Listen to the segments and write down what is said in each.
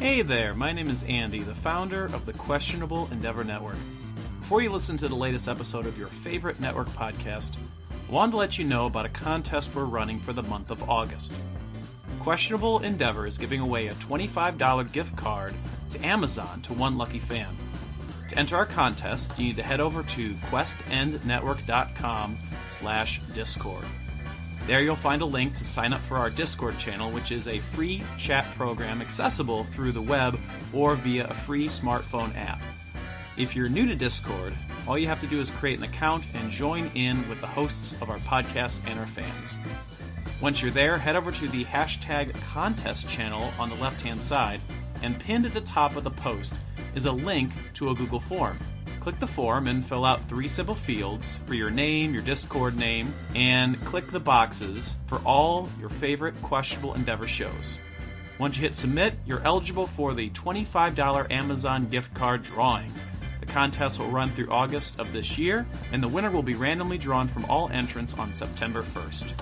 Hey there, my name is Andy, the founder of the Questionable Endeavor Network. Before you listen to the latest episode of your favorite network podcast, I wanted to let you know about a contest we're running for the month of August. Questionable Endeavor is giving away a $25 gift card to Amazon to one lucky fan. To enter our contest, you need to head over to questendnetwork.com slash discord. There you'll find a link to sign up for our Discord channel, which is a free chat program accessible through the web or via a free smartphone app. If you're new to Discord, all you have to do is create an account and join in with the hosts of our podcast and our fans. Once you're there, head over to the hashtag contest channel on the left hand side, and pinned at the top of the post is a link to a Google form. Click the form and fill out three simple fields for your name, your Discord name, and click the boxes for all your favorite Questionable Endeavor shows. Once you hit submit, you're eligible for the $25 Amazon gift card drawing. The contest will run through August of this year, and the winner will be randomly drawn from all entrants on September 1st.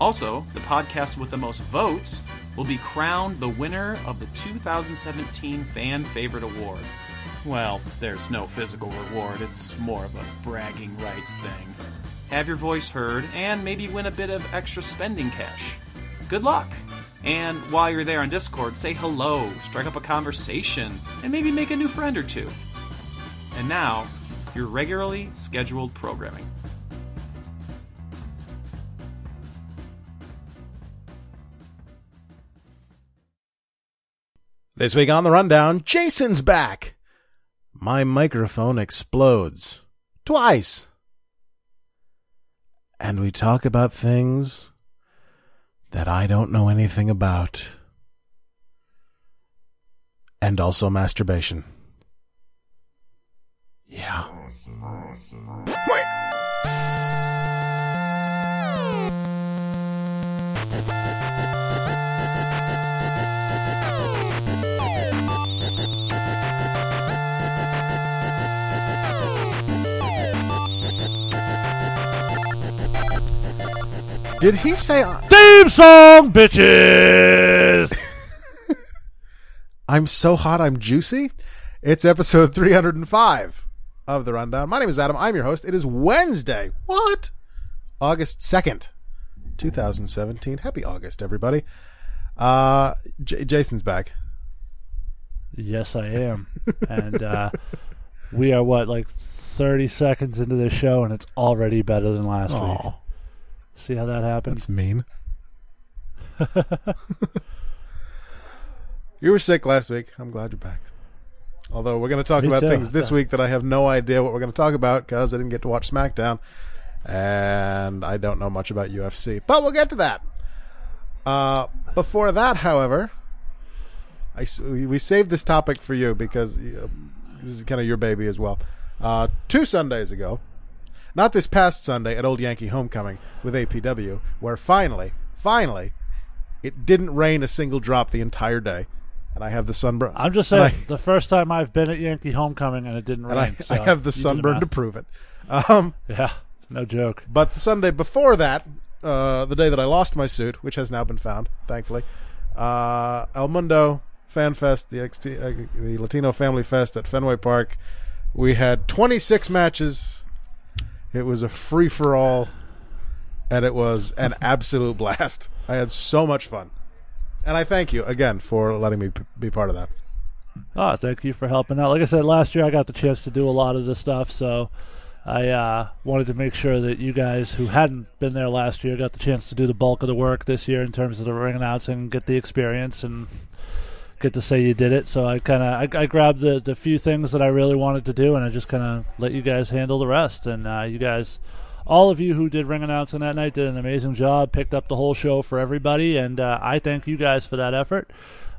Also, the podcast with the most votes will be crowned the winner of the 2017 Fan Favorite Award. Well, there's no physical reward, it's more of a bragging rights thing. Have your voice heard and maybe win a bit of extra spending cash. Good luck! And while you're there on Discord, say hello, strike up a conversation, and maybe make a new friend or two. And now, your regularly scheduled programming. This week on the rundown, Jason's back. My microphone explodes. Twice. And we talk about things that I don't know anything about. And also masturbation. Yeah. Did he say Theme song, bitches. I'm so hot I'm juicy? It's episode 305 of the rundown. My name is Adam. I'm your host. It is Wednesday. What? August 2nd, 2017. Happy August, everybody. Uh, J- Jason's back. yes, I am, and uh, we are what like thirty seconds into the show, and it's already better than last week. See how that happened? that's mean. you were sick last week. I'm glad you're back. Although we're going to talk Me about too. things this week that I have no idea what we're going to talk about because I didn't get to watch SmackDown, and I don't know much about UFC. But we'll get to that. Uh, before that, however, I we saved this topic for you because uh, this is kind of your baby as well. Uh, two Sundays ago, not this past Sunday at Old Yankee Homecoming with APW, where finally, finally, it didn't rain a single drop the entire day, and I have the sunburn. I'm just saying, I- the first time I've been at Yankee Homecoming and it didn't rain. I, so I have the sunburn to prove it. Um, Yeah, no joke. but the Sunday before that, uh, the day that I lost my suit, which has now been found, thankfully, uh, El Mundo Fan Fest, the XT, uh, the Latino Family Fest at Fenway Park, we had 26 matches. It was a free for all, and it was an absolute blast. I had so much fun, and I thank you again for letting me p- be part of that. Oh, thank you for helping out. Like I said, last year I got the chance to do a lot of the stuff, so I uh, wanted to make sure that you guys who hadn't been there last year got the chance to do the bulk of the work this year in terms of the ring announcing, and get the experience, and get to say you did it. So I kind of I, I grabbed the the few things that I really wanted to do, and I just kind of let you guys handle the rest. And uh, you guys, all of you who did ring announcing that night, did an amazing job. Picked up the whole show for everybody, and uh, I thank you guys for that effort.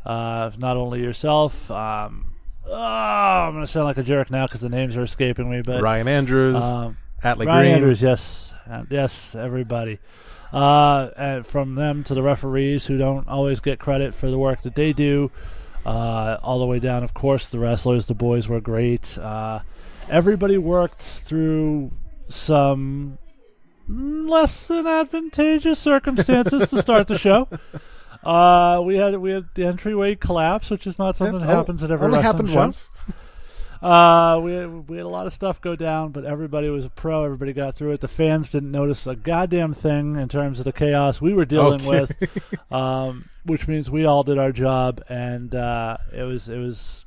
Uh, not only yourself. Um, oh, I'm gonna sound like a jerk now because the names are escaping me, but Ryan Andrews, um, Atlee Ryan Green, Andrews, yes, Uh, yes, everybody. Uh, and from them to the referees who don't always get credit for the work that they do, uh, all the way down, of course, the wrestlers, the boys were great. Uh, everybody worked through some less than advantageous circumstances to start the show. Uh, we had we had the entryway collapse, which is not something that Oh, happens at every only wrestling happened show. once. Uh, we had, we had a lot of stuff go down, but everybody was a pro. Everybody got through it. The fans didn't notice a goddamn thing in terms of the chaos we were dealing Okay. with, um, which means we all did our job, and uh, it was it was.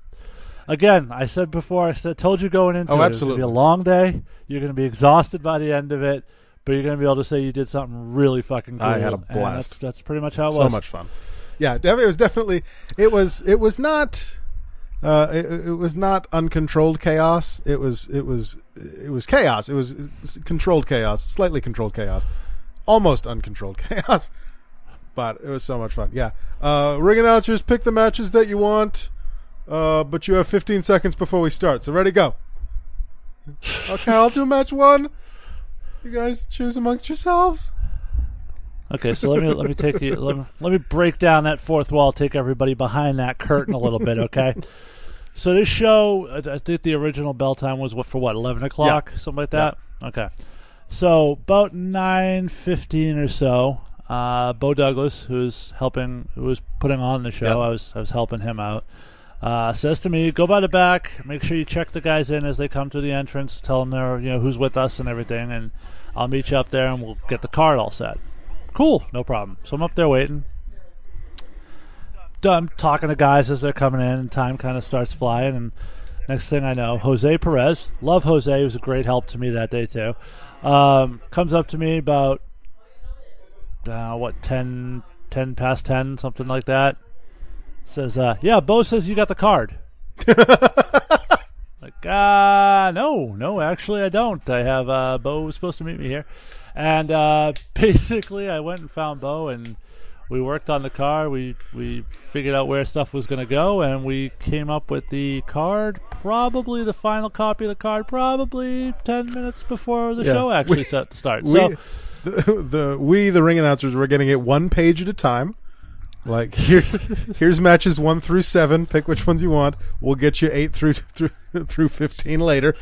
Again, I said before, I said, told you going into Oh, it, it to absolutely. be a long day. You're going to be exhausted by the end of it, but you're going to be able to say you did something really fucking cool. I had a and blast. that's, that's pretty much how it so was. much fun. Yeah, it was definitely. It was. It was not. Uh, it, it was not uncontrolled chaos. It was. It was. It was chaos. It was, it was controlled chaos, slightly controlled chaos, almost uncontrolled chaos. But it was so much fun. Yeah. Uh, ring announcers, pick the matches that you want. Uh, but you have 15 seconds before we start. So ready, go. Okay, I'll do match one. You guys choose amongst yourselves. Okay, so let me let me take you let me, let me break down that fourth wall, take everybody behind that curtain a little bit, okay? So this show, I think the original bell time was what for what eleven o'clock, something like that. Okay, so about nine fifteen or so, uh, Bo Douglas, who's helping, who was putting on the show, Yep. I was I was helping him out. Uh, says to me, "Go by the back. Make sure you check the guys in as they come to the entrance. Tell them they're you know who's with us and everything, and I'll meet you up there and we'll get the card all set." Cool, no problem. So I'm up there waiting. Done talking to guys as they're coming in, and time kind of starts flying. And next thing I know, Jose Perez, love Jose, he was a great help to me that day too. Um, comes up to me about uh, what 10, 10 past ten, something like that. Says, uh, "Yeah, Bo says you got the card." like, uh, no, no, actually, I don't. I have uh, Bo was supposed to meet me here, and uh, basically, I went and found Bo, and we worked on the car. We we figured out where stuff was going to go, and we came up with the card. Probably the final copy of the card, probably ten minutes before the Yeah, show actually we- set to start. we, so the, the we the ring announcers were getting it one page at a time. Like here's here's matches one through seven. Pick which ones you want. We'll get you eight through through through fifteen later.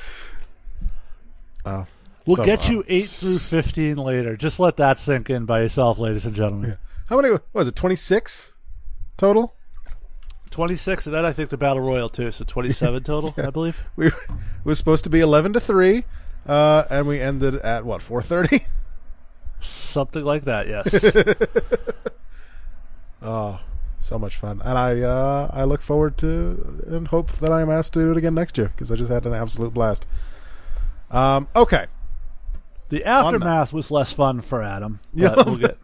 Oh, we'll so- get you eight through fifteen later. Just let that sink in by yourself, ladies and gentlemen. How many? What was it? Twenty six total. 26, and then I think the Battle Royal too, so 27 total, I believe. We were, it was supposed to be eleven to three, uh, and we ended at what four thirty. Something like that, yes. Oh, so much fun, and I uh, I look forward to and hope that I am asked to do it again next year because I just had an absolute blast. Um, okay, the aftermath was less fun for Adam. Yeah. But we'll get,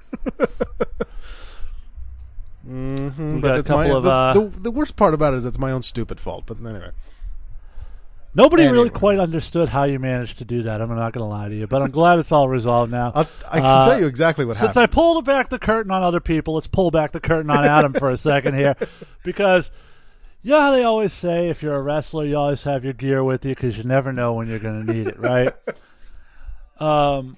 mm-hmm, got a it's my, of, the, uh, the, the worst part about it is it's my own stupid fault. But anyway, nobody really quite understood how you managed to do that. I'm not going to lie to you, but I'm glad it's all resolved now. I'll, I can Uh, tell you exactly what happened. Since I pulled back the curtain on other people, let's pull back the curtain on Adam for a second here, because yeah, they always say if you're a wrestler, you always have your gear with you because you never know when you're going to need it, right? um,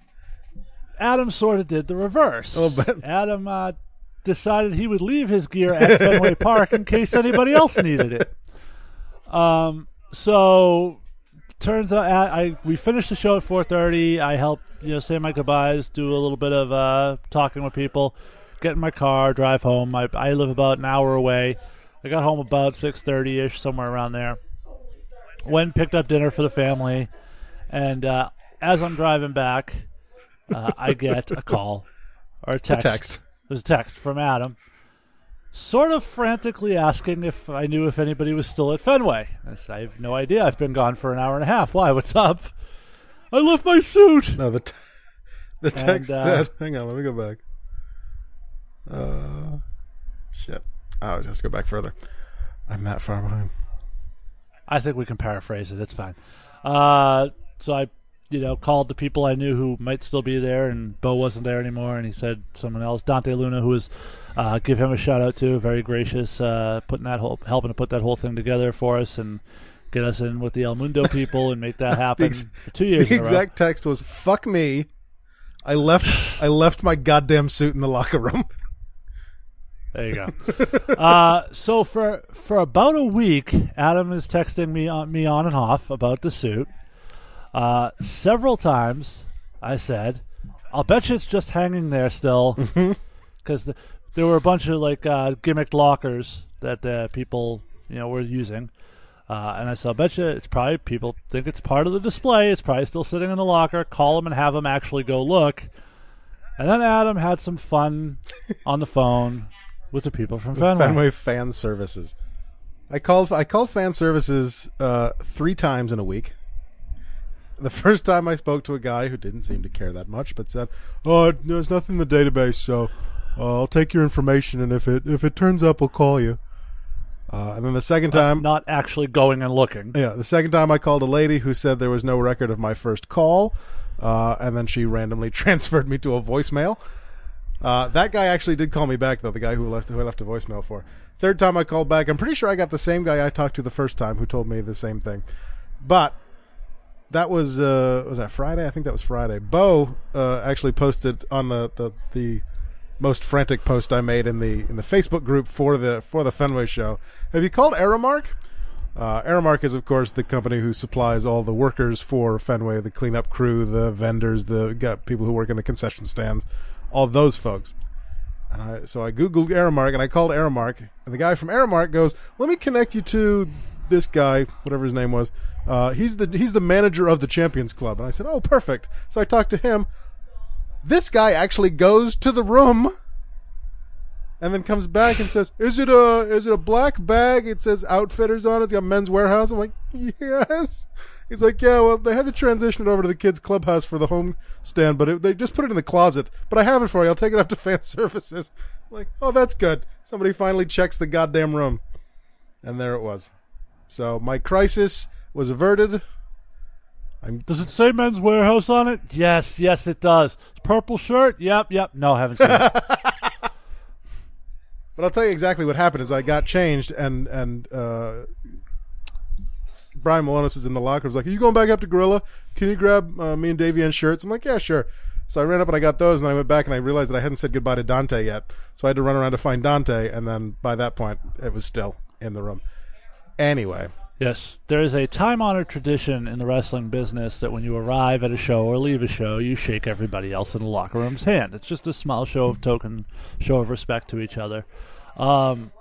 Adam sort of did the reverse. Oh, but- Adam uh, decided he would leave his gear at Fenway Park in case anybody else needed it. Um, so turns out I, I we finished the show at 4:30. I helped you know say my goodbyes, do a little bit of uh, talking with people, get in my car, drive home. I, I live about an hour away. I got home about 6:30 ish, somewhere around there. Went and picked up dinner for the family, and uh, as I'm driving back, uh, I get a call or a text. text. It was a text from Adam, sort of frantically asking if I knew if anybody was still at Fenway. I said, I have no idea. I've been gone for an hour and a half. Why? What's up? I left my suit. No, the t- the text uh, said. Hang on, let me go back. Uh, shit. Oh, just go back further. I'm that far behind. I think we can paraphrase it. It's fine. Uh, so I, you know, called the people I knew who might still be there, and Bo wasn't there anymore, and he said someone else, Dante Luna, who was, uh, give him a shout out to, very gracious, uh, putting that whole, helping to put that whole thing together for us and get us in with the El Mundo people and make that happen ex- for two years The in a row. exact text was "fuck me." I left. I left my goddamn suit in the locker room. There you go. uh, so for for about a week, Adam is texting me on me on and off about the suit. Uh, several times, I said, "I'll bet you it's just hanging there still," because the there were a bunch of like uh, gimmicked lockers that uh, people you know were using. Uh, and I said, I'll bet you it's probably people think it's part of the display. It's probably still sitting in the locker. Call them and have them actually go look. And then Adam had some fun on the phone with the people from Fenway. Fenway Fan Services. I called I called Fan Services uh, three times in a week. The first time I spoke to a guy who didn't seem to care that much, but said, "Oh, there's nothing in the database, so uh, I'll take your information, and if it if it turns up, we'll call you." Uh, and then the second time, Not actually going and looking. yeah, the second time I called a lady who said there was no record of my first call, uh, and then she randomly transferred me to a voicemail. Uh, that guy actually did call me back though. The guy who left who I left a voicemail for. Third time I called back, I'm pretty sure I got the same guy I talked to the first time who told me the same thing. But that was uh, was that Friday? I think that was Friday. Bo uh, actually posted on the, the the most frantic post I made in the in the Facebook group for the for the Fenway show. Have you called Aramark? Uh, Aramark is, of course, the company who supplies all the workers for Fenway, the cleanup crew, the vendors, the people who work in the concession stands, all those folks. And I, so I googled Aramark and I called Aramark, and the guy from Aramark goes, "Let me connect you to this guy, whatever his name was. Uh, he's the he's the manager of the Champions Club." And I said, "Oh, perfect." So I talked to him. This guy actually goes to the room and then comes back and says, "Is it a is it a black bag? It says Outfitters on it. It's got Men's Warehouse." I'm like, "Yes." He's like, "Yeah, well, they had to transition it over to the kids' clubhouse for the home stand, but it, they just put it in the closet. But I have it for you. I'll take it up to fan services." I'm like, "Oh, that's good. Somebody finally checks the goddamn room." And there it was. So my crisis was averted. Does it say Men's Warehouse on it? Yes, yes, it does. Purple shirt? Yep, yep. No, I haven't seen it. But I'll tell you exactly what happened. Is I got changed and and uh, Brian Milonas is in the locker. Was like, "Are you going back up to Gorilla? Can you grab uh, me and Davian shirts?" I'm like, "Yeah, sure." So I ran up and I got those, and I went back and I realized that I hadn't said goodbye to Dante yet. So I had to run around to find Dante, and then by that point, it was still in the room. Anyway, Yes, there is a time honored tradition in the wrestling business that when you arrive at a show or leave a show, you shake everybody else in the locker room's hand. It's just a small show of token, show of respect to each other. Um,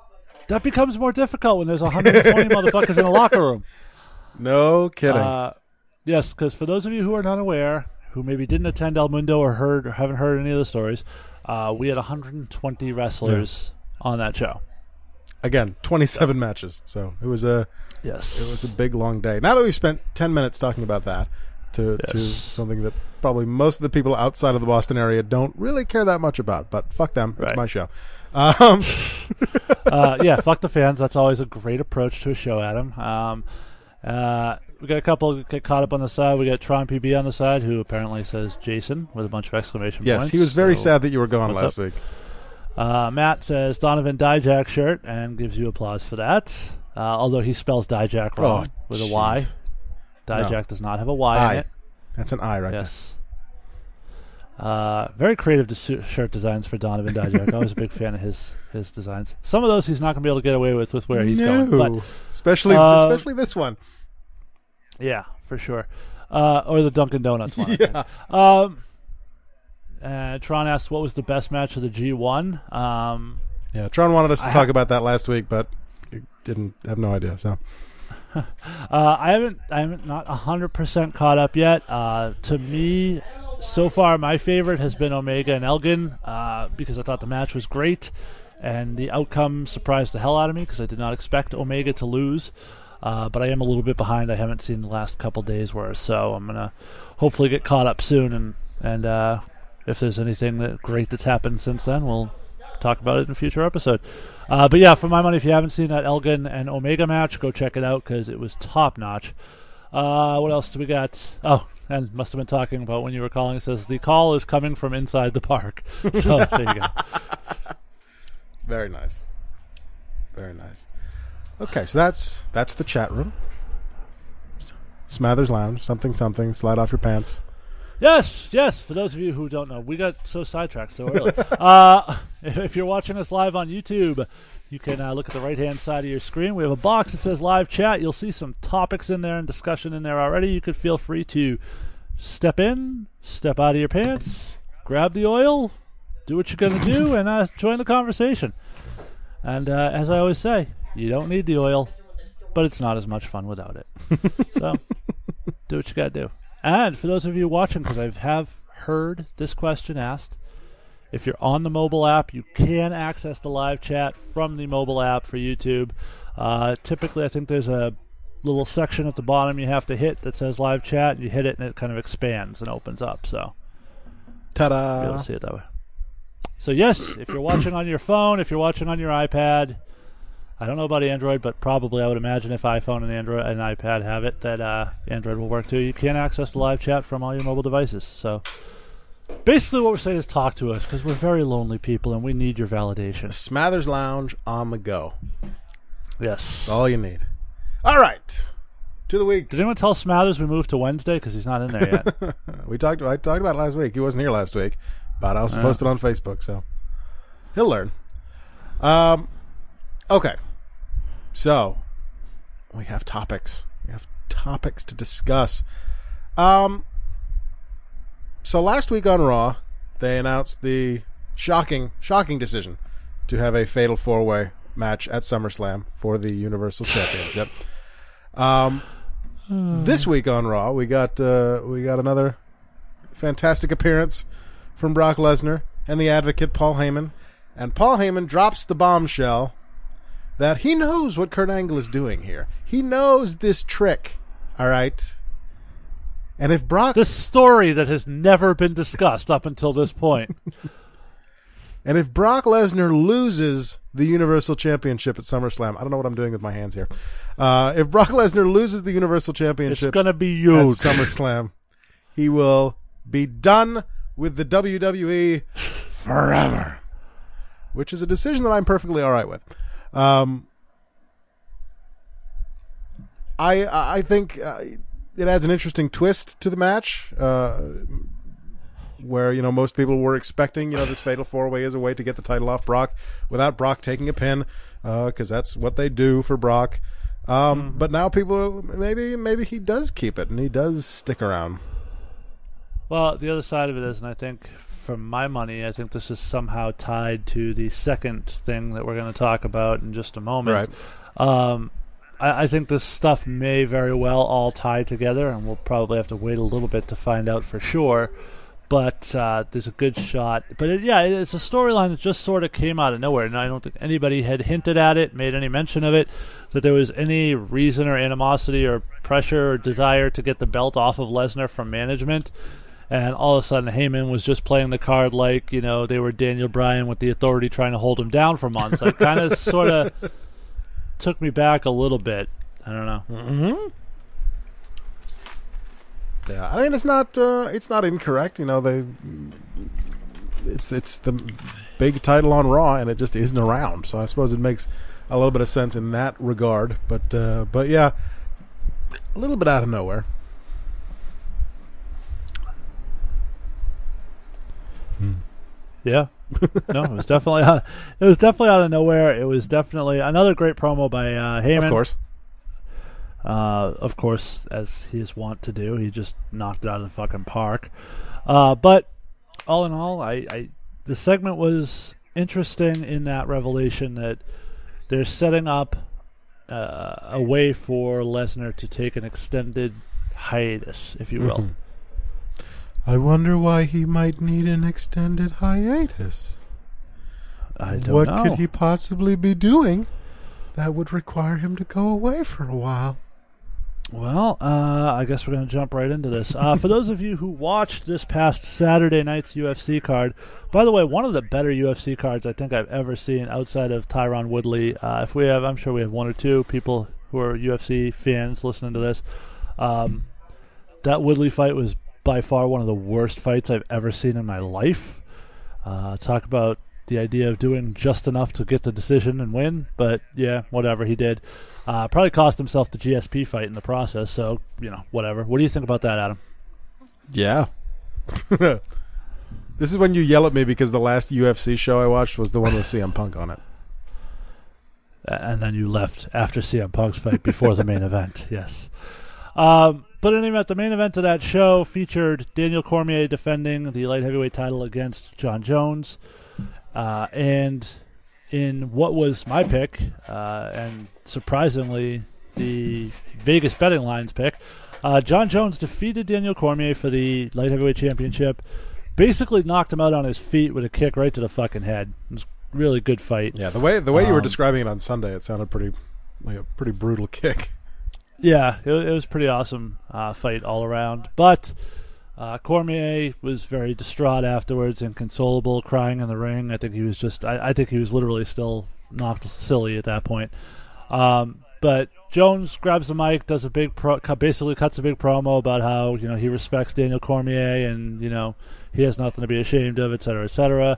that becomes more difficult when there's 120 motherfuckers in a locker room. no kidding. Uh, yes, because for those of you who are not aware, who maybe didn't attend El Mundo or heard or haven't heard any of the stories, uh, we had 120 wrestlers on that show. Again, 27 matches. So it was a Yes, it was a big long day. Now that we've spent 10 minutes talking about that, to to something that probably most of the people outside of the Boston area don't really care that much about. But fuck them, it's Right. my show. Um, uh, yeah, fuck the fans. That's always a great approach to a show, Adam. Um, uh, we got a couple get caught up on the side. We got Tron PB on the side, who apparently says Jason with a bunch of exclamation yes, points. he was very So, sad that you were gone last up? week. Uh, Matt says Donovan Dijak shirt and gives you applause for that. Uh, although he spells Dijak wrong Oh, with a jeez. Dijak No. does not have a Y I. in it. That's an I right Yes. Uh, very creative des- shirt designs for Donovan Dijak. I was a big fan of his his designs. Some of those he's not going to be able to get away with with where he's no. going, but especially Uh, especially this one. Yeah, for sure. Uh, or the Dunkin' Donuts one. Yeah. Um, uh, Tron asked "What was the best match of the G1?" Um, Yeah, Tron wanted us to I talk ha- about that last week, but didn't have no idea. So uh, I haven't, I haven't not hundred percent caught up yet. Uh, to me, so far, my favorite has been Omega and Elgin uh, because I thought the match was great, and the outcome surprised the hell out of me because I did not expect Omega to lose. Uh, but I am a little bit behind. I haven't seen the last couple days worth, so I'm gonna hopefully get caught up soon. And and uh, if there's anything that great that's happened since then, we'll talk about it in a future episode. Uh, but yeah, for my money, if you haven't seen that Elgin and Omega match, go check it out because it was top notch. Uh, what else do we got? Oh, and must have been talking about when you were calling. It says the call is coming from inside the park. So there you go. very nice, very nice. Okay, so that's that's the chat room. Smathers Lounge, something something. Slide off your pants. Yes, yes. For those of you who don't know, we got so sidetracked so early. uh, if you're watching us live on YouTube, you can uh, look at the right hand side of your screen. We have a box that says live chat. You'll see some topics in there and discussion in there already. You could feel free to step in, step out of your pants, grab the oil, do what you're going to do and uh, join the conversation. And uh, as I always say, you don't need the oil, but it's not as much fun without it. so do what you got to do. And for those of you watching, because I have heard this question asked, if you're on the mobile app, you can access the live chat from the mobile app for YouTube. Uh, typically, I think there's a little section at the bottom you have to hit that says live chat. You hit it and it kind of expands and opens up. So Ta-da! be able to see it that way. So yes, if you're watching on your phone, if you're watching on your iPad, I don't know about Android, but probably I would imagine if iPhone and Android and iPad have it, that uh, Android will work too. You can access the live chat from all your mobile devices. So basically, what we're saying is talk to us because we're very lonely people and we need your validation. Smathers Lounge on the go. Yes. All you need. All right. To the week. Did anyone tell Smathers we moved to Wednesday because he's not in there yet? We talked. I talked about it last week. He wasn't here last week, but I also posted on Facebook, so he'll learn. Um. Okay. So we have topics. We have topics to discuss. Um. So last week on Raw, they announced the shocking, shocking decision to have a fatal four way match at SummerSlam for the Universal Championship. Um, this week on Raw, we got uh, we got another fantastic appearance from Brock Lesnar and the Advocate Paul Heyman, and Paul Heyman drops the bombshell that he knows what Kurt Angle is doing here. He knows this trick. All right. And if Brock this story that has never been discussed up until this point. And if Brock Lesnar loses the Universal Championship at SummerSlam, I don't know what I'm doing with my hands here. Uh, if Brock Lesnar loses the Universal Championship, It's going to be at huge. SummerSlam, he will be done with the WWE forever, which is a decision that I'm perfectly all right with. Um, I I think uh, it adds an interesting twist to the match. Uh, where you know most people were expecting you know this fatal four way is a way to get the title off Brock without Brock taking a pin because that's what they do for Brock. Um, But now people maybe maybe he does keep it and he does stick around. Well, the other side of it is, and I think for my money, I think this is somehow tied to the second thing that we're going to talk about in just a moment. Um, I, I think this stuff may very well all tie together, and we'll probably have to wait a little bit to find out for sure. But uh, there's a good shot. But it, yeah, it's a storyline that just sort of came out of nowhere, and I don't think anybody had hinted at it, made any mention of it, that there was any reason or animosity or pressure or desire to get the belt off of Lesnar from management. And all of a sudden, Heyman was just playing the card like you know they were Daniel Bryan with the Authority trying to hold him down for months. Like kind of sort of took me back a little bit. I don't know. Yeah, I mean it's not uh, it's not incorrect. You know they it's it's the big title on Raw and it just isn't around. So I suppose it makes a little bit of sense in that regard. But uh, but yeah, a little bit out of nowhere. Yeah. no, it was definitely out, it was definitely out of nowhere. It was definitely another great promo by uh, Heyman. Of course. Uh, of course, as he is wont to do, he just knocked it out of the fucking park. Uh, but all in all, I, I the segment was interesting in that revelation that they're setting up uh, a way for Lesnar to take an extended hiatus, if you will. I wonder why he might need an extended hiatus. I don't what know. What could he possibly be doing that would require him to go away for a while? Well, uh, I guess we're going to jump right into this. Uh, for those of you who watched this past Saturday night's UFC card, by the way, one of the better UFC cards I think I've ever seen outside of Tyron Woodley. Uh, if we have, I'm sure we have one or two people who are UFC fans listening to this. Um, that Woodley fight was by far one of the worst fights I've ever seen in my life. Uh, talk about the idea of doing just enough to get the decision and win, but yeah, whatever he did. Uh, probably cost himself the GSP fight in the process. So you know, whatever. What do you think about that, Adam? Yeah. this is when you yell at me because the last UFC show I watched was the one with CM Punk on it. And then you left after CM Punk's fight before the main event. Yes. Um, but in any the main event of that show featured Daniel Cormier defending the light heavyweight title against Jon Jones, uh, and in what was my pick, uh, and surprisingly the Vegas betting lines pick, uh, Jon Jones defeated Daniel Cormier for the light heavyweight championship. Basically knocked him out on his feet with a kick right to the fucking head. It was a really good fight. Yeah, the way the way you were Um, describing it on Sunday, it sounded pretty like a pretty brutal kick. Yeah, it, it was pretty awesome uh, fight all around. But uh, Cormier was very distraught afterwards, inconsolable, crying in the ring. I think he was just, I, I think he was literally still knocked silly at that point. Um, but Jones grabs the mic, does a big pro, basically cuts a big promo about how you know he respects Daniel Cormier and you know he has nothing to be ashamed of, et cetera, et cetera.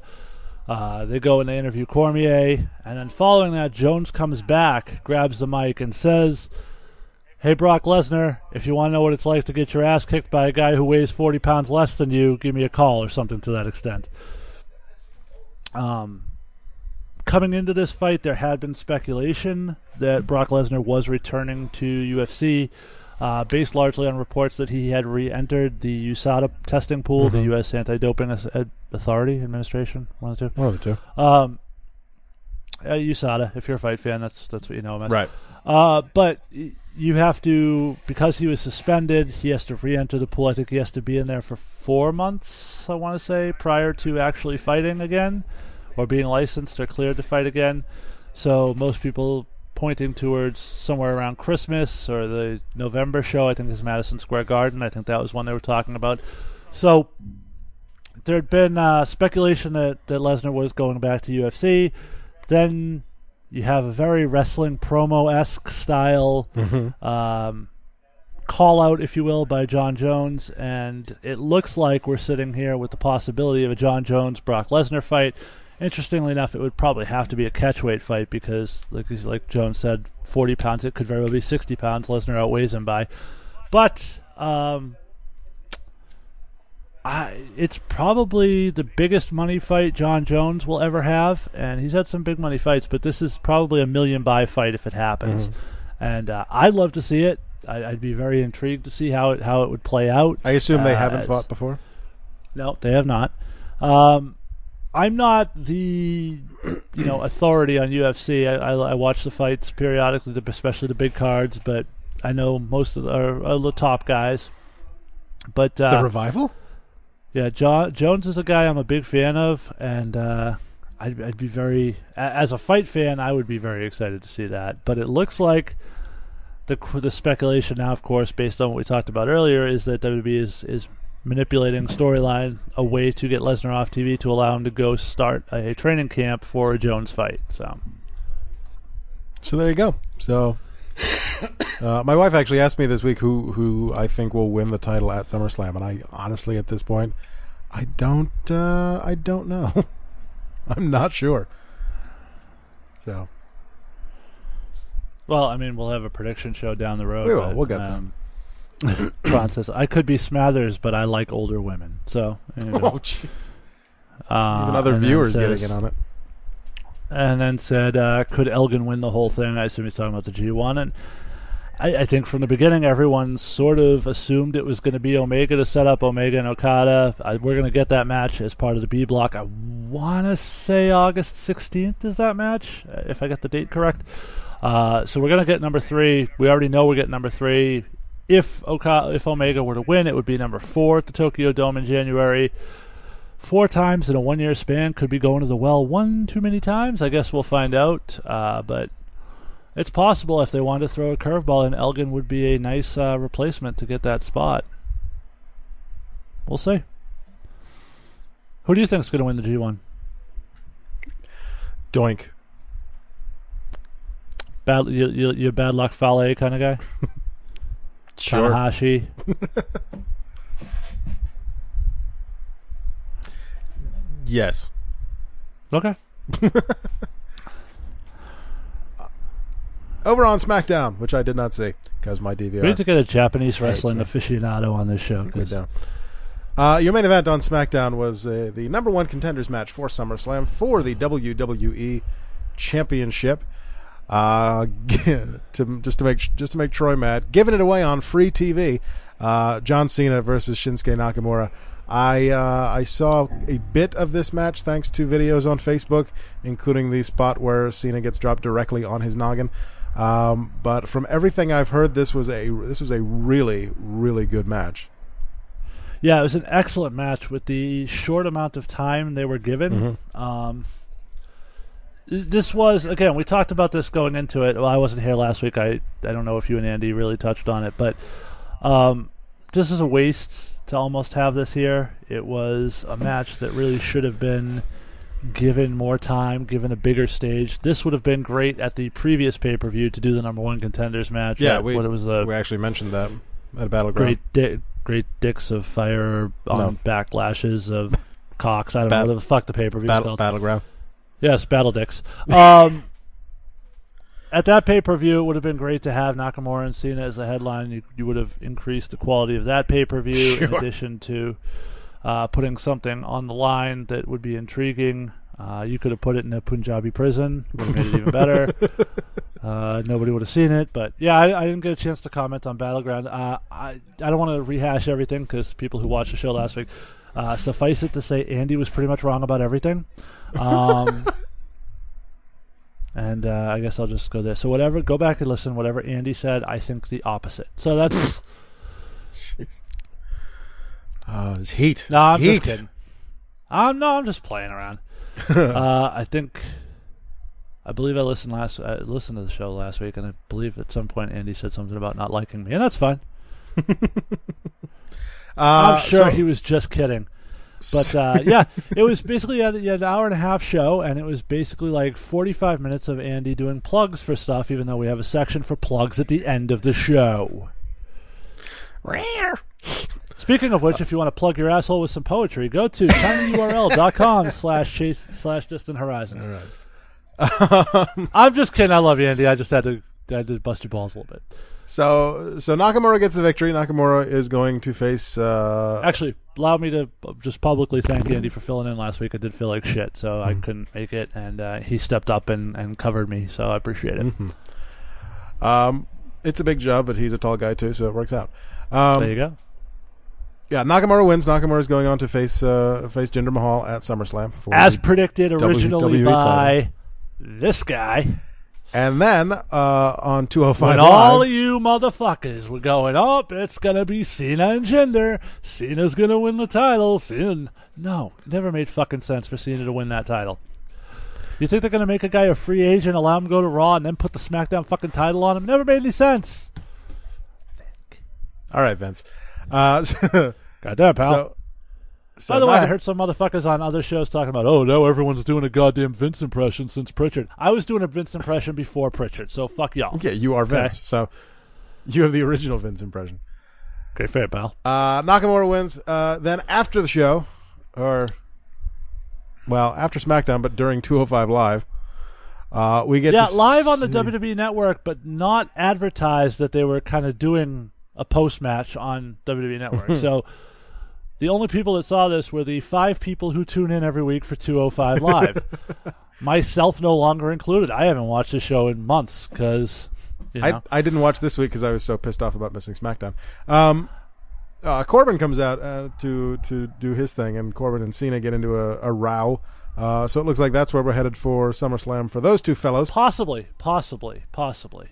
Uh, they go and they interview Cormier, and then following that, Jones comes back, grabs the mic, and says, "Hey Brock Lesnar, if you want to know what it's like to get your ass kicked by a guy who weighs 40 pounds less than you, give me a call or something to that extent." Um, coming into this fight, there had been speculation that Brock Lesnar was returning to UFC, uh, based largely on reports that he had re-entered the USADA testing pool, the U.S. Anti-Doping Authority Administration, one of the two. One of the two. Um, uh, USADA. If you're a fight fan, that's that's what you know as. Right. Uh, but y- you have to because he was suspended. He has to re-enter the pool. I think he has to be in there for four months. I want to say prior to actually fighting again, or being licensed or cleared to fight again. So most people pointing towards somewhere around Christmas or the November show. I think is Madison Square Garden. I think that was one they were talking about. So there had been uh, speculation that, that Lesnar was going back to UFC. Then you have a very wrestling promo esque style um, call out, if you will, by Jon Jones. And it looks like we're sitting here with the possibility of a Jon Jones Brock Lesnar fight. Interestingly enough, it would probably have to be a catchweight fight because, like like Jones said, 40 pounds. It could very well be 60 pounds. Lesnar outweighs him by. But um, I, it's probably the biggest money fight Jon Jones will ever have, and he's had some big money fights, but this is probably a million buy fight if it happens. And uh, I'd love to see it. I, I'd be very intrigued to see how it how it would play out. I assume they Uh, haven't it's- fought before. No, they have not. Um, I'm not the you know authority on UFC. I, I, I watch the fights periodically, especially the big cards, but I know most of the, are, are the top guys. But uh, the revival. Yeah, John, Jones is a guy I'm a big fan of, and uh, I'd, I'd be very, as a fight fan, I would be very excited to see that. But it looks like the the speculation now, of course, based on what we talked about earlier, is that WB is is manipulating storyline a way to get Lesnar off TV to allow him to go start a training camp for a Jones fight. So So there you go. So uh, my wife actually asked me this week who who I think will win the title at SummerSlam, and I honestly at this point I don't uh, I don't know. I'm not sure. So Well, I mean, we'll have a prediction show down the road. We will. but, We'll get um, Tron says, I could be Smathers, but I like older women. So, you know, oh, gee. uh, even other viewers says- getting in on it. And then said, uh, could Elgin win the whole thing? I assume he's talking about the G1. And I, I think from the beginning, everyone sort of assumed it was going to be Omega to set up Omega and Okada. I, we're going to get that match as part of the B block. I want to say August 16th is that match, if I get the date correct. Uh, so we're going to get number three. We already know we're getting number three. If Oka- if Omega were to win, it would be number four at the Tokyo Dome in January. Four times in a one year span could be going to the well one too many times. I guess we'll find out. Uh, but it's possible if they wanted to throw a curveball in, Elgin would be a nice uh, replacement to get that spot. We'll see. Who do you think is going to win the G1? Doink. Bad, you, you, you a bad luck Fale kind of guy? Sure. Tanahashi. Yes. Okay. Over on SmackDown, which I did not see because my DVR. We need to get a Japanese wrestling aficionado on this show. 'cause-. Uh, your main event on SmackDown was uh, the number one contenders match for SummerSlam for the WWE Championship. uh, to just to make just to make Troy mad, giving it away on free TV. Uh, John Cena versus Shinsuke Nakamura. I uh, I saw a bit of this match thanks to videos on Facebook, including the spot where Cena gets dropped directly on his noggin. Um, but from everything I've heard, this was a this was a really really good match. Yeah, it was an excellent match with the short amount of time they were given. Mm-hmm. Um, this was again, we talked about this going into it. Well, I wasn't here last week. I I don't know if you and Andy really touched on it, but um, this is a waste to almost have this here. It was a match that really should have been given more time, given a bigger stage. This would have been great at the previous pay per view to do the number one contenders match. Yeah, at we what it was a we actually mentioned that at Battleground. great di- great dicks of fire on No. backlashes of cocks. I don't Bat- know what the fuck the pay per view Battle, called. Battleground. Yes, battle dicks. Um, at that pay per view, it would have been great to have Nakamura and Cena as the headline. You, you would have increased the quality of that pay per view in addition to uh, putting something on the line that would be intriguing. Uh, you could have put it in a Punjabi prison, would have made it even better. Uh, nobody would have seen it, but yeah, I, I didn't get a chance to comment on Battleground. Uh, I I don't want to rehash everything because people who watched the show last week. Uh, suffice it to say, Andy was pretty much wrong about everything. Um, and uh, I guess I'll just go there. So whatever, go back and listen. Whatever Andy said, I think the opposite. So that's Oh, it's heat. no, I'm heat. just kidding. I'm no, I'm just playing around. uh, I think, I believe I listened last. I listened to the show last week, and I believe at some point Andy said something about not liking me, and that's fine. Uh, I'm sure so- he was just kidding. But uh, yeah, it was basically yeah, an hour and a half show, and it was basically like 45 minutes of Andy doing plugs for stuff, even though we have a section for plugs at the end of the show. Speaking of which, if you want to plug your asshole with some poetry, go to tinyurl.com slash chase slash distant horizons. I'm just kidding. I love you, Andy. I just had to I had to bust your balls a little bit. So so Nakamura gets the victory. Nakamura is going to face. Uh, Actually, allow me to just publicly thank Andy for filling in last week. I did feel like shit, so I couldn't make it, and uh, he stepped up and, and covered me, so I appreciate it. um, it's a big job, but he's a tall guy too, so it works out. Um, There you go. Yeah, Nakamura wins. Nakamura is going on to face uh, face Jinder Mahal at SummerSlam. For As predicted originally WWE by this guy. and then uh, on 205 When Live, all of you motherfuckers were going up, it's gonna be Cena and Jinder. Cena's gonna win the title. Cena, no, never made fucking sense for Cena to win that title. You think they're gonna make a guy a free agent, allow him to go to Raw, and then put the SmackDown fucking title on him? Never made any sense. all right, Vince. Uh, so, Goddamn, pal. so By the way, I heard some motherfuckers on other shows talking about, oh, now everyone's doing a goddamn Vince impression since Prichard. I was doing a Vince impression before Prichard, so fuck y'all. Yeah, you are Vince. So you have the original Vince impression. Okay, fair, pal. Uh, Nakamura wins. Uh, then after the show, or well, after SmackDown, but during 205 Live, uh, we get Yeah, live on the WWE Network, but not advertised that they were kind of doing a post match on WWE Network. so the only people that saw this were the five people who tune in every week for 205 Live. Myself no longer included. I haven't watched the show in months because, you know. I, I didn't watch this week because I was so pissed off about missing SmackDown. Um, uh, Corbin comes out uh, to to do his thing, and Corbin and Cena get into a, a row. Uh, so it looks like that's where we're headed for SummerSlam for those two fellows. possibly, possibly, possibly.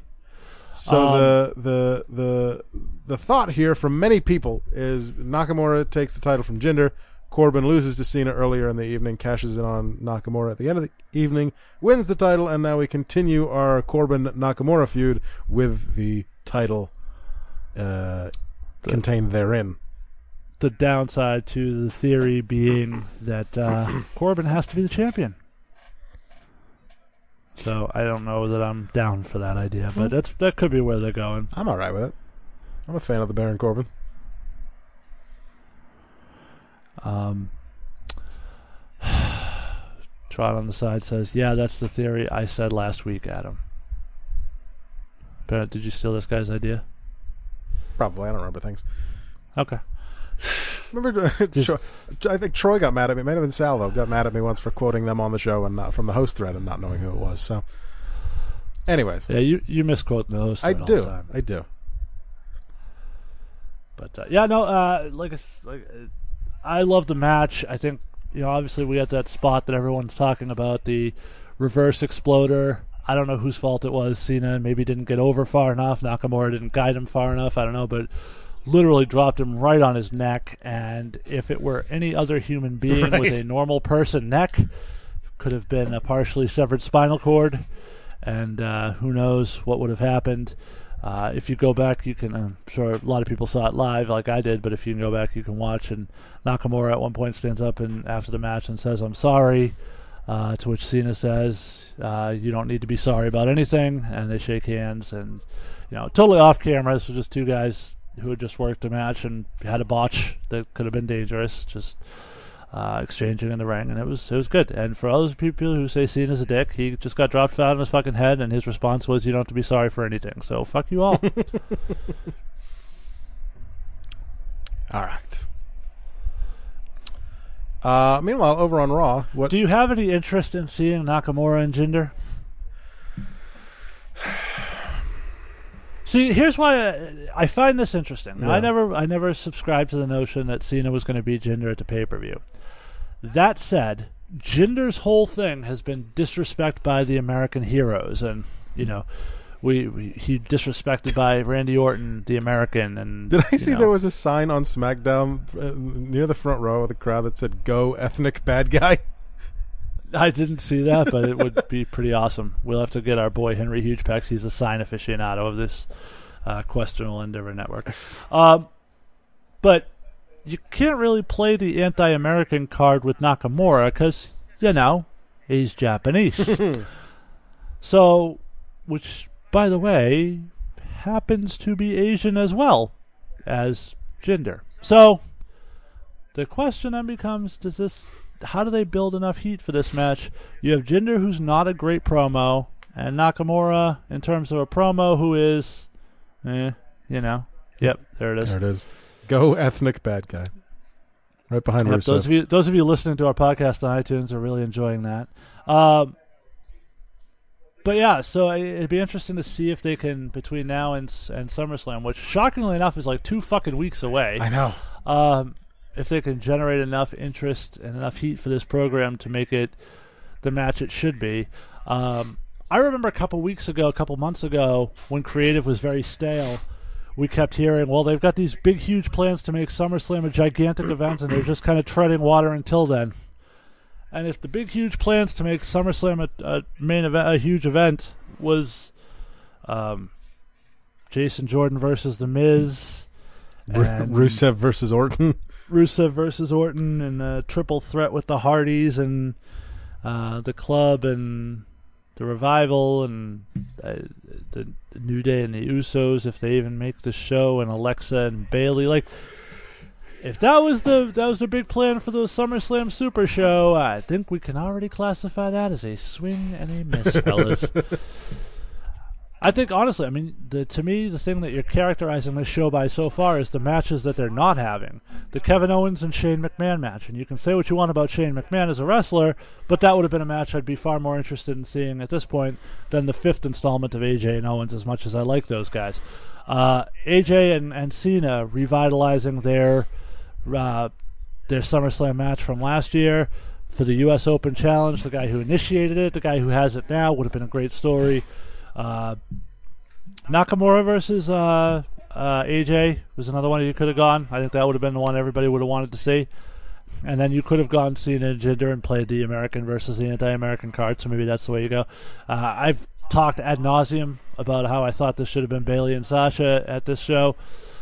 So Um, the the the the thought here from many people is Nakamura takes the title from Jinder. Corbin loses to Cena earlier in the evening, cashes in on Nakamura at the end of the evening, wins the title, and now we continue our Corbin Nakamura feud with the title uh, contained therein. The downside to the theory being that uh, Corbin has to be the champion. So I don't know that I'm down for that idea, but that's that could be where they're going. I'm all right with it. I'm a fan of the Baron Corbin. Um, Trot on the side says, "Yeah, that's the theory I said last week, Adam." But did you steal this guy's idea? Probably, I don't remember things. Okay. Remember, I think Troy got mad at me. It might have been Salvo got mad at me once for quoting them on the show and not from the host thread and not knowing who it was. So Anyways, Yeah, you you misquote the host. I all the do. time. I do. But uh, yeah, no, uh, like like I love the match. I think you know, obviously we got that spot that everyone's talking about the reverse exploder. I don't know whose fault it was. Cena maybe didn't get over far enough. Nakamura didn't guide him far enough. I don't know, but literally dropped him right on his neck. And if it were any other human being with a normal person neck, could have been a partially severed spinal cord, and uh, who knows what would have happened. Uh, if you go back, you can. I'm sure a lot of people saw it live, like I did. But if you can go back, you can watch. And Nakamura at one point stands up and after the match and says, "I'm sorry." Uh, to which Cena says, uh, "You don't need to be sorry about anything." And they shake hands, and you know, totally off camera. This was just two guys who had just worked a match and had a botch that could have been dangerous. Just uh, exchanging in the ring, and it was it was good. And for all those people who say Cena's a dick, he just got dropped out on his fucking head, and his response was, "You don't have to be sorry for anything." So fuck you all. All right. Uh, meanwhile, over on Raw, what Do you have any interest in seeing Nakamura and Jinder? See, here's why I, I find this interesting. Now, I never, I never subscribed to the notion that Cena was going to be Jinder at the pay per view. That said, Jinder's whole thing has been disrespect by the American heroes, and you know, we, we he disrespected by Randy Orton, the American, and Did I see know. there was a sign on SmackDown uh, near the front row of the crowd that said "Go ethnic bad guy"? I didn't see that, but it would be pretty awesome. We'll have to get our boy Henry Hugepex. He's the sign aficionado of this uh, questionable endeavor network. Um, but you can't really play the anti-American card with Nakamura because you know he's Japanese. so, which by the way happens to be Asian as well as Jinder. So the question then becomes: Does this? How do they build enough heat for this match? You have Jinder, who's not a great promo, and Nakamura, in terms of a promo, who is, eh, you know, yep, there it is. There it is. Go ethnic bad guy. Right behind Yep, Rusev. those of you, those of you listening to our podcast on iTunes are really enjoying that. Um, but yeah, so it'd be interesting to see if they can between now and and SummerSlam, which shockingly enough is like two fucking weeks away. I know. um, if they can generate enough interest and enough heat for this program to make it the match it should be. Um, I remember a couple weeks ago, a couple months ago, when creative was very stale, we kept hearing, well, they've got these big, huge plans to make SummerSlam a gigantic event, and they're just kind of treading water until then. And if the big, huge plans to make SummerSlam a, a main event, a huge event, was um, Jason Jordan versus The Miz, and- Rusev versus Orton. Rusev versus Orton and the triple threat with the Hardys and uh, the club and the revival and uh, the New Day and the Usos if they even make the show and Alexa and Bayley like if that was the that was the big plan for the SummerSlam Super Show, I think we can already classify that as a swing and a miss, fellas. I think honestly, I mean, the, to me, the thing that you're characterizing this show by so far is the matches that they're not having. The Kevin Owens and Shane McMahon match, and you can say what you want about Shane McMahon as a wrestler, but that would have been a match I'd be far more interested in seeing at this point than the fifth installment of AJ and Owens. As much as I like those guys, uh, AJ and, and Cena revitalizing their uh, their SummerSlam match from last year for the U.S. Open Challenge. The guy who initiated it, the guy who has it now, would have been a great story. Uh, Nakamura versus uh, uh, AJ was another one you could have gone. I think that would have been the one everybody would have wanted to see. And then you could have gone Cena and and played the American versus the anti-American card. So maybe that's the way you go. Uh, I've talked ad nauseum about how I thought this should have been Bayley and Sasha at this show.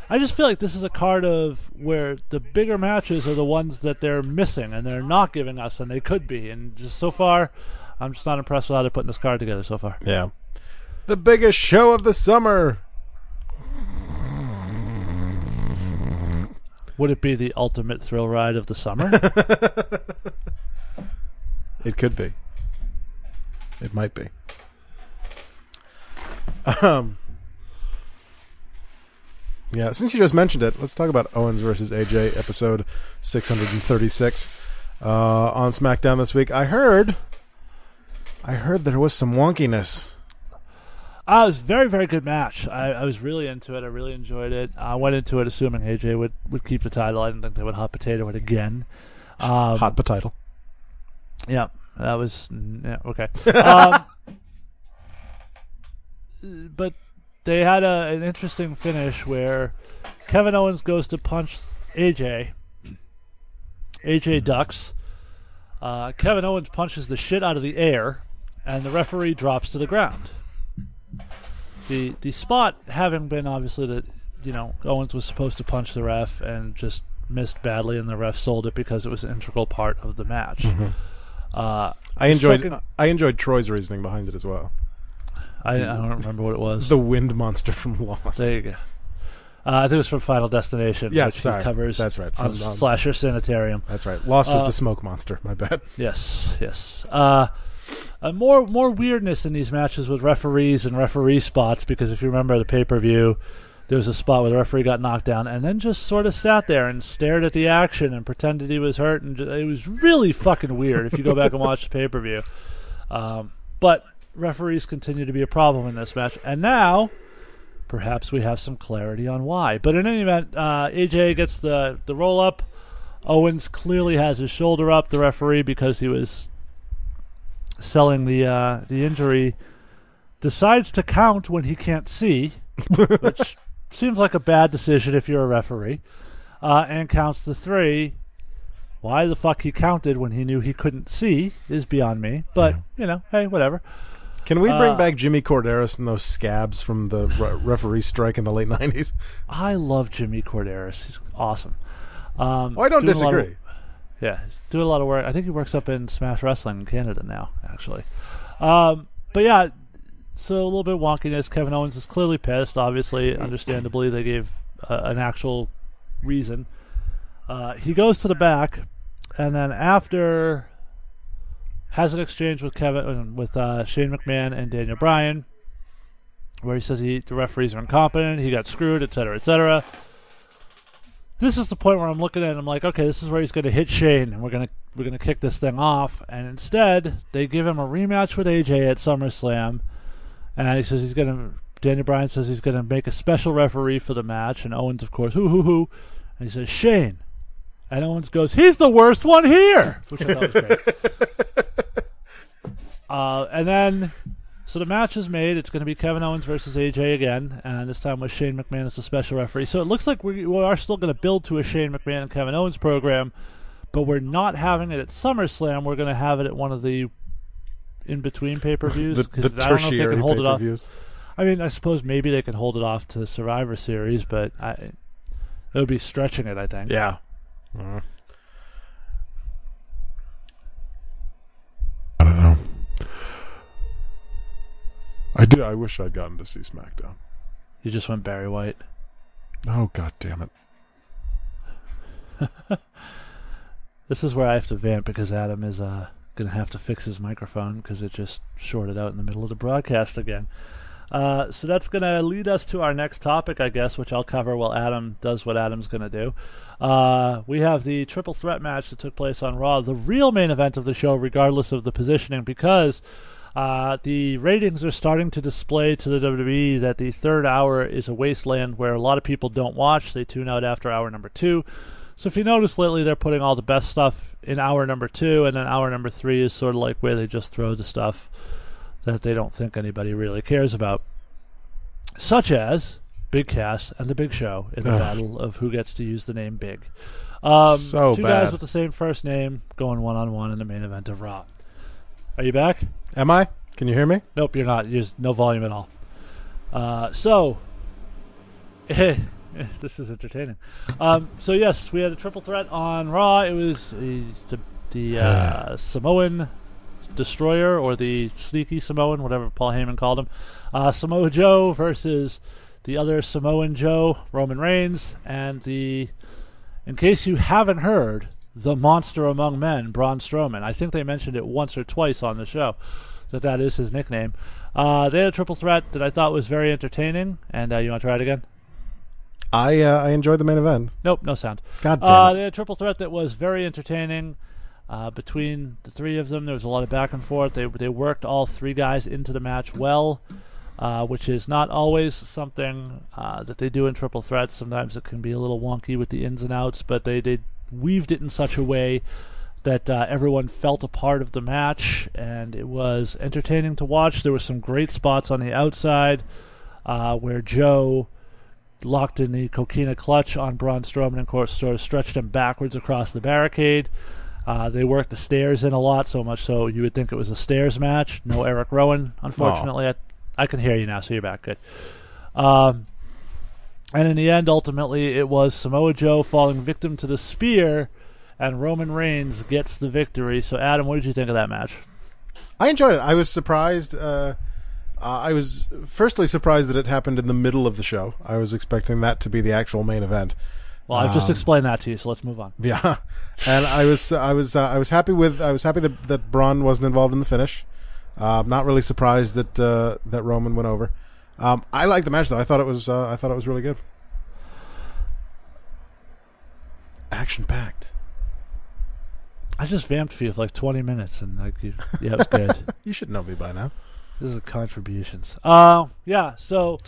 I just feel like this is a card of where the bigger matches are the ones that they're missing and they're not giving us, and they could be. And just so far, I'm just not impressed with how they're putting this card together so far. Yeah. The biggest show of the summer. Would it be the ultimate thrill ride of the summer? It could be. It might be. Um. Yeah, since you just mentioned it, let's talk about Owens versus AJ episode 636 uh, on SmackDown this week. I heard, I heard there was some wonkiness. Uh, it was a very, very good match. I, I was really into it. I really enjoyed it. I went into it assuming AJ would, would keep the title. I didn't think they would hot potato it again. Um, Hot potato. Yeah, that was yeah, okay. Um, but they had a, an interesting finish where Kevin Owens goes to punch AJ. AJ ducks. Uh, Kevin Owens punches the shit out of the air, and the referee drops to the ground. The the spot having been obviously that you know Owens was supposed to punch the ref and just missed badly, and the ref sold it because it was an integral part of the match. Uh, I enjoyed. second- I enjoyed Troy's reasoning behind it as well. I, I don't remember what it was. The wind monster from Lost. there you go. Uh, I think it was from Final Destination. Yes, which sorry. covers. That's right, On from, um, Slasher Sanitarium. That's right. Lost was Uh, the smoke monster. My bad. Yes, yes. Uh, uh, more more weirdness in these matches with referees and referee spots because if you remember the pay per view, there was a spot where the referee got knocked down and then just sort of sat there and stared at the action and pretended he was hurt and ju- it was really fucking weird if you go back and watch the pay per view. Um, but referees continue to be a problem in this match, and now perhaps we have some clarity on why. But in any event, uh, AJ gets the the roll up. Owens clearly has his shoulder up. The referee, because he was selling the uh, the injury, decides to count when he can't see, which seems like a bad decision if you're a referee, uh, and counts the three. Why the fuck he counted when he knew he couldn't see is beyond me. But you know, hey, whatever. Can we bring Uh, back Jimmy Korderas and those scabs from the re- referee strike in the late nineties? I love Jimmy Korderas. He's awesome. Um, Oh, I don't lot of- disagree. Yeah, doing a lot of work. I think he works up in Smash Wrestling in Canada now, actually. Um, but yeah, so a little bit wonkiness. Kevin Owens is clearly pissed. Obviously, understandably, they gave uh, an actual reason. Uh, he goes to the back, and then after has an exchange with Kevin with uh, Shane McMahon and Daniel Bryan, where he says he the referees are incompetent, he got screwed, etc., etc this is the point where I'm looking at it, I'm like, okay, this is where he's going to hit Shane, and we're going to we're going to kick this thing off. And instead, they give him a rematch with AJ at SummerSlam, and he says he's going to. Daniel Bryan says he's going to make a special referee for the match, and Owens, of course, hoo hoo hoo, and he says Shane, and Owens goes, he's the worst one here, which I thought was great. uh, and then so the match is made. It's going to be Kevin Owens versus AJ again, and this time with Shane McMahon as the special referee. So it looks like we, we are still going to build to a Shane McMahon and Kevin Owens program, but we're not having it at SummerSlam. We're going to have it at one of the in between pay per views because I don't know if they can hold it off. I mean, I suppose maybe they can hold it off to Survivor Series, but I, it would be stretching it. I think. Yeah. Mhm. I did. I wish I'd gotten to see SmackDown. You just went Barry White. Oh God damn it! This is where I have to vamp because Adam is uh, going to have to fix his microphone because it just shorted out in the middle of the broadcast again. Uh, so that's going to lead us to our next topic, I guess, which I'll cover while Adam does what Adam's going to do. Uh, we have the triple threat match that took place on Raw, the real main event of the show, regardless of the positioning, because uh, the ratings are starting to display to the WWE that the third hour is a wasteland where a lot of people don't watch. They tune out after hour number two. So if you notice lately, they're putting all the best stuff in hour number two, and then hour number three is sort of like where they just throw the stuff that they don't think anybody really cares about, such as Big Cass and the Big Show in the Ugh. battle of who gets to use the name Big. Um, So two guys with the same first name going one on one in the main event of Raw. Are you back? Am I? Can you hear me? Nope, you're not. There's no volume at all. Uh, so, this is entertaining. Um, so yes, we had a triple threat on Raw. It was the the uh, Samoan Destroyer or the Sneaky Samoan, whatever Paul Heyman called him. Uh, Samoa Joe versus the other Samoan Joe, Roman Reigns, and the, in case you haven't heard, the monster among men, Braun Strowman. I think they mentioned it once or twice on the show that that is his nickname. Uh, they had a triple threat that I thought was very entertaining. And uh, you want to try it again? I uh, I enjoyed the main event. Nope, no sound. God damn Uh, it! they had a triple threat that was very entertaining. Uh, between the three of them, there was a lot of back and forth. They they worked all three guys into the match well. uh, which is not always something uh, that they do in triple threats. Sometimes it can be a little wonky with the ins and outs, but they, they weaved it in such a way that uh, everyone felt a part of the match, and it was entertaining to watch. There were some great spots on the outside uh, where Joe locked in the coquina clutch on Braun Strowman and course sort of stretched him backwards across the barricade. Uh, they worked the stairs in a lot, so much so you would think it was a stairs match. No Eric Rowan, unfortunately. I, I can hear you now, so you're back. Good. Um, and in the end, ultimately, it was Samoa Joe falling victim to the spear, and Roman Reigns gets the victory. So, Adam, what did you think of that match? I enjoyed it. I was surprised. Uh, uh, I was firstly surprised that it happened in the middle of the show. I was expecting that to be the actual main event. Well, I've just Um, explained that to you, so let's move on. Yeah, and I was I was uh, I was happy with I was happy that that Braun wasn't involved in the finish. Uh, I'm not really surprised that uh, that Roman went over. Um, I like the match though. I thought it was uh, I thought it was really good. Action packed. I just vamped for you for like 20 minutes, and like, you, yeah, it was good. You should know me by now. This is contributions. Uh, yeah, so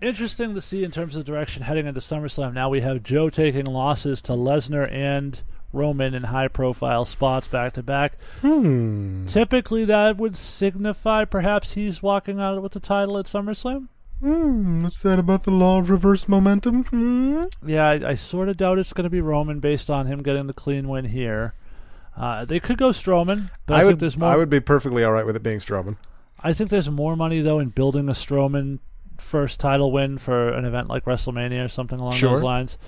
interesting to see in terms of direction heading into SummerSlam. Now we have Joe taking losses to Lesnar and Roman in high profile spots back to back. Hmm. Typically, that would signify perhaps he's walking out with the title at SummerSlam. Hmm. What's that about the law of reverse momentum? Hmm. Yeah, I, I sort of doubt it's going to be Roman based on him getting the clean win here. Uh, they could go Strowman, but I, I think would there's more. I would be perfectly all right with it being Strowman. I think there's more money though in building a Strowman first title win for an event like WrestleMania or something along Sure. those lines.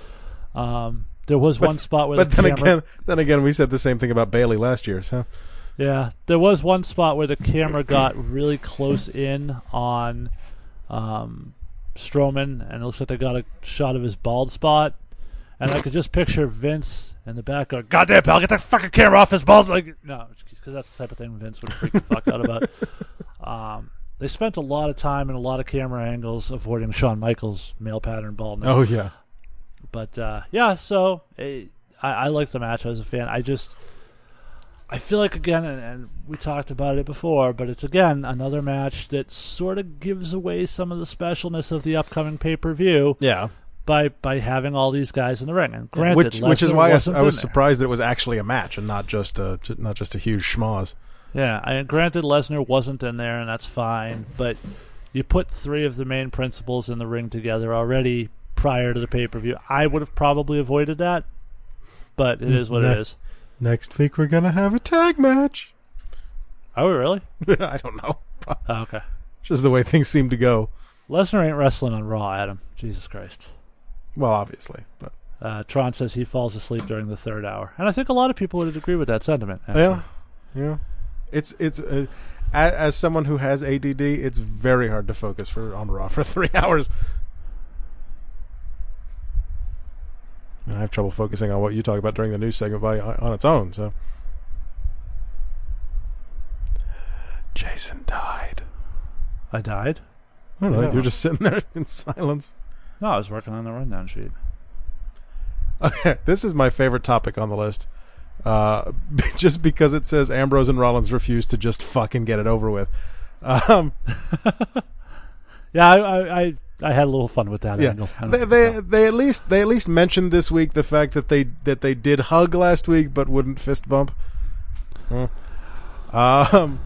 Um, there was one spot where But the then camera, again, then again, we said the same thing about Bayley last year. So yeah, there was one spot where the camera got really close in on um, Strowman, and it looks like they got a shot of his bald spot. And I could just picture Vince in the back going, "Goddamn, pal, get that fucking camera off his bald!" Like, no, because that's the type of thing Vince would freak the fuck out about. Um, they spent a lot of time and a lot of camera angles avoiding Shawn Michaels' male pattern baldness. oh yeah, But uh, yeah, so eh, I, I like the match. as a fan. I just I feel like again, and, and we talked about it before, but it's again another match that sort of gives away some of the specialness of the upcoming pay per view yeah. by by having all these guys in the ring. And granted, which which is why I, I was surprised that it was actually a match and not just a not just a huge schmoz. Yeah, and granted, Lesnar wasn't in there, and that's fine. But you put three of the main principals in the ring together already prior to the pay per view. I would have probably avoided that, but it is what Nah. it is. Next week we're gonna have a tag match. Are we really? I don't know. Oh, okay. Just the way things seem to go. Lesnar ain't wrestling on Raw, Adam. Jesus Christ. Well, obviously, but Uh, Tron says he falls asleep during the third hour, and I think a lot of people would agree with that sentiment. actually. yeah, yeah. It's it's uh, as, as someone who has ADD, it's very hard to focus for on Raw for three hours. And I have trouble focusing on what you talk about during the news segment by on its own. So, Jason died. I died. I don't know. Yeah. You're just sitting there in silence. No, I was working on the rundown sheet. Okay, this is my favorite topic on the list. Uh, just because it says Ambrose and Rollins refuse to just fucking get it over with. Um, Yeah, I, I, I, I had a little fun with that yeah, angle. I don't they, know. they they at least they at least mentioned this week the fact that they that they did hug last week but wouldn't fist bump. Um,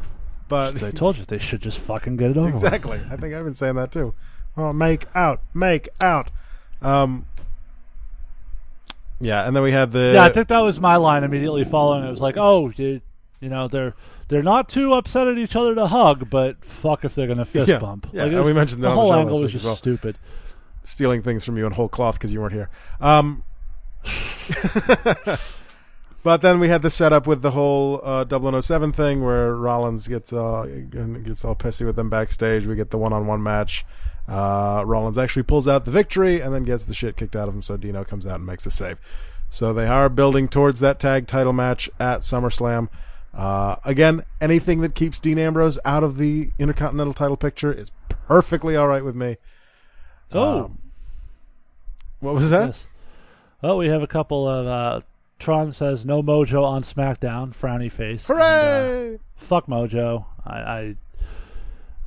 but They told you they should just fucking get it over with. exactly, I think I've been saying that too. Oh, make out, make out. Um, yeah, and then we had the Yeah, I think that was my line immediately following. It was like, oh, you, you know, they're they're not too upset at each other to hug, but fuck if they're gonna fist Yeah, bump. yeah, Like, and we mentioned that the the whole angle was just well. stupid. stealing things from you in whole cloth because you weren't here. Um, but then we had the setup with the whole uh, 007 thing where Rollins gets uh, gets all pissy with them backstage. We get the one-on-one match. Uh, Rollins actually pulls out the victory and then gets the shit kicked out of him. So Dino comes out and makes the save. So they are building towards that tag title match at SummerSlam. Uh, again, anything that keeps Dean Ambrose out of the Intercontinental title picture is perfectly all right with me. Oh, Um, what was that? yes. Oh, we have a couple of. Uh, Tron says no Mojo on SmackDown. Frowny face. And, uh, Hooray! fuck Mojo. I, I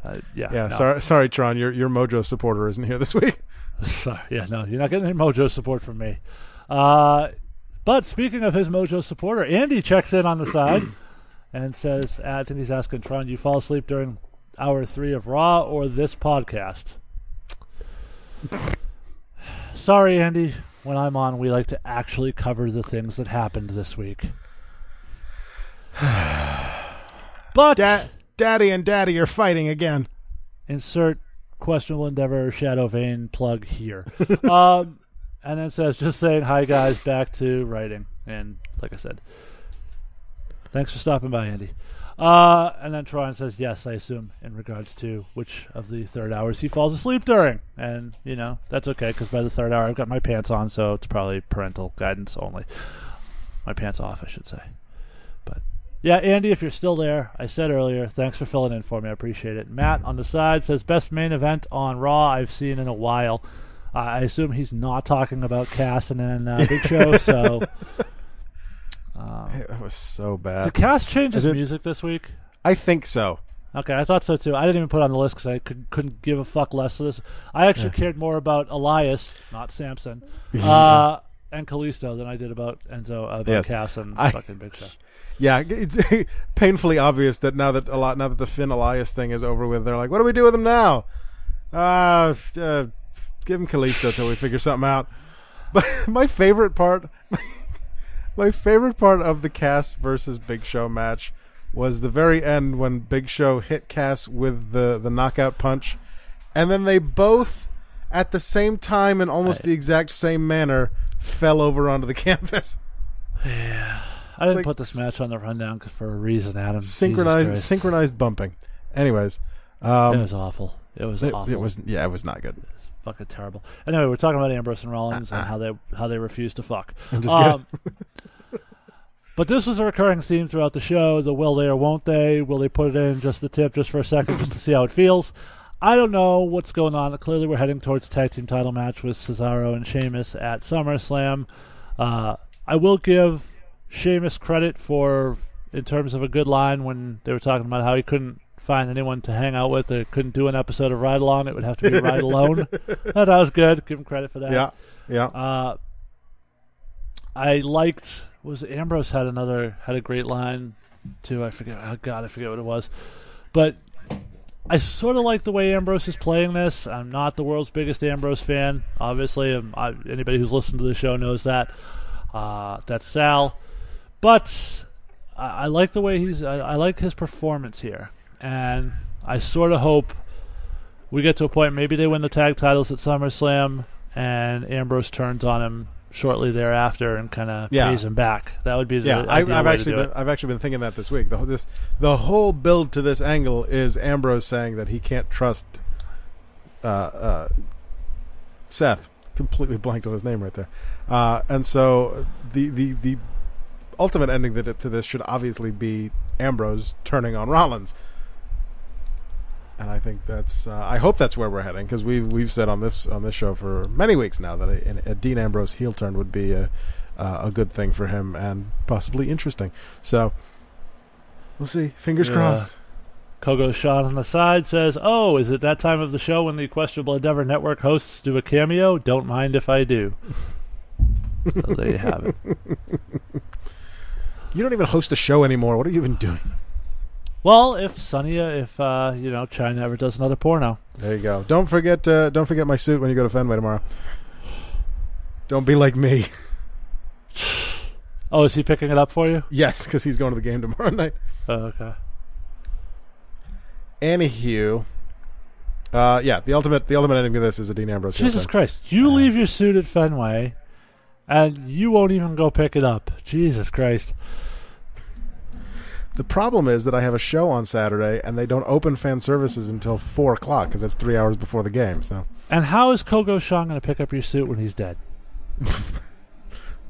Uh, yeah. Yeah, no. sorry, sorry, Tron. Your your Mojo supporter isn't here this week. Sorry. Yeah, no, you're not getting any Mojo support from me. Uh, but speaking of his Mojo supporter, Andy checks in on the side and says, I think he's asking Tron, you fall asleep during hour three of Raw or this podcast? Sorry, Andy. When I'm on, we like to actually cover the things that happened this week. But Da- Daddy and Daddy are fighting again. insert questionable endeavor Shadowvane plug here um, and then says just saying hi guys back to writing and like i said thanks for stopping by andy uh, and then Tron says yes i assume in regards to which of the third hours he falls asleep during and you know that's okay because by the third hour i've got my pants on so it's probably parental guidance only my pants off i should say but yeah, Andy, if you're still there, I said earlier, thanks for filling in for me. I appreciate it. Matt on the side says best main event on Raw I've seen in a while. Uh, I assume he's not talking about Cass and then uh, Big Show. So, uh, It was so bad. did Cass change his it- music this week? I think so. Okay, I thought so too. I didn't even put it on the list because I could, couldn't give a fuck less of this. I actually cared more about Elias, not Samson, uh, and Kalisto than I did about Enzo, uh, about Yes. Cass and I- fucking Big Show. Yeah, it's painfully obvious that now that a lot now that the Finn Elias thing is over with, they're like, what do we do with him now? Uh, uh give him Kalisto till we figure something out. But my favorite part, my favorite part of the Cass versus Big Show match was the very end when Big Show hit Cass with the the knockout punch, and then they both at the same time in almost the exact same manner fell over onto the canvas. Yeah. I didn't like put this match on the rundown for a reason, Adam. Synchronized synchronized bumping. Anyways, It um, was awful. It was it, awful. it was yeah, it was not good. Fucking terrible. Anyway, we're talking about Ambrose and Rollins and how they how they refuse to fuck. Um, but this was a recurring theme throughout the show. The will they or won't they? Will they put it in just the tip just for a second just to see how it feels? I don't know what's going on. Clearly, we're heading towards a tag team title match with Cesaro and Sheamus at SummerSlam. Uh, I will give Sheamus credit for in terms of a good line when they were talking about how he couldn't find anyone to hang out with. They couldn't do an episode of Ride Along. It would have to be Ride Alone. that was good. Give him credit for that. Yeah, yeah. Uh, I liked was Ambrose had another had a great line too. I forget. Oh God, I forget what it was, but I sort of like the way Ambrose is playing this. I'm not the world's biggest Ambrose fan, obviously. Um, I, anybody who's listened to the show knows that. Uh, that's Sal, but I, I like the way he's. I, I like his performance here, and I sort of hope we get to a point. Maybe they win the tag titles at SummerSlam, and Ambrose turns on him shortly thereafter and kind of Yeah. pays him back. That would be the Yeah, I've to actually been it. I've actually been thinking that this week. The whole- this the whole build to this angle is Ambrose saying that he can't trust uh, uh, Seth. Completely blanked on his name right there. Uh, and so the the the ultimate ending that to this should obviously be Ambrose turning on Rollins. And I think that's. Uh, I hope that's where we're heading because we've we've said on this on this show for many weeks now that a, a Dean Ambrose heel turn would be a uh, a good thing for him and possibly interesting. So we'll see. Fingers Yeah. crossed. Kogo Sean on the side says, "Oh, is it that time of the show when the Questionable Endeavor Network hosts do a cameo? Don't mind if I do." so there you have it. You don't even host a show anymore. What are you even doing? Well, if Sonya, if uh, you know, Chyna ever does another porno, There you go. Don't forget. Uh, don't forget my suit when you go to Fenway tomorrow. Don't be like me. oh, is he picking it up for you? Yes, because he's going to the game tomorrow night. Oh, okay. Anywho, uh, yeah, the ultimate the ultimate ending to this is a Dean Ambrose. Jesus. Christ! You leave your suit at Fenway, and you won't even go pick it up. Jesus Christ! The problem is that I have a show on Saturday, and they don't open fan services until four o'clock because that's three hours before the game. So, And how is Kogo Sean going to pick up your suit when he's dead?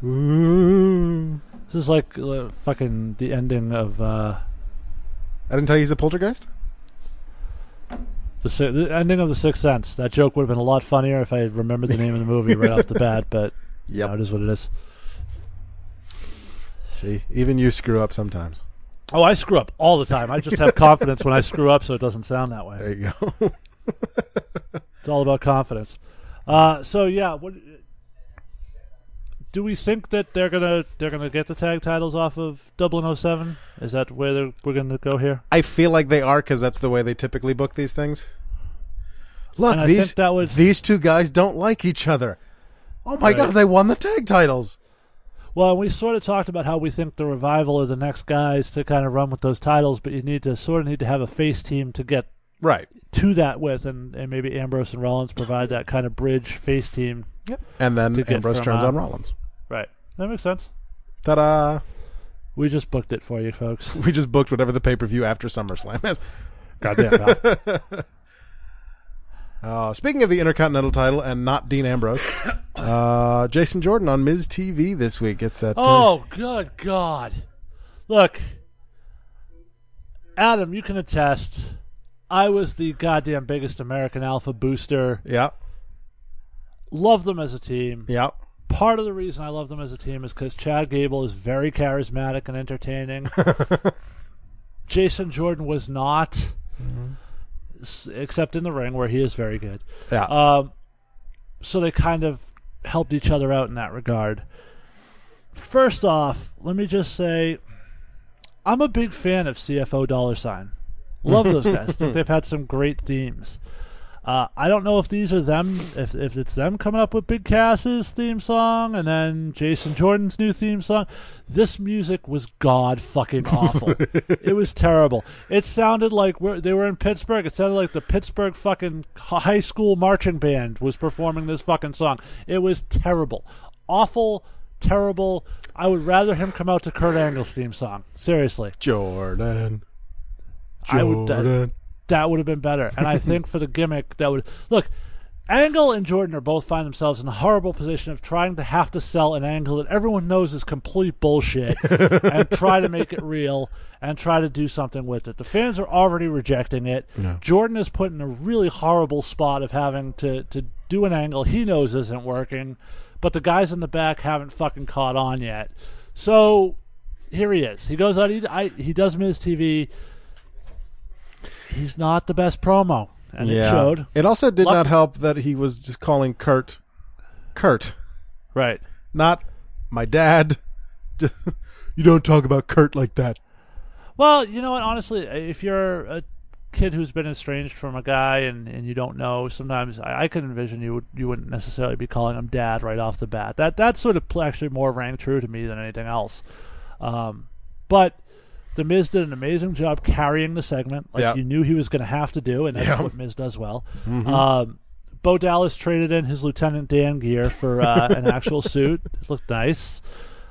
Ooh. This is like uh, fucking the ending of uh, I didn't tell you he's a poltergeist. the, si- the ending of the Sixth Sense. That joke would have been a lot funnier if I had remembered the name of the movie right off the bat. But you know, it is what it is. See, even you screw up sometimes. Oh, I screw up all the time. I just have confidence when I screw up, so it doesn't sound that way. There you go. It's all about confidence. Uh, so yeah, what do we think that they're gonna they're gonna get the tag titles off of Dublin 07? Is that where they're, we're gonna go here? I feel like they are because that's the way they typically book these things. Look, these was- these two guys don't like each other. Oh my Right. god, they won the tag titles. Well, we sort of talked about how we think the revival are the next guys to kind of run with those titles, but you need to sort of need to have a face team to get Right. to that with, and, and maybe Ambrose and Rollins provide that kind of bridge face team. Yep. And then Ambrose turns uh, on Rollins. Right. That makes sense. Ta-da! We just booked it for you, folks. We just booked whatever the pay-per-view after SummerSlam is. Goddamn. Uh, speaking of the Intercontinental title and not Dean Ambrose, uh, Jason Jordan on Miz TV this week gets that. uh, Oh, good God. Look, Adam, you can attest. I was the goddamn biggest American Alpha booster. yeah, Love them as a team. yeah. Part of the reason I love them as a team is because Chad Gable is very charismatic and entertaining. Jason Jordan was not, s- except in the ring where he is very good. Yeah. Um, so they kind of helped each other out in that regard. First off, let me just say, I'm a big fan of CFO Dollar Sign. Love those guys. Think they've had some great themes. Uh, I don't know if these are them, if if it's them coming up with Big Cass's theme song and then Jason Jordan's new theme song. This music was god fucking awful. it was terrible. It sounded like we're, they were in Pittsburgh. It sounded like the Pittsburgh fucking high school marching band was performing this fucking song. It was terrible, awful, terrible. I would rather him come out to Kurt Angle's theme song. Seriously. Jordan. I would- uh, Jordan. That would have been better. And I think for the gimmick, that would look. Angle and Jordan are both find themselves in a horrible position of trying to have to sell an angle that everyone knows is complete bullshit and try to make it real and try to do something with it. The fans are already rejecting it. Yeah. Jordan is put in a really horrible spot of having to, to do an angle he knows isn't working, but the guys in the back haven't fucking caught on yet. So here he is. He goes out. He, I, he does Miz TV. He's not the best promo, and it showed. It also did Luck- not help that he was just calling Kurt, Kurt, Right. not my dad. you don't talk about Kurt like that. Well, you know what? Honestly, if you're a kid who's been estranged from a guy and, and you don't know, sometimes I, I can envision you would you wouldn't necessarily be calling him dad right off the bat. That that sort of actually more rang true to me than anything else. Um, but the Miz did an amazing job carrying the segment, like Yeah. you knew he was going to have to do, and that's Yeah. what Miz does well. Um, Bo Dallas traded in his Lieutenant Dan gear for uh, an actual suit. It looked nice.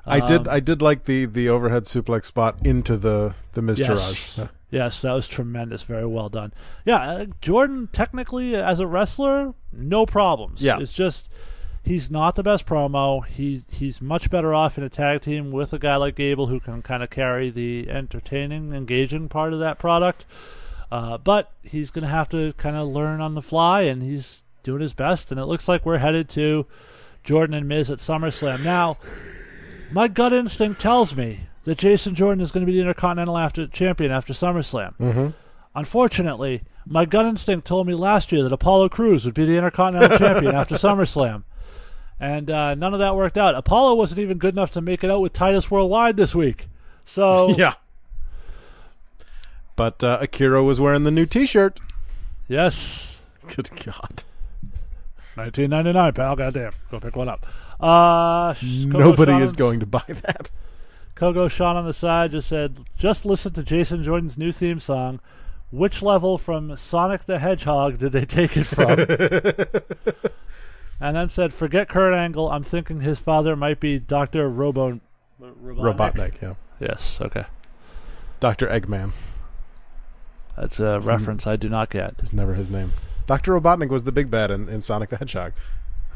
I did. Um, I did like the the overhead suplex spot into the the Miz Yes. Taraj. Yes, that was tremendous. Very well done. Yeah, uh, Jordan technically as a wrestler, no problems. Yeah. it's just he's not the best promo. He he's much better off in a tag team with a guy like Gable who can kind of carry the entertaining, engaging part of that product. Uh, but he's going to have to kind of learn on the fly, and he's doing his best. And it looks like we're headed to Jordan and Miz at SummerSlam now. My gut instinct tells me that Jason Jordan is going to be the Intercontinental after champion after SummerSlam. Mm-hmm. Unfortunately, my gut instinct told me last year that Apollo Crews would be the Intercontinental champion after SummerSlam. And uh, none of that worked out. Apollo wasn't even good enough to make it out with Titus Worldwide this week. So, Yeah. But uh, Akira was wearing the new T-shirt. yes. Good God. 1999, pal. Goddamn. Go pick one up. Uh, Nobody Sean- is going to buy that. Kogo Sean on the side just said, just listen to Jason Jordan's new theme song. Which level from Sonic the Hedgehog did they take it from? and then said, forget Kurt Angle. I'm thinking his father might be Dr. Robo. Robotnik. Robotnik. Yeah. Yes, okay. Doctor Eggman That's a reference I do not get. It's never his name. Doctor Robotnik was the big bad in, in Sonic the Hedgehog.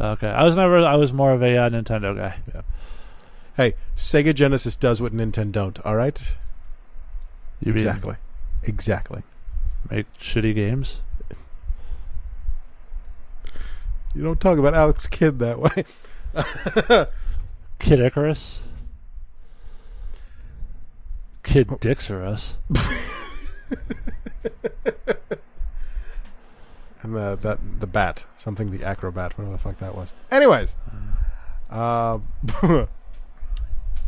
Okay. I was never, I was more of a uh, Nintendo guy. Yeah. Hey, Sega Genesis does what Nintendo don't. All right. You mean exactly. Exactly. make shitty games? You don't talk about Alex Kidd that way. Kid Icarus? Kid Dixeros. And the that the bat, something the acrobat, whatever the fuck that was. Anyways, uh,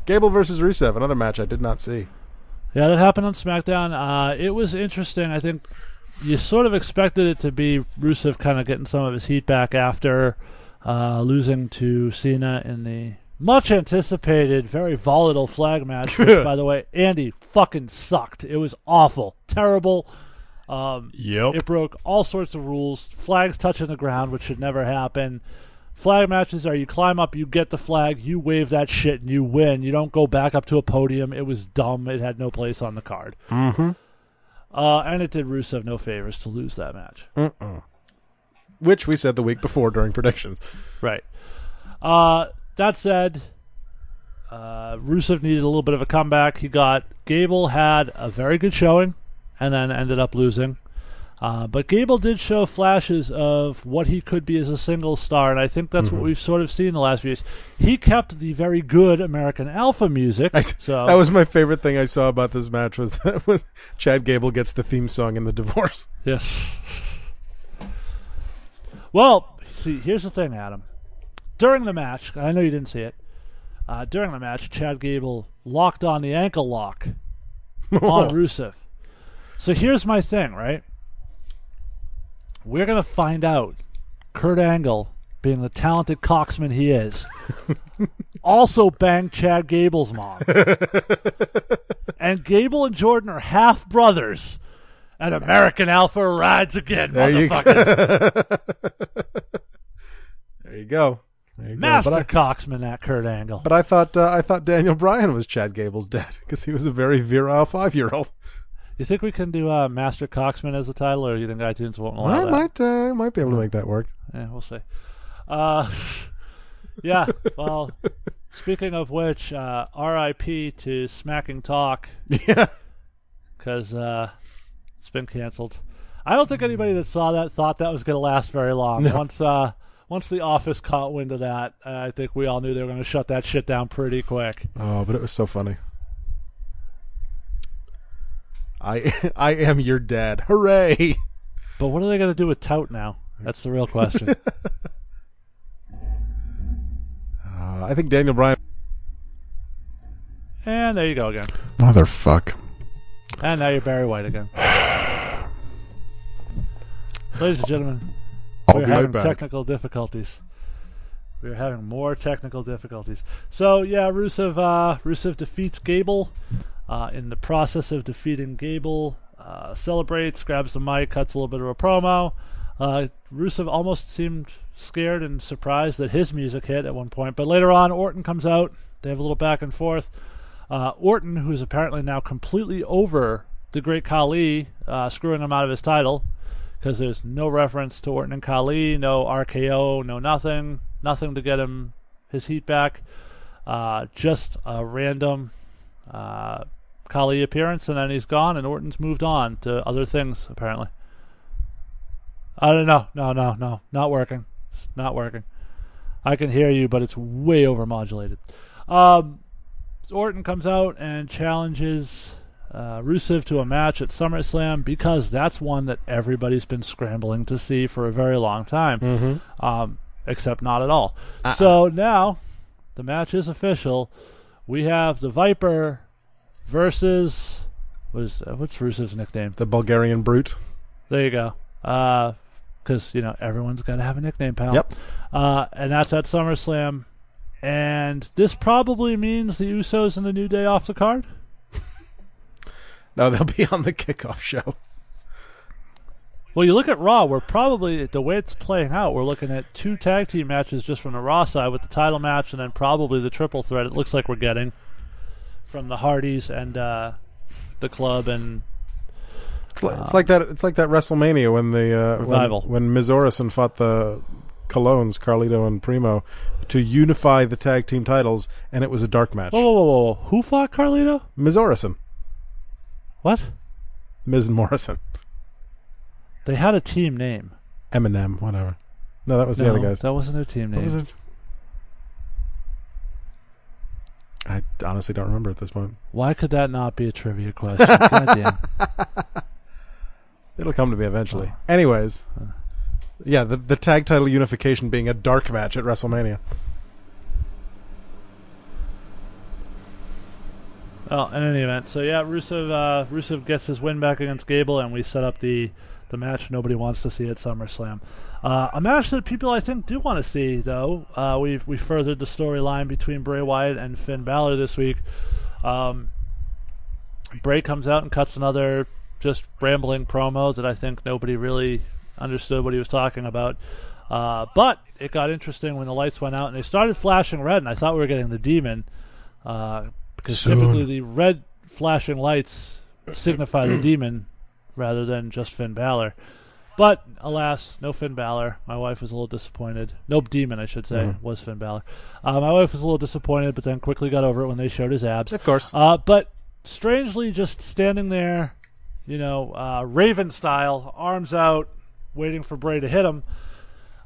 Gable versus Rusev, another match I did not see. Yeah, that happened on SmackDown. Uh, it was interesting. I think you sort of expected it to be Rusev kind of getting some of his heat back after uh, losing to Cena in the much anticipated, very volatile flag match. Which, by the way, Andy fucking sucked. It was awful, terrible. Um, Yep. it broke all sorts of rules. Flags touching the ground, which should never happen. Flag matches are you climb up, you get the flag, you wave that shit, and you win. You don't go back up to a podium. It was dumb. It had no place on the card. Mm-hmm. Uh, and it did Rusev no favors to lose that match. Which we said the week before during predictions. Right. Uh, that said, uh, Rusev needed a little bit of a comeback. He got Gable had a very good showing, and then ended up losing. Uh, but Gable did show flashes of what he could be as a single star, and I think that's what we've sort of seen the last few years. He kept the very good American Alpha music. I so that was my favorite thing I saw about this match was that was Chad Gable gets the theme song in the divorce. Yes. Well, see, here's the thing, Adam. During the match, I know you didn't see it. Uh, during the match, Chad Gable locked on the ankle lock on Rusev. So here's my thing, right? We're gonna find out Kurt Angle, being the talented coxman he is, also banged Chad Gable's mom. and Gable and Jordan are half brothers. And American Alpha rides again, There you go. motherfuckers. There you go. There you go. Master But I, Coxman, that Kurt Angle. but I thought uh, I thought Daniel Bryan was Chad Gable's dad because he was a very virile five year old. You think we can do uh, Master Coxman as the title, or do you think iTunes won't allow I that? might uh, might be able to make that work. Yeah, we'll see. Uh, yeah, well, speaking of which, uh, RIP to Smacking Talk, Yeah. because uh, it's been canceled. I don't think anybody that saw that thought that was going to last very long. No. Once uh, once the office caught wind of that, uh, I think we all knew they were going to shut that shit down pretty quick. Oh, but it was so funny. I I am your dad. Hooray! But what are they going to do with Tout now? That's the real question. Uh, I think Daniel Bryan. and there you go again. Motherfuck. And now you're Barry White again. Ladies and gentlemen, I'll we're having right technical difficulties. We're having more technical difficulties. So yeah, Rusev uh, Rusev defeats Gable. Uh, in the process of defeating Gable, uh, celebrates, grabs the mic, cuts a little bit of a promo. Uh, Rusev almost seemed scared and surprised that his music hit at one point, but later on, Orton comes out. They have a little back and forth. Uh, Orton, who's apparently now completely over the Great Khali, uh, screwing him out of his title because there's no reference to Orton and Khali, no RKO, no nothing, nothing to get him his heat back. Uh, just a random Khali appearance, and then he's gone, and Orton's moved on to other things apparently. I don't know, no, no, no, not working, it's not working. I can hear you, but it's way overmodulated. Um, so Orton comes out and challenges uh, Rusev to a match at SummerSlam because that's one that everybody's been scrambling to see for a very long time. Mm-hmm. Um, except not at all. So now the match is official. We have the Viper versus what is uh, what's Rusev's nickname? The Bulgarian brute. There you go. Because you know everyone's got to have a nickname, pal. Yep. Uh, and that's at SummerSlam. And this probably means the Usos and the New Day off the card. No, they'll be on the kickoff show. Well, you look at Raw, we're probably the way it's playing out. We're looking at two tag team matches just from the Raw side with the title match, and then probably the triple threat. It looks like we're getting from the Hardys and uh, the club and It's like, it's like that. It's like that WrestleMania when the uh, Revival. when, when Miz Orison fought the Colóns, Carlito and Primo, to unify the tag team titles, and it was a dark match. whoa, whoa, whoa, whoa. Who fought Carlito? Miz Orison, What? Miz Morrison, They had a team name. Eminem, whatever. No, that was the no, other guys. that wasn't a team What name. was it? I honestly don't remember at this point. Why could that not be a trivia question? Goddamn. It'll come to me eventually. Anyways, yeah, the the tag title unification being a dark match at WrestleMania. Well, in any event, so yeah, Rusev uh, Rusev gets his win back against Gable, and we set up the the match nobody wants to see at SummerSlam. Uh, a match that people I think do want to see, though. Uh, we've we furthered the storyline between Bray Wyatt and Finn Balor this week. Um, Bray comes out and cuts another just rambling promo that I think nobody really understood what he was talking about. Uh, but it got interesting when the lights went out and they started flashing red, and I thought we were getting the demon uh, because Soon. typically the red flashing lights signify the demon rather than just Finn Balor. But alas, no Finn Balor. My wife was a little disappointed. No demon, I should say, was Finn Balor. Uh, my wife was a little disappointed, but then quickly got over it when they showed his abs. Of course. Uh, but strangely, just standing there, you know, uh, Raven style, arms out, waiting for Bray to hit him.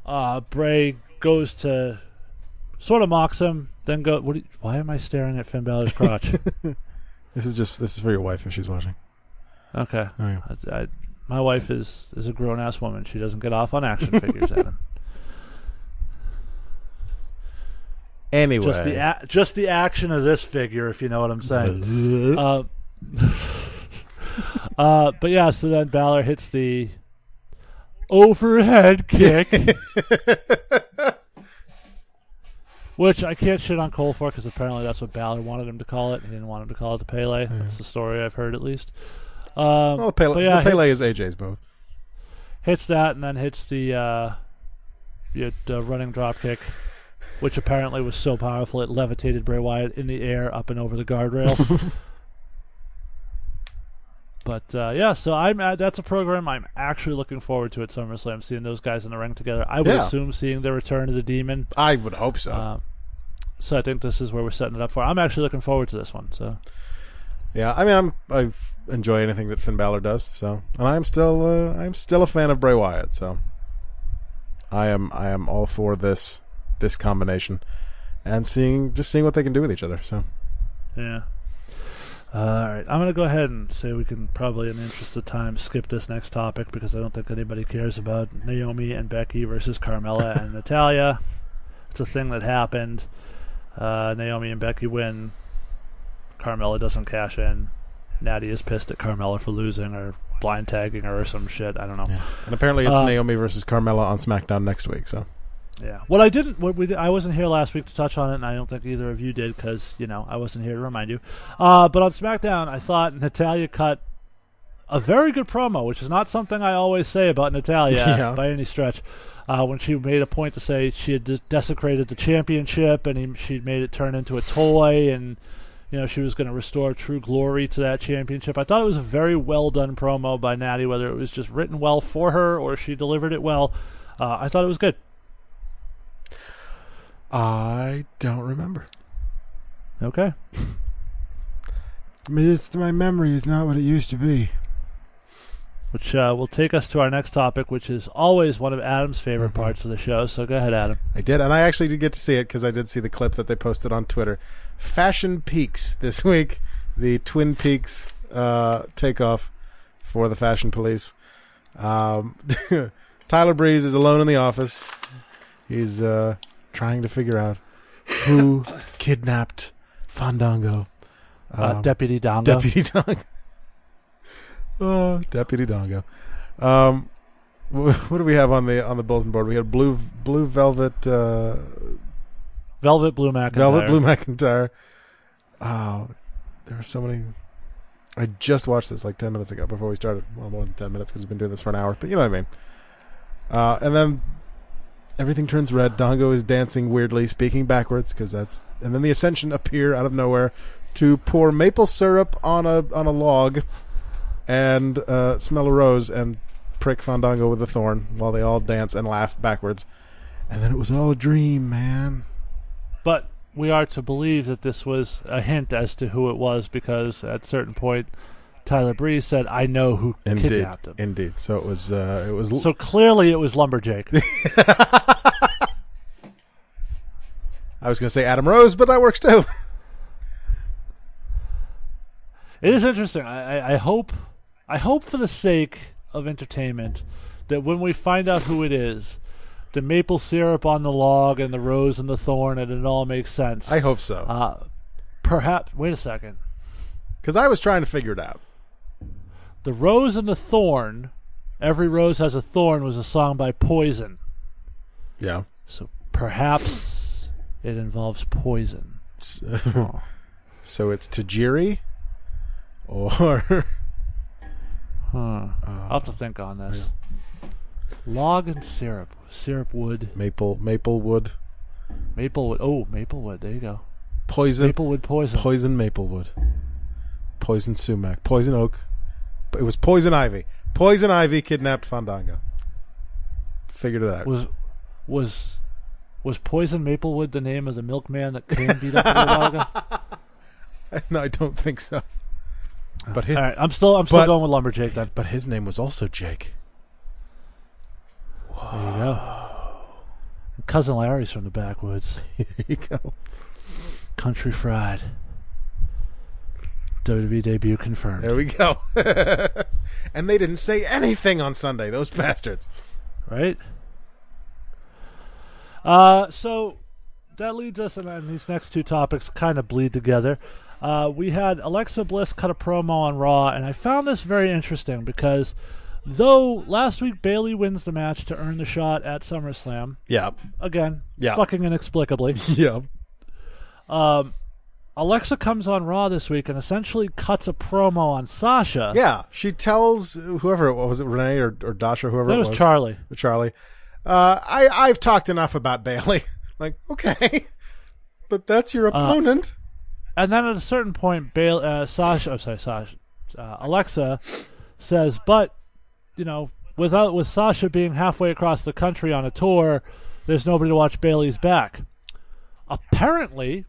Uh, Bray goes to sort of mocks him, then go. What? you- why am I staring at Finn Balor's crotch? This is just this is for your wife if she's watching. Okay, yeah. I, I, my wife is is a grown ass woman. She doesn't get off on action figures, Adam. Anyway, Just the a- just the action of this figure, if you know what I'm saying. uh, uh, but yeah, so then Balor hits the overhead kick, which I can't shit on Cole for because apparently that's what Balor wanted him to call it. He didn't want him to call it the Pele. That's the story I've heard at least. Um, well, Pele, yeah, Pele hits, is AJ's move. hits that and then hits the uh, the running drop kick. Which apparently was so powerful it levitated Bray Wyatt in the air up and over the guardrail. But uh, yeah, so I'm at, that's a program I'm actually looking forward to at SummerSlam. Seeing those guys in the ring together. I would Yeah. assume seeing the return of the Demon. I would hope so. Uh, so I think this is where we're setting it up for. I'm actually looking forward to this one. So yeah, I mean, I'm I enjoy anything that Finn Balor does. So, and I'm still uh, I'm still a fan of Bray Wyatt. So, I am I am all for this this combination, and seeing just seeing what they can do with each other. So, yeah. Uh, all right, I'm gonna go ahead and say we can probably, in the interest of time, skip this next topic because I don't think anybody cares about Naomi and Becky versus Carmella and Natalya. It's a thing that happened. Uh, Naomi and Becky win. Carmella doesn't cash in. Natty is pissed at Carmella for losing or blind tagging her or some shit. I don't know. and apparently it's Uh, Naomi versus Carmella on SmackDown next week. So, Yeah. What I didn't, what we, did, I wasn't here last week to touch on it, and I don't think either of you did because you know I wasn't here to remind you. Uh, but on SmackDown, I thought Natalya cut a very good promo, which is not something I always say about Natalya Yeah. by any stretch. Uh, when she made a point to say she had des- desecrated the championship and he, she'd made it turn into a toy, and you know she was going to restore true glory to that championship. I thought it was a very well done promo by Natty, whether it was just written well for her or she delivered it well. Uh, I thought it was good. I don't remember. Okay. I mean, it's, my memory is not what it used to be. Which uh, will take us to our next topic, which is always one of Adam's favorite Mm-hmm. parts of the show. So go ahead, Adam. I did, and I actually did get to see it because I did see the clip that they posted on Twitter. Fashion Peaks this week, the Twin Peaks uh, takeoff for the Fashion Police. Um, Tyler Breeze is alone in the office. He's uh, trying to figure out who kidnapped Fandango. Uh, Um, Deputy Dongo. Deputy Dongo. Oh, Deputy Dongo. Um, what do we have on the on the bulletin board? We had blue blue velvet uh, Velvet Blue McIntyre. velvet blue McIntyre. Oh, there were so many. I just watched this like ten minutes ago before we started. Well, more than ten minutes because we've been doing this for an hour. But you know what I mean. Uh, and then everything turns red. Dongo is dancing weirdly, speaking backwards because that's. And then the Ascension appear out of nowhere to pour maple syrup on a on a log, and uh, smell a rose and prick Fandango with a thorn while they all dance and laugh backwards. And then it was all a dream, man. But we are to believe that this was a hint as to who it was because at a certain point, Tyler Breeze said, "I know who Indeed, kidnapped him." indeed. So it was. Uh, it was. So clearly, it was Lumberjake. I was going to say Adam Rose, but that works too. It is interesting. I, I, I hope, I hope for the sake of entertainment, that when we find out who it is, the maple syrup on the log and the rose and the thorn, and it all makes sense. I hope so. uh, perhaps. Wait a second. Because I was trying to figure it out. The rose and the thorn. Every rose has a thorn was a song by Poison. Yeah. So perhaps it involves poison. So, so it's Tajiri, or Huh. Um, I'll have to think on this. Log and syrup. Syrup wood. maple maple wood. Maple wood. Oh, maple wood. There you go. poison Maplewood poison. poison Maplewood, poison sumac, poison oak. It was poison ivy. Poison ivy kidnapped Fandango. Figured it out. was was was poison Maplewood the name of the milkman that came beat up while no, I don't think so. But his, All right, I'm still I'm still But- going with lumberjack then. but his name was also Jake. There you go. Cousin Larry's from the backwoods. There you go. Country fried. WWE debut confirmed. There we go. and they didn't say anything on Sunday. Those bastards. right? Uh, so that leads us, and these next two topics kind of bleed together. Uh, we had Alexa Bliss cut a promo on Raw, and I found this very interesting because though last week Bayley wins the match to earn the shot at SummerSlam, Yeah. again, Yeah. fucking inexplicably, Yeah. um, Alexa comes on Raw this week and essentially cuts a promo on Sasha. Yeah. She tells whoever it was, was it Renee or, or Dasha, whoever that it was was. Charlie. Charlie. Uh, I, I've talked enough about Bayley. like, okay. But that's your opponent. And then at a certain point, Bail, uh, Sasha, I'm sorry, Sasha, uh, Alexa says, "But you know, without with Sasha being halfway across the country on a tour, there's nobody to watch Bayley's back." Apparently,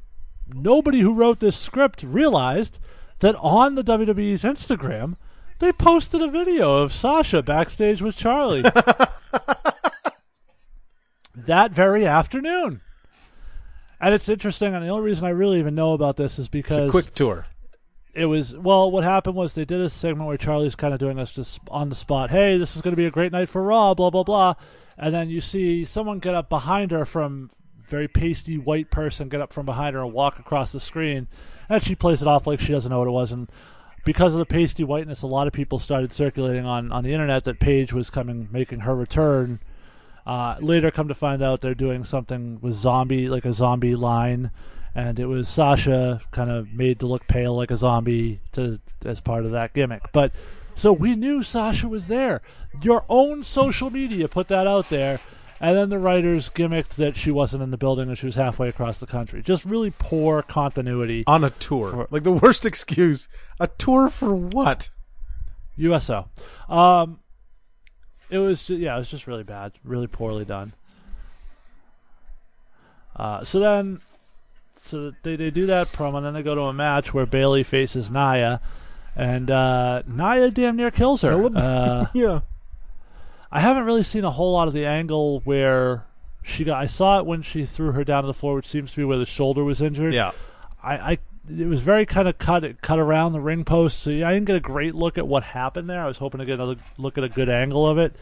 nobody who wrote this script realized that on the WWE's Instagram, they posted a video of Sasha backstage with Charlie that very afternoon. And it's interesting, and the only reason I really even know about this is it's because a quick tour. it was well what happened was they did a segment where charlie's kind of doing this just on the spot hey this is going to be a great night for raw blah blah blah. And then you see someone get up behind her from very pasty white person get up from behind her and walk across the screen. And she plays it off like she doesn't know what it was and because of the pasty whiteness a lot of people started circulating on, on the internet that paige was coming making her return uh, later come to find out they're doing something with zombie like a zombie line and it was Sasha kind of made to look pale like a zombie to as part of that gimmick. But so we knew Sasha was there. Your own social media put that out there, and then the writers gimmicked that she wasn't in the building and she was halfway across the country. Just really poor continuity. On a tour. For- like the worst excuse. A tour for what? USO. Um, it was ju- yeah, it was just really bad, really poorly done. Uh, so then, so they they do that promo, and then they go to a match where Bayley faces Nia, and uh, Nia damn near kills her. Uh, Yeah. I haven't really seen a whole lot of the angle where she got. I saw it when she threw her down to the floor, which seems to be where the shoulder was injured. Yeah. I, I it was very kind of cut cut around the ring post, so I didn't get a great look at what happened there. I was hoping to get another look at a good angle of it.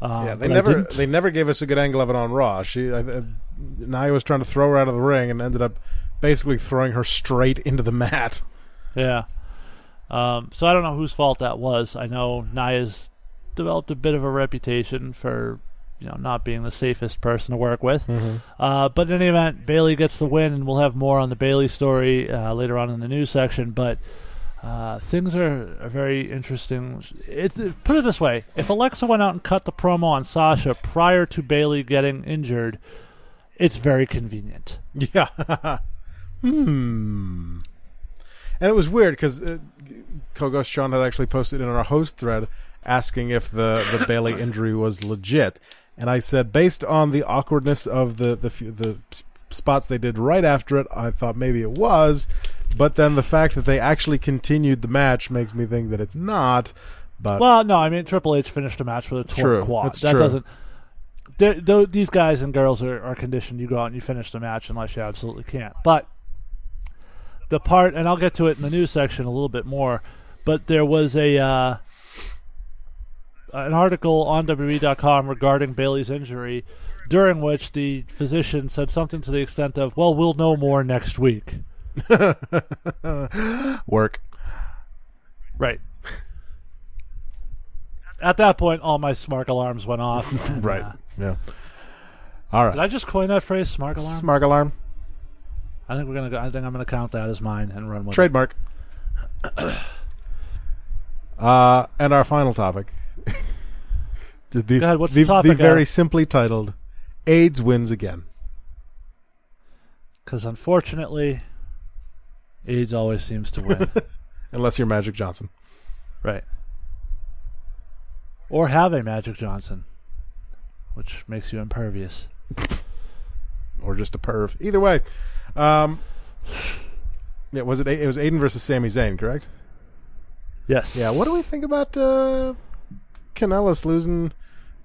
Um, Yeah, they never they never gave us a good angle of it on Raw. She uh, uh, Nia was trying to throw her out of the ring and ended up basically throwing her straight into the mat. Yeah. Um, so I don't know whose fault that was. I know Nia's developed a bit of a reputation for you know not being the safest person to work with. Uh, but in any event, Bayley gets the win, and we'll have more on the Bayley story uh, later on in the news section. But uh, things are, are very interesting. It, it- put it this way: if Alexa went out and cut the promo on Sasha prior to Bayley getting injured, it's very convenient. Yeah. hmm. And it was weird because uh, Kogos Sean had actually posted in our host thread asking if the, the Bayley injury was legit, and I said based on the awkwardness of the the the spots they did right after it, I thought maybe it was, but then the fact that they actually continued the match makes me think that it's not. But Well, no, I mean Triple H finished a match with a torn quad. that's that true. doesn't. these guys and girls are, are conditioned. You go out and you finish the match unless you absolutely can't. But the part, and I'll get to it in the news section a little bit more. But there was a uh, an article on WWE.com regarding Bayley's injury, during which the physician said something to the extent of, "Well, we'll know more next week." Work. Right. At that point, all my smart alarms went off. and, Right. uh, Yeah. All right. did. I just coin that phrase, smart alarm? Smart alarm. I think we're gonna. Go, I think I'm gonna count that as mine and run with it. Trademark. uh, and our final topic. The, the, Go ahead, what's the, the topic, very Adam? simply titled AIDS wins again. Because unfortunately, AIDS always seems to win. Unless you're Magic Johnson. right. Or have a Magic Johnson, which makes you impervious. Or just a perv. Either way. Um, yeah, was it it was Aiden versus Sami Zayn, correct? Yes. Yeah, what do we think about uh Kanellis losing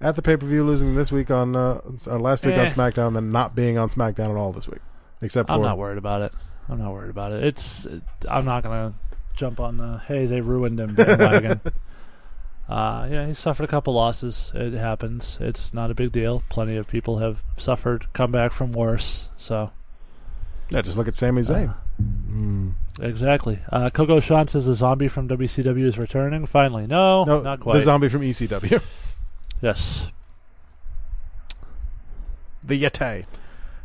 at the pay per view, losing this week on uh, or last week on Eh. SmackDown, and then not being on SmackDown at all this week, except for I'm not worried about it. I'm not worried about it. It's. It, I'm not gonna jump on the hey they ruined him bandwagon. uh, yeah, he suffered a couple losses. It happens. It's not a big deal. Plenty of people have suffered, come back from worse. So yeah. Just look at Sami Zayn. Uh, Mm. Exactly. Uh, Coco Sean says the zombie from WCW is returning. Finally, no, No, not quite. the zombie from ECW, yes, the Yeti.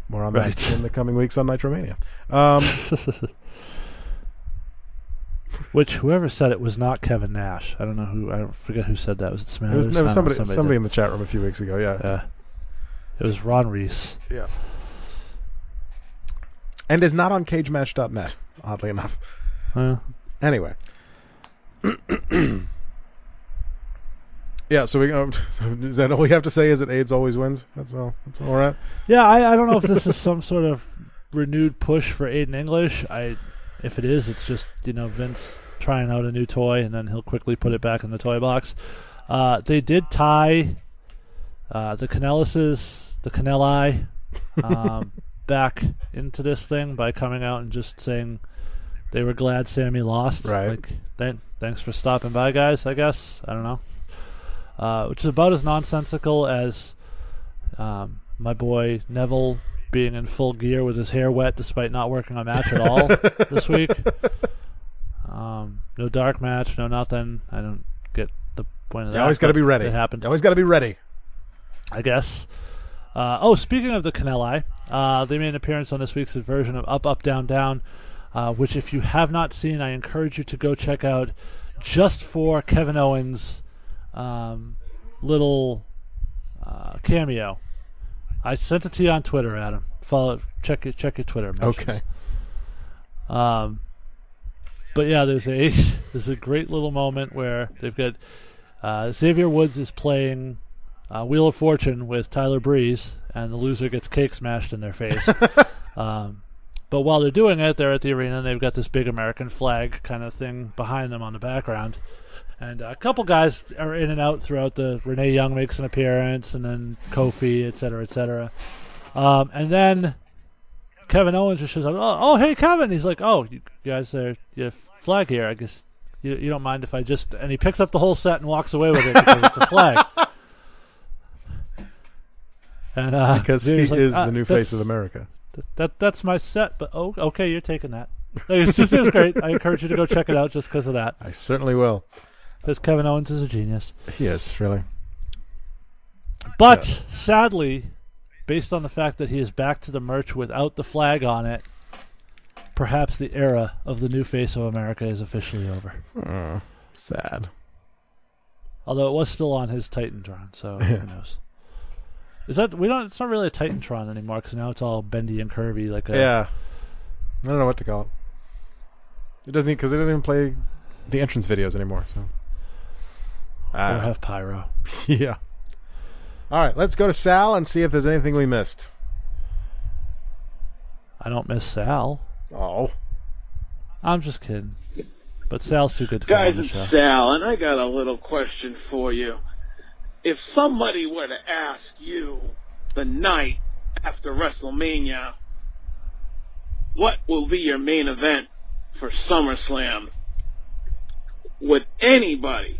More on Right. that in the coming weeks on Nitromania. Um, which whoever said it was not Kevin Nash. I don't know who. I don't forget who said that. Was it Smash? it was, was somebody somebody, did. in the chat room a few weeks ago. Yeah, Yeah. It was Ron Reese. yeah. And is not on CageMatch.net. Oddly enough. Uh, Anyway. yeah, so we um, is that all we have to say is that AIDS always wins? That's all. That's all right. yeah, I, I don't know if this is some sort of renewed push for Aiden English. I, if it is, it's just you know Vince trying out a new toy and then he'll quickly put it back in the toy box. Uh, they did tie uh, the Kanellises, the Kanelli, um, back into this thing by coming out and just saying they were glad Sammy lost. Right. Like, th- thanks for stopping by, guys. I guess I don't know. Uh, which is about as nonsensical as um, my boy Neville being in full gear with his hair wet despite not working a match at all this week. Um, no dark match, no nothing. I don't get the point of that. You always got to be ready. It happened. You always got to be ready. I guess. Uh, oh, speaking of the Kanelli, uh, they made an appearance on this week's version of Up, Up, Down, Down, uh, which, if you have not seen, I encourage you to go check out just for Kevin Owens' um, little uh, cameo. I sent it to you on Twitter, Adam. Follow, check it, check your Twitter. mentions. Okay. Um, but yeah, there's a there's a great little moment where they've got uh, Xavier Woods is playing uh, Wheel of Fortune with Tyler Breeze, and the loser gets cake smashed in their face. um, but while they're doing it, they're at the arena and they've got this big American flag kind of thing behind them on the background. And a couple guys are in and out throughout the. Renee Young makes an appearance, and then Kofi, et cetera, et cetera. Um, and then Kevin Owens just shows up. Oh, oh, hey, Kevin. He's like, oh, you guys are you have flag here. I guess you, you don't mind if I just. And he picks up the whole set and walks away with it because it's a flag. And uh, Because he like, is "Ah, the new face of America. That, that that's my set. But oh, okay, you're taking that. It's just it was great. I encourage you to go check it out just because of that. I certainly will. Because Kevin Owens is a genius. He is really. But sadly, based on the fact that he is back to the merch without the flag on it, perhaps the era of the new face of America is officially over. Sad. Although it was still on his Titantron, so who knows? Is that we don't? It's not really a Titantron anymore because now it's all bendy and curvy, like a Yeah. I don't know what to call it. It doesn't because it doesn't even play the entrance videos anymore. So. I don't ah. have pyro. yeah. All right, let's go to Sal and see if there's anything we missed. I don't miss Sal. Oh. I'm just kidding. But Sal's too good to come Guys, on the it's show. Sal, and I got a little question for you. If somebody were to ask you the night after WrestleMania, what will be your main event for SummerSlam, would anybody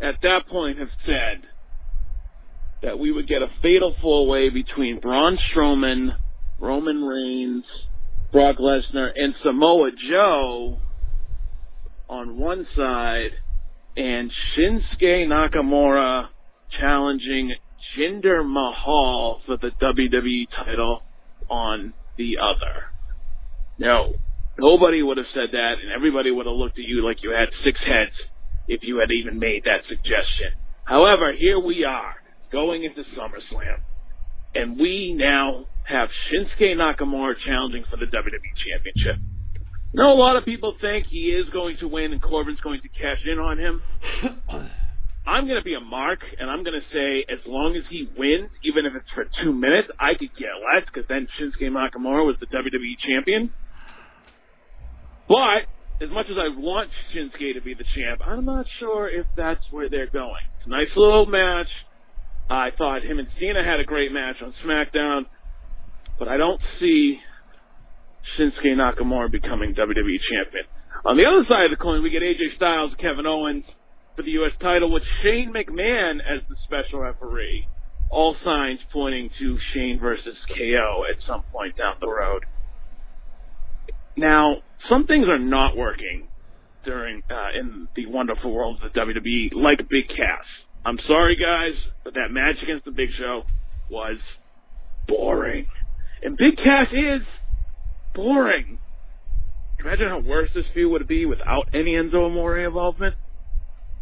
at that point have said that we would get a fatal four way between Braun Strowman, Roman Reigns, Brock Lesnar, and Samoa Joe on one side, and Shinsuke Nakamura challenging Jinder Mahal for the WWE title on the other. No. Nobody would have said that, and everybody would have looked at you like you had six heads if you had even made that suggestion. However, here we are, going into SummerSlam, and we now have Shinsuke Nakamura challenging for the WWE Championship. Now, a lot of people think he is going to win and Corbin's going to cash in on him. I'm going to be a mark, and I'm going to say as long as he wins, even if it's for two minutes, I could get less because then Shinsuke Nakamura was the WWE champion. But as much as I want Shinsuke to be the champ, I'm not sure if that's where they're going. It's a nice little match. I thought him and Cena had a great match on SmackDown, but I don't see Shinsuke Nakamura becoming WWE champion. On the other side of the coin, we get AJ Styles, Kevin Owens for the U.S. title with Shane McMahon as the special referee. All signs pointing to Shane versus KO at some point down the road. Now, some things are not working during uh, in the wonderful world of the WWE, like Big Cass. I'm sorry, guys, but that match against the Big Show was boring, and Big Cass is boring. Imagine how worse this feud would be without any Enzo Amore involvement.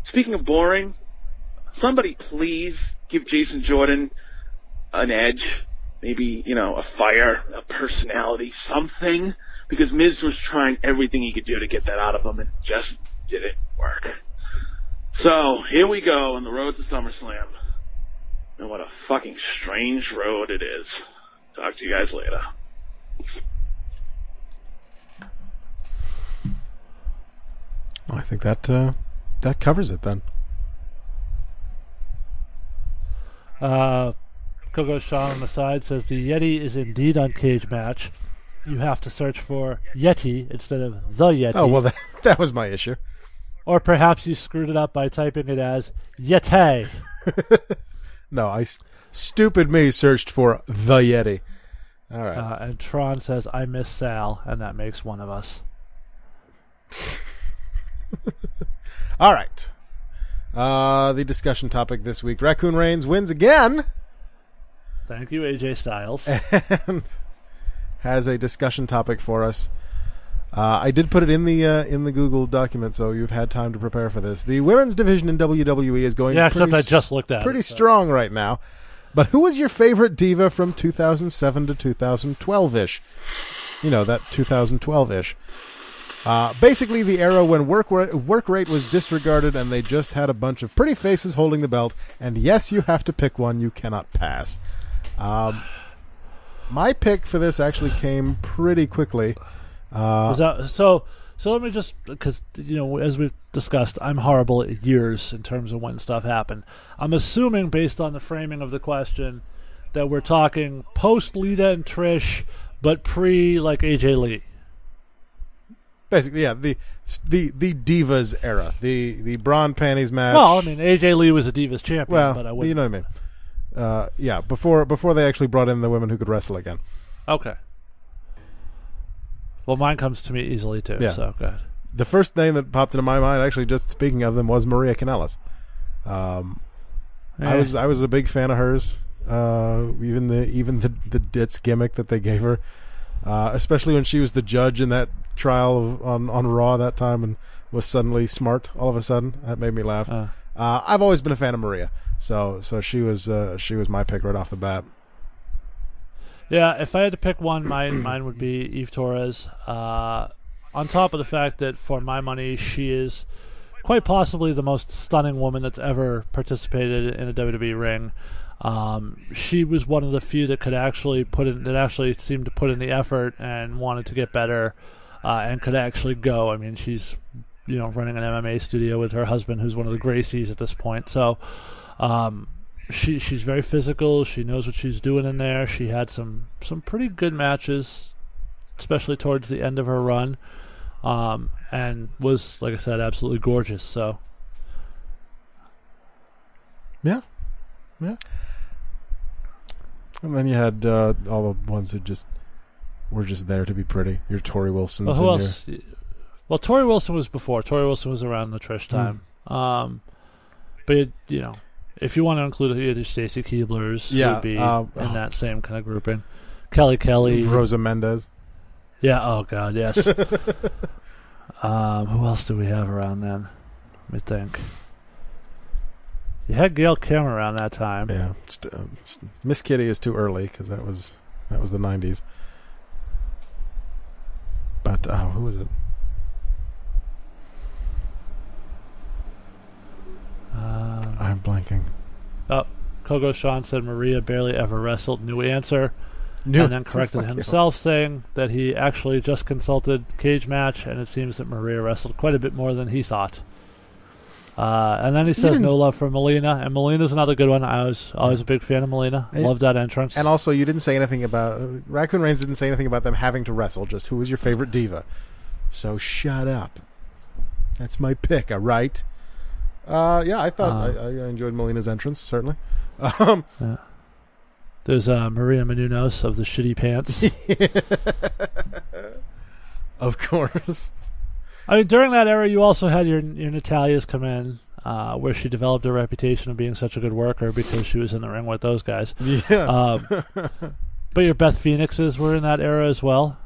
Speaking of boring, somebody please give Jason Jordan an edge. Maybe, you know, a fire, a personality, something. Because Miz was trying everything he could do to get that out of him and just didn't work. So, here we go on the road to SummerSlam. And what a fucking strange road it is. Talk to you guys later. I think that uh, that covers it then. Uh, Coco Shaw on the side says the Yeti is indeed on Cage Match. You have to search for Yeti instead of the Yeti. Oh well, that, that was my issue. Or perhaps you screwed it up by typing it as Yeti. No, I stupid me searched for the Yeti. All right. Uh, and Tron says, I miss Sal, and that makes one of us. All right. Uh, the discussion topic this week: Raccoon Reigns wins again, Thank you, AJ Styles. and has a discussion topic for us. Uh, I did put it in the uh, in the Google document, so you've had time to prepare for this. The women's division in WWE is going Yeah, except pretty I just looked at it, pretty so. strong right now. But who was your favorite diva from 2007 to 2012 ish? You know that 2012 ish. Uh, basically, the era when work work rate was disregarded, and they just had a bunch of pretty faces holding the belt. And yes, you have to pick one; you cannot pass. Um, my pick for this actually came pretty quickly. Uh, that, so, so let me just, because, you know, as we've discussed, I'm horrible at years in terms of when stuff happened. I'm assuming, based on the framing of the question, that we're talking post Lita and Trish, but pre, like, AJ Lee. Basically, yeah, the the the divas era, the the brawn panties match. Well, I mean, AJ Lee was a Divas champion, well, but I you wouldn't. know what I mean. Uh, yeah, before before they actually brought in the women who could wrestle again. Okay. Well, mine comes to me easily, too, Yeah. so good. The first name that popped into my mind, actually, just speaking of them, was Maria Kanellis. Um, I Eh. was I was a big fan of hers. Uh, even the even the the ditz gimmick that they gave her, uh, especially when she was the judge in that trial of, on on Raw that time and was suddenly smart all of a sudden. That made me laugh. Uh. Uh, I've always been a fan of Maria, so so she was uh, she was my pick right off the bat. Yeah, if I had to pick one, mine mine would be Eve Torres. Uh, on top of the fact that, for my money, she is quite possibly the most stunning woman that's ever participated in a WWE ring. Um, she was one of the few that could actually put in that actually seemed to put in the effort and wanted to get better, uh, and could actually go. I mean, she's you know running an MMA studio with her husband, who's one of the Gracies at this point. So. Um, she she's very physical. She knows what she's doing in there. She had some some pretty good matches, especially towards the end of her run. um, and was like I said, absolutely gorgeous. So Yeah, yeah. And then you had uh, all the ones that just were just there to be pretty. Your Torrie Wilsons. well, who else? Well, Torrie Wilson was before. Torrie Wilson was around the Trish time. Um, but it, you know, if you want to include either Stacy Keiblers, Yeah, would be uh, in that same kind of grouping. Kelly Kelly, Rosa Mendes. Yeah. Oh God. Yes. um, who else do we have around then? Let me think. You had Gail Kim around that time. Yeah, uh, Miss Kitty is too early because that was that was the '90s. But uh, who was it? Um, I'm blanking. Oh, Kogo Sean said Maria barely ever wrestled. New answer, New and then corrected fuck you. himself, saying that he actually just consulted cage match, and it seems that Maria wrestled quite a bit more than he thought. Uh, and then he says no love for Melina, and Melina's another good one. I was always a big fan of Melina. And- Loved that entrance. And also, you didn't say anything about uh, Raccoon Reigns. Didn't say anything about them having to wrestle. Just who was your favorite diva? So shut up. That's my pick. All right. Uh, yeah, I thought Uh, I, I enjoyed Melina's entrance certainly. Um, There's uh, Maria Menounos of the shitty pants. of course. I mean, during that era, you also had your your Natalya's come in, uh, where she developed a reputation of being such a good worker because she was in the ring with those guys. Yeah. Um, but your Beth Phoenixes were in that era as well.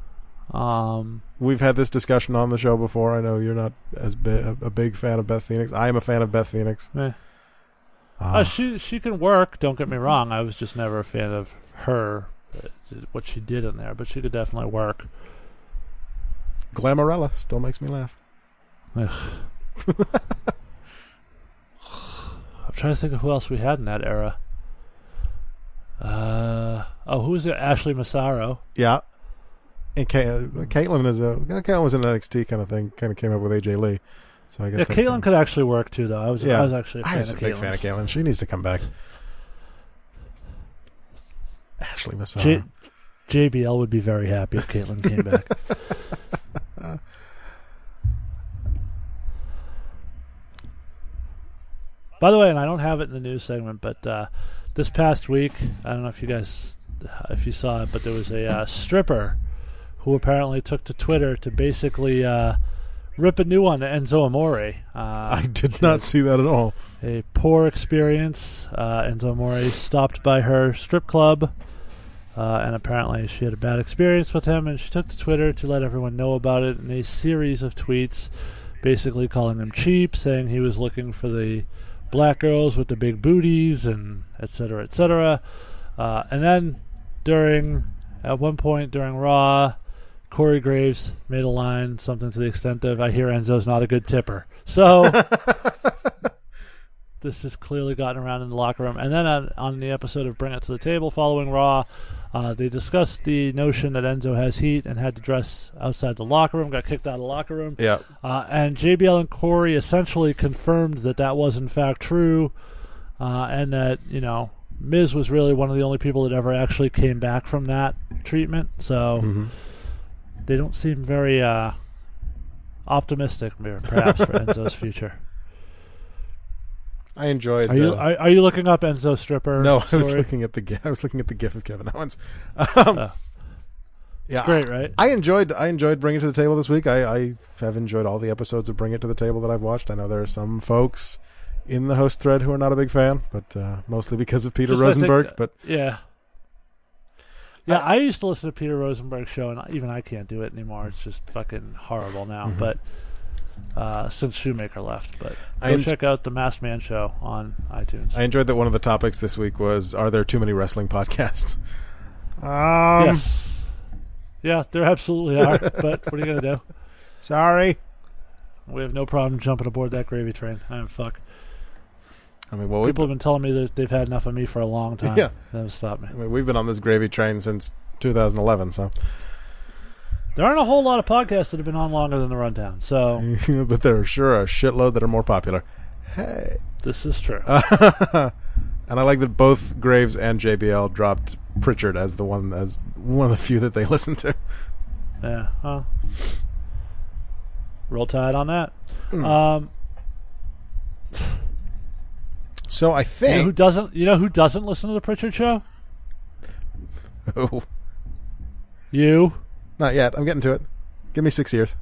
Um, We've had this discussion on the show before. I know you're not as bi- a, big fan of Beth Phoenix. I am a fan of Beth Phoenix. eh. Uh, Uh, she she can work. Don't get me wrong. I was just never a fan of her, uh, what she did in there. But she could definitely work. Glamarella still makes me laugh. Ugh. I'm trying to think of who else we had in that era. Uh, oh, who was it? Ashley Massaro. Yeah. And uh, Kaitlyn is a Kaitlyn was an NXT kind of thing. Kind of came up with AJ Lee. So I guess Yeah, Kaitlyn could actually work too, though. I was Yeah. I was actually a I fan was a big fan of. Kaitlyn. She needs to come back. Ashley Massaro. J- JBL would be very happy if Kaitlyn came back. By the way, and I don't have it in the news segment, but uh, this past week, I don't know if you guys, if you saw it, but there was a uh, stripper who apparently took to Twitter to basically uh, rip a new one to Enzo Amore. Uh, I did not see that at all. a poor experience. Uh, Enzo Amore stopped by her strip club, uh, and apparently she had a bad experience with him, and she took to Twitter to let everyone know about it in a series of tweets, basically calling him cheap, saying he was looking for the black girls with the big booties, and et cetera, et cetera. Uh, and then during, at one point during Raw, Corey Graves made a line, something to the extent of, I hear Enzo's not a good tipper. So this has clearly gotten around in the locker room. And then on, on the episode of Bring It to the Table following Raw, uh, they discussed the notion that Enzo has heat and had to dress outside the locker room, got kicked out of the locker room. Yeah. Uh, and JBL and Corey essentially confirmed that that was in fact true, uh, and that you know Miz was really one of the only people that ever actually came back from that treatment. So Mhm. they don't seem very uh, optimistic, perhaps, for Enzo's future. I enjoyed. Are you uh, are, are you looking up Enzo stripper? no, I was looking at the I was looking at the gif of Kevin Owens. Um, Oh. yeah, Great, right? I enjoyed I enjoyed Bring It to the Table this week. I, I have enjoyed all the episodes of Bring It to the Table that I've watched. I know there are some folks in the host thread who are not a big fan, but uh, mostly because of Peter Just, I think, Rosenberg. uh, but Yeah. Yeah, I, used to listen to Peter Rosenberg's show, and even I can't do it anymore. It's just fucking horrible now. Mhm. But uh, since Shoemaker left, but go en- check out the Masked Man show on iTunes. I enjoyed that one of the topics this week was Are there too many wrestling podcasts? Um, yes. Yeah, there absolutely are. but what are you gonna do? Sorry. We have no problem jumping aboard that gravy train. I'm fuck. I mean, well, People have been telling me that they've had enough of me for a long time. Yeah. That haven't stopped me. I mean, we've been on this gravy train since 2011, so. There aren't a whole lot of podcasts that have been on longer than the rundown, so but there are sure a shitload that are more popular. Hey. this is true. and I like that both Graves and JBL dropped Prichard as the one as one of the few that they listen to. Yeah. Huh. Yeah, well, people people have been telling me that they've had enough of me for a long time. That haven't stopped me. There are sure a shitload that are more popular. Hey. This is true. Roll Tide on that. Um, So I you know who doesn't? You know who doesn't listen to the Prichard Show? Oh, You. Not yet. I'm getting to it. Give me six years.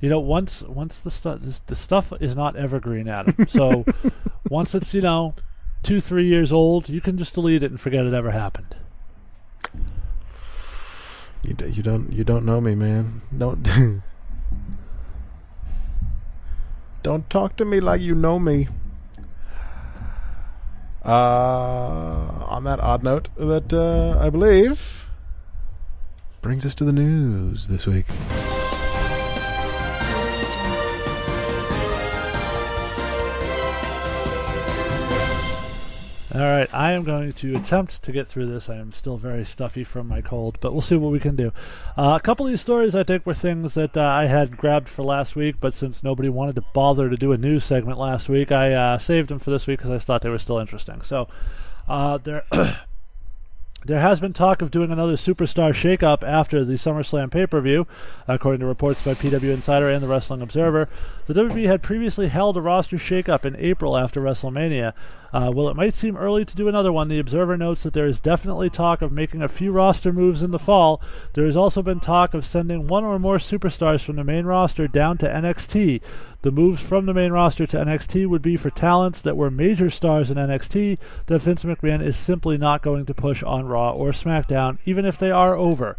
You know, once once the stuff the stuff is not evergreen, Adam. So once it's you know two three years old, you can just delete it and forget it ever happened. You, d- you don't you don't know me, man. Don't don't talk to me like you know me. Uh, on that odd note, that uh, I believe brings us to the news this week. All right, I am going to attempt to get through this. I am still very stuffy from my cold, but we'll see what we can do. Uh, a couple of these stories, I think, were things that uh, I had grabbed for last week, but since nobody wanted to bother to do a news segment last week, I uh, saved them for this week because I thought they were still interesting. So uh, there. There has been talk of doing another superstar shakeup after the SummerSlam pay per view, according to reports by PW Insider and the Wrestling Observer. The WWE had previously held a roster shakeup in April after WrestleMania. Uh, while it might seem early to do another one, the Observer notes that there is definitely talk of making a few roster moves in the fall. There has also been talk of sending one or more superstars from the main roster down to NXT. The moves from the main roster to NXT would be for talents that were major stars in NXT that Vince McMahon is simply not going to push on Raw or SmackDown, even if they are over,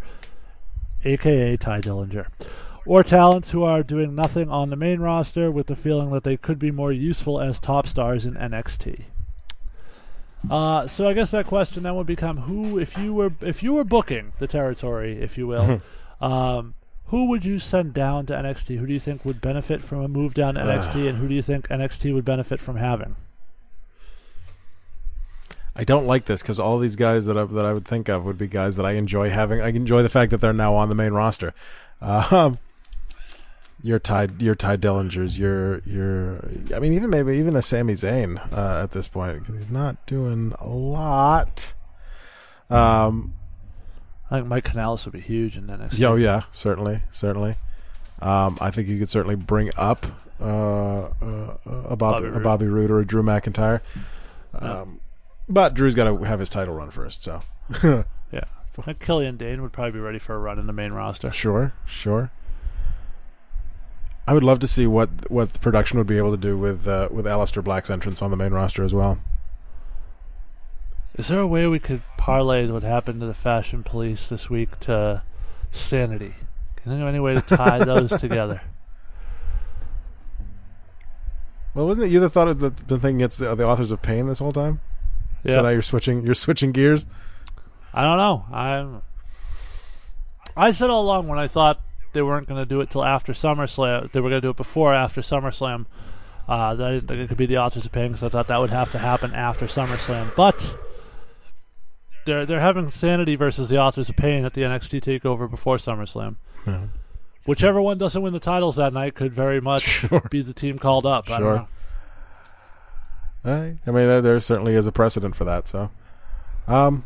aka Tye Dillinger. Or talents who are doing nothing on the main roster with the feeling that they could be more useful as top stars in NXT. Uh, so I guess that question then would become who, if you were if you were booking the territory, if you will, um, who would you send down to NXT? Who do you think would benefit from a move down to NXT, and who do you think NXT would benefit from having? I don't like this because all these guys that I, that I would think of would be guys that I enjoy having. I enjoy the fact that they're now on the main roster. Um, your Ty, your Tye Dillingers, your your. I mean, even maybe even a Sami Zayn uh, at this point he's not doing a lot. Um. I think Mike Kanellis would be huge in NXT. Yeah, oh yeah, certainly, certainly. Um, I think you could certainly bring up uh, uh, a Bobby, Bobby a Bobby Roode or a Drew McIntyre. Yeah. Um, but Drew's got to have his title run first, so yeah. I think Killian Dain would probably be ready for a run in the main roster. sure, sure. I would love to see what what the production would be able to do with uh, with Aleister Black's entrance on the main roster as well. Is there a way we could parlay what happened to the Fashion Police this week to Sanity? Can there any way to tie those together? Well, wasn't it you that thought it the, the thing against the, the authors of Pain this whole time? Yeah. So now you're switching you're switching gears. I don't know. I'm. I said all along when I thought they weren't going to do it till after SummerSlam, they were going to do it before or after SummerSlam. Uh, that I didn't think it could be the authors of pain because I thought that would have to happen after SummerSlam. But they're they're having Sanity versus the authors of pain at the NXT Takeover before SummerSlam. Yeah. Whichever one doesn't win the titles that night could very much Sure. be the team called up. I Sure. don't know. I, I mean, there, there certainly is a precedent for that. So, um,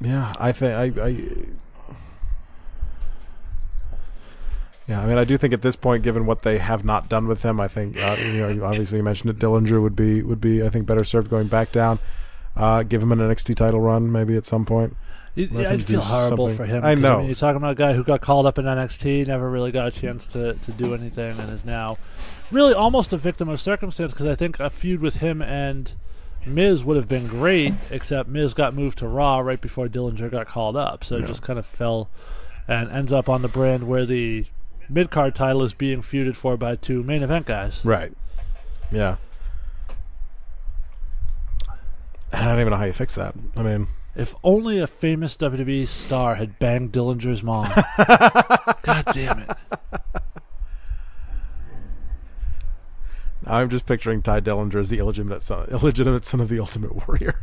yeah, I think I, I, yeah, I mean, I do think at this point, given what they have not done with him, I think uh, you know, you obviously you mentioned it, Dillinger would be would be I think better served going back down. Uh, give him an NXT title run maybe at some point. It, I'd feel horrible something. for him. I know. mean, you're talking about a guy who got called up in NXT, never really got a chance to, to do anything, and is now really almost a victim of circumstance. Because I think a feud with him and Miz would have been great, except Miz got moved to Raw right before Dillinger got called up, so it just kind of fell and ends up on the brand where the mid card title is being feuded for by two main event guys. Right. Yeah. I don't even know how you fix that. I mean, If only a famous WWE star had banged Dillinger's mom. God damn it. I'm just picturing Tye Dillinger as the illegitimate son, illegitimate son of the Ultimate Warrior.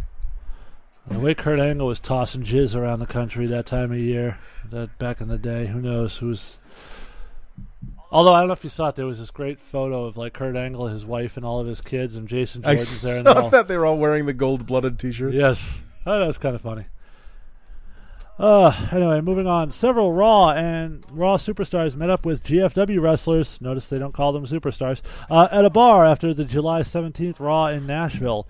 The way Kurt Angle was tossing jizz around the country that time of year, that back in the day, who knows who's. Although I don't know if you saw it, there was this great photo of like Kurt Angle, his wife, and all of his kids, and Jason I Jordan's there. And they're all, that they were all wearing the gold-blooded T-shirts. yes, oh, that was kind of funny. Uh, anyway, moving on. Several Raw and Raw superstars met up with GFW wrestlers. Notice they don't call them superstars. Uh, at a bar after the July 17th Raw in Nashville.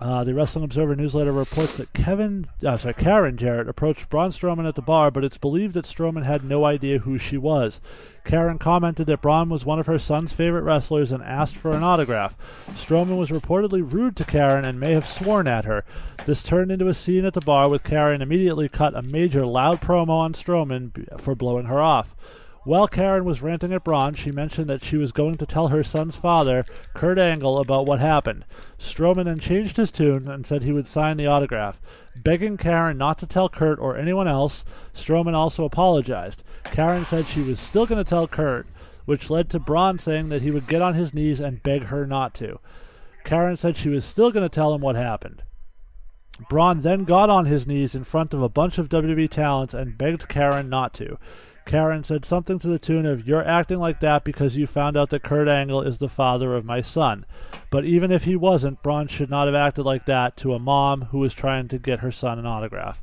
Uh, the Wrestling Observer newsletter reports that Kevin, uh, sorry, Karen Jarrett approached Braun Strowman at the bar, but it's believed that Strowman had no idea who she was. Karen commented that Braun was one of her son's favorite wrestlers and asked for an autograph. Strowman was reportedly rude to Karen and may have sworn at her. This turned into a scene at the bar with Karen immediately cut a major loud promo on Strowman for blowing her off. While Karen was ranting at Braun, she mentioned that she was going to tell her son's father, Kurt Angle, about what happened. Strowman then changed his tune and said he would sign the autograph. Begging Karen not to tell Kurt or anyone else, Strowman also apologized. Karen said she was still going to tell Kurt, which led to Braun saying that he would get on his knees and beg her not to. Karen said she was still going to tell him what happened. Braun then got on his knees in front of a bunch of WWE talents and begged Karen not to. Karen said something to the tune of, You're acting like that because you found out that Kurt Angle is the father of my son. But even if he wasn't, Braun should not have acted like that to a mom who was trying to get her son an autograph.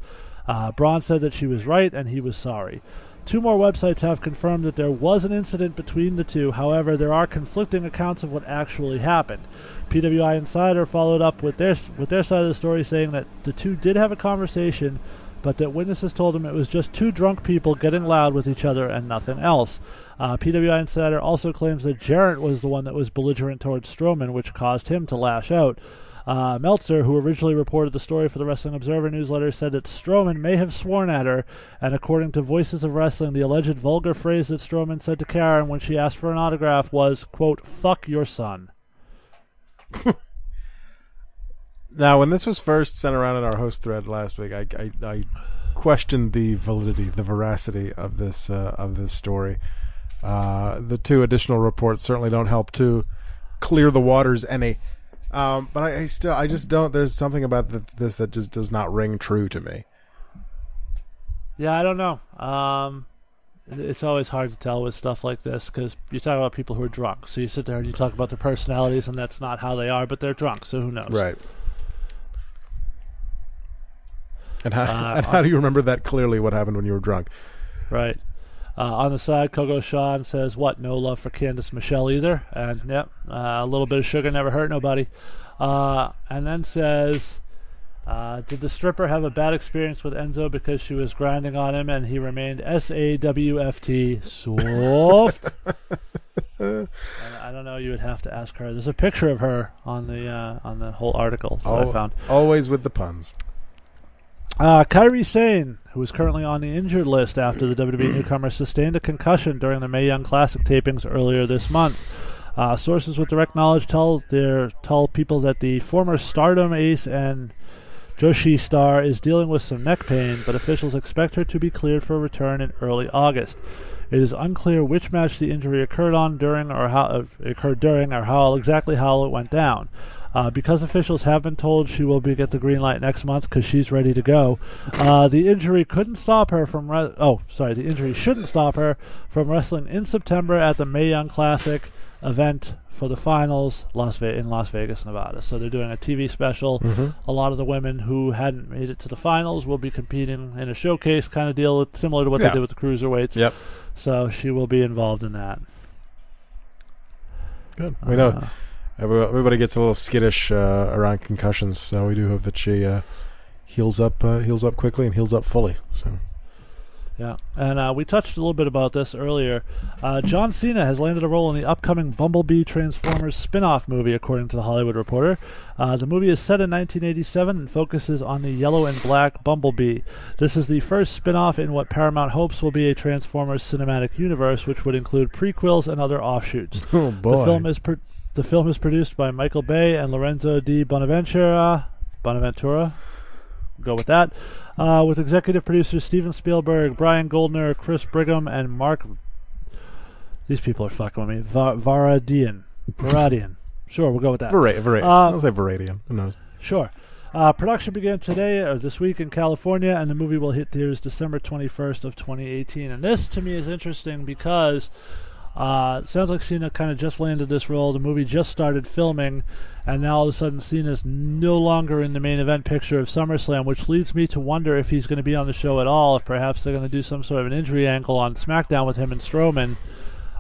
Uh, Braun said that she was right and he was sorry. Two more websites have confirmed that there was an incident between the two. However, there are conflicting accounts of what actually happened. PWI Insider followed up with their with their side of the story, saying that the two did have a conversation, but that witnesses told him it was just two drunk people getting loud with each other and nothing else. Uh, PWI Insider also claims that Jarrett was the one that was belligerent towards Strowman, which caused him to lash out. Uh, Meltzer, who originally reported the story for the Wrestling Observer newsletter, said that Strowman may have sworn at her, and according to Voices of Wrestling, the alleged vulgar phrase that Strowman said to Karen when she asked for an autograph was, quote, fuck your son. Now, when this was first sent around in our host thread last week, I, I, I questioned the validity, the veracity of this uh, of this story. Uh, the two additional reports certainly don't help to clear the waters any. Um, but I, I still, I just don't. There's something about th this that just does not ring true to me. Yeah, I don't know. Um, it's always hard to tell with stuff like this because you talk about people who are drunk. So you sit there and you talk about their personalities, and that's not how they are, but they're drunk. So who knows? Right. And how, Uh, and how do you remember that clearly? What happened when you were drunk? Right. Uh, on the side, Coco Sean says, "What? No love for Candice Michelle either." And yep, uh, a little bit of sugar never hurt nobody. Uh, and then says, uh, "Did the stripper have a bad experience with Enzo because she was grinding on him and he remained S A W F T soft?" I don't know. You would have to ask her. There's a picture of her on the uh, on the whole article that I found. Always with the puns. Uh, Kairi Sane, who is currently on the injured list after the WWE newcomer sustained a concussion during the Mae Young Classic tapings earlier this month. Uh, sources with direct knowledge tell their tell people that the former Stardom ace and Joshi star is dealing with some neck pain, but officials expect her to be cleared for a return in early August. It is unclear which match the injury occurred on during or how uh, occurred during or how exactly how it went down. Uh, because officials have been told she will be get the green light next month because she's ready to go. Uh, the injury couldn't stop her from re- oh sorry the injury shouldn't stop her from wrestling in September at the Mae Young Classic event for the finals Las Ve- in Las Vegas, Nevada. So they're doing a TV special. A lot of the women who hadn't made it to the finals will be competing in a showcase kind of deal, similar to what Yeah. they did with the cruiserweights. Yep. So she will be involved in that. Good. We know Uh, everybody gets a little skittish uh, around concussions, so we do hope that she uh, heals up, uh, heals up quickly, and heals up fully. So Yeah, and uh, we touched a little bit about this earlier. Uh, John Cena has landed a role in the upcoming Bumblebee Transformers spin-off movie, according to the Hollywood Reporter. Uh, the movie is set in 1987 and focuses on the yellow and black Bumblebee. This is the first spin-off in what Paramount hopes will be a Transformers cinematic universe, which would include prequels and other offshoots. oh boy! The film is pro- the film is produced by Michael Bay and Lorenzo di Bonaventura. Bonaventura, go with that. Uh, with executive producers Steven Spielberg, Brian Goldner, Chris Brigham, and Mark. These people are fucking with me. Va- Varadian, Varadian. Sure, we'll go with that. Vera- Vera- Uh, I'll say Veradian. Who knows? Sure. Uh, production began today or this week in California, and the movie will hit theaters December 21st of 2018. And this, to me, is interesting because Uh, sounds like Cena kind of just landed this role. The movie just started filming, and now all of a sudden Cena's no longer in the main event picture of SummerSlam, which leads me to wonder if he's going to be on the show at all. If perhaps they're going to do some sort of an injury angle on SmackDown with him and Strowman,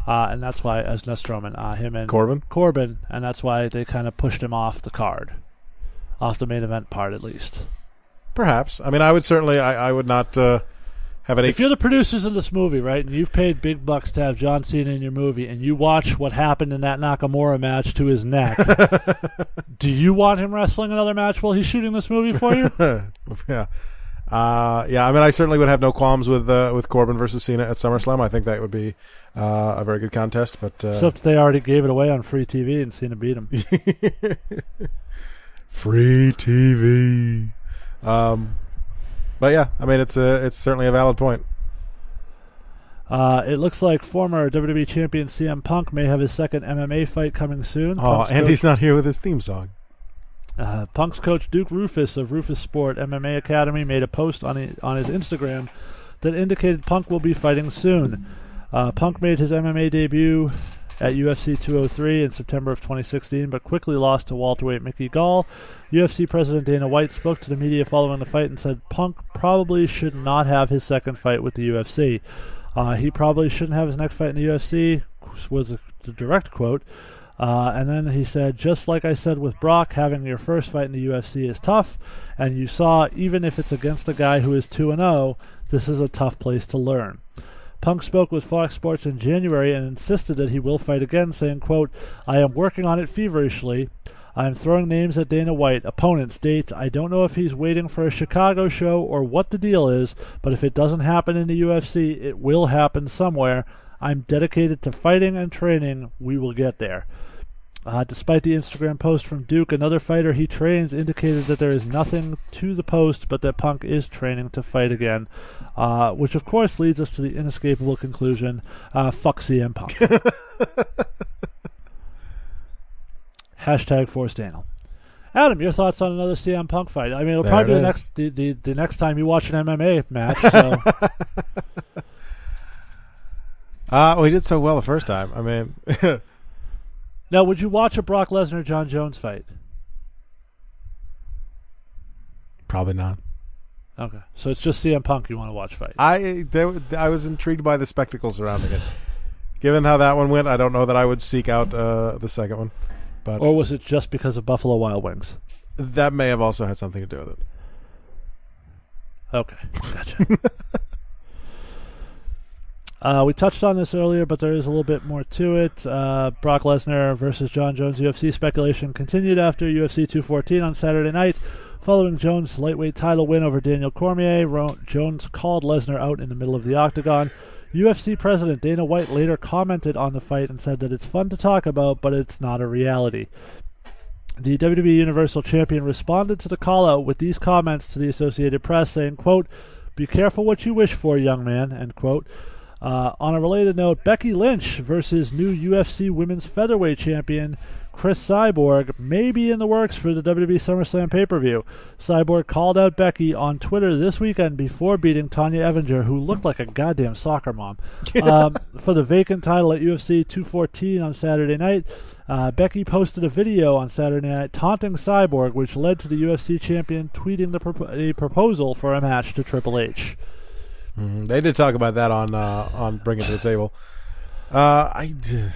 uh, and that's why, as not Strowman, uh, him and Corbin? Corbin, and that's why they kind of pushed him off the card, off the main event part at least. Perhaps. I mean, I would certainly. I, I would not uh, have. If you're the producers of this movie, right, and you've paid big bucks to have John Cena in your movie, and you watch what happened in that Nakamura match to his neck, do you want him wrestling another match while he's shooting this movie for you? yeah. Uh, yeah, I mean, I certainly would have no qualms with uh, with Corbin versus Cena at SummerSlam. I think that would be uh, a very good contest. But uh, Except they already gave it away on free TV, and Cena beat him. free TV. Um, but yeah, I mean, it's a it's certainly a valid point. Uh, it looks like former WWE champion CM Punk may have his second MMA fight coming soon. Oh, Punk's Andy's not here with his theme song. Uh, Punk's coach Duke Roufus of Roufus Sport MMA Academy made a post on his, on his Instagram that indicated Punk will be fighting soon. Uh, Punk made his MMA debut at UFC 203 in September of 2016, but quickly lost to welterweight Mickey Gall. UFC President Dana White spoke to the media following the fight and said Punk probably should not have his second fight with the UFC. Uh, he probably shouldn't have his next fight in the UFC, was the direct quote. Uh, and then he said, just like I said with Brock, having your first fight in the UFC is tough. And you saw, even if it's against a guy who is 2 0, this is a tough place to learn. Punk spoke with Fox Sports in January and insisted that he will fight again, saying, quote, I am working on it feverishly. I am throwing names at Dana White, opponents, dates. I don't know if he's waiting for a Chicago show or what the deal is, but if it doesn't happen in the UFC, it will happen somewhere. I'm dedicated to fighting and training. We will get there. Uh, despite the Instagram post from Duke, another fighter he trains indicated that there is nothing to the post, but that Punk is training to fight again. Uh, which, of course, leads us to the inescapable conclusion uh, fuck CM Punk. Hashtag forced anal. Adam, your thoughts on another CM Punk fight? I mean, it'll There probably it be the next the, the, the next time you watch an MMA match. So Uh, well, he did so well the first time. I mean, now, would you watch a Brock Lesnar John Jones fight? probably not. Okay, so it's just CM Punk you want to watch fight. I there, I was intrigued by the spectacle surrounding it. Given how that one went, I don't know that I would seek out uh, the second one, but Or was it just because of Buffalo Wild Wings? that may have also had something to do with it. Okay, gotcha. uh, we touched on this earlier, but there is a little bit more to it. Uh, Brock Lesnar versus John Jones UFC speculation continued after UFC 214 on Saturday night. Following Jones' lightweight title win over Daniel Cormier, Jones called Lesnar out in the middle of the octagon. UFC president Dana White later commented on the fight and said that it's fun to talk about, but it's not a reality. The WWE Universal Champion responded to the call out with these comments to the Associated Press saying, quote, Be careful what you wish for, young man, end quote. Uh, on a related note, Becky Lynch versus new UFC Women's Featherweight Champion Cris Cyborg may be in the works for the WWE SummerSlam pay per view. Cyborg called out Becky on Twitter this weekend before beating Tonya Evinger, who looked like a goddamn soccer mom, um, for the vacant title at UFC 214 on Saturday night. Uh, Becky posted a video on Saturday night taunting Cyborg, which led to the UFC champion tweeting the propo- a proposal for a match to Triple H. Mhm. They did talk about that on uh, on Bring It to the Table. Uh, I d-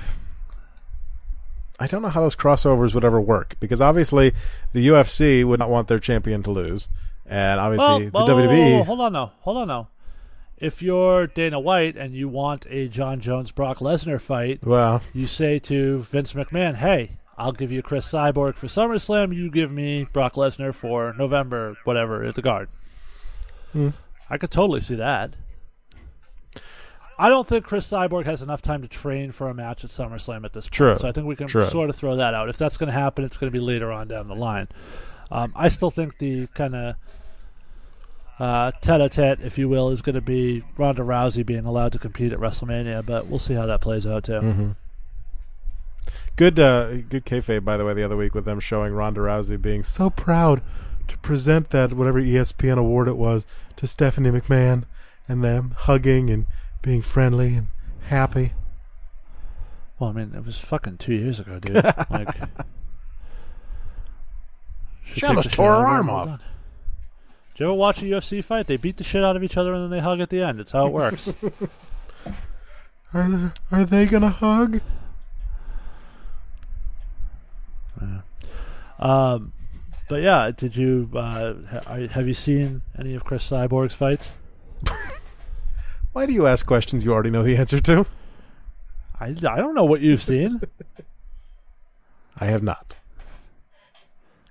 I don't know how those crossovers would ever work because obviously the UFC would not want their champion to lose, and obviously Well, the whoa, WWE. hold on now, hold on now. If you're Dana White and you want a John Jones Brock Lesnar fight, Well, you say to Vince McMahon, "Hey, I'll give you Cris Cyborg for SummerSlam. You give me Brock Lesnar for November, whatever at the Guard." Hmm. I could totally see that. I don't think Cris Cyborg has enough time to train for a match at SummerSlam at this point. True. So I think we can True. sort of throw that out. If that's going to happen, it's going to be later on down the line. Um, I still think the kind of uh, tete-a-tete, if you will, is going to be Ronda Rousey being allowed to compete at WrestleMania, but we'll see how that plays out too. hmm good uh, good kayfabe by the way the other week with them showing Ronda Rousey being so proud to present that whatever ESPN award it was to Stephanie McMahon, and them hugging and being friendly and happy. Well, I mean, it was fucking two years ago, dude. like, She almost tore her arm off. done. Did you ever watch a UFC fight? They beat the shit out of each other and then they hug at the end. It's how it works. Are, are they gonna hug? Yeah. um, but yeah, did you uh, ha- have you seen any of Cris Cyborg's fights? Why do you ask questions you already know the answer to? I, I don't know what you've seen. I have not.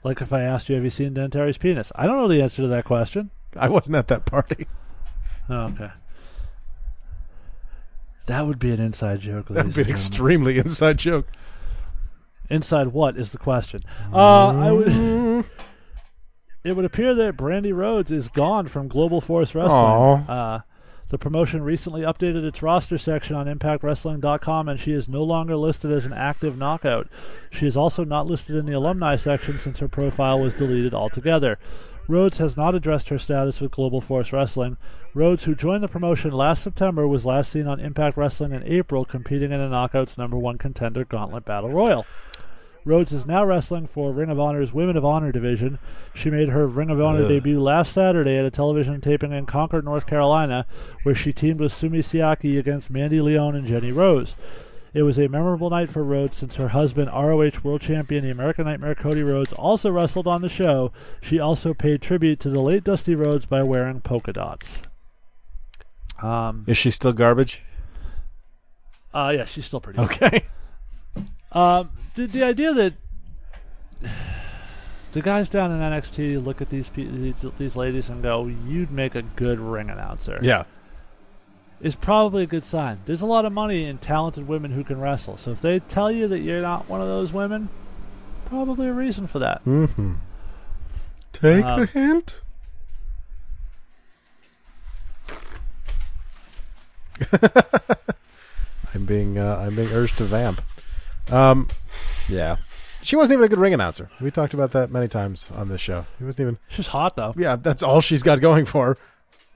like if I asked you, have you seen Dentary's penis? I don't know the answer to that question. I wasn't at that party. Oh, okay. That would be an inside joke. That would be an extremely inside joke. Inside what is the question? Uh, I would. It would appear that Brandi Rhodes is gone from Global Force Wrestling. Uh, the promotion recently updated its roster section on ImpactWrestling.com, and she is no longer listed as an active knockout. She is also not listed in the alumni section since her profile was deleted altogether. Rhodes has not addressed her status with Global Force Wrestling. Rhodes, who joined the promotion last September, was last seen on Impact Wrestling in April, competing in a Knockouts number one contender Gauntlet Battle Royal. Rhodes is now wrestling for Ring of Honor's Women of Honor division. She made her Ring of Honor Ugh. debut last Saturday at a television taping in Concord, North Carolina, where she teamed with Sumie Sakai against Mandy Leone and Jenny Rose. It was a memorable night for Rhodes since her husband, ROH World Champion, the American Nightmare Cody Rhodes, also wrestled on the show. She also paid tribute to the late Dusty Rhodes by wearing polka dots. Um, Is she still garbage? uh, yeah, she's still pretty. Okay. Um, the, the idea that the guys down in NXT look at these pe- these, these ladies and go, "You'd make a good ring announcer," Yeah. is probably a good sign. There's a lot of money in talented women who can wrestle. So if they tell you that you're not one of those women, probably a reason for that. Mm-hmm. Take Um, the hint. I'm being uh, I'm being urged to vamp. Um, yeah, she wasn't even a good ring announcer. We talked about that many times on this show. It wasn't even. She's hot though. Yeah, that's all she's got going for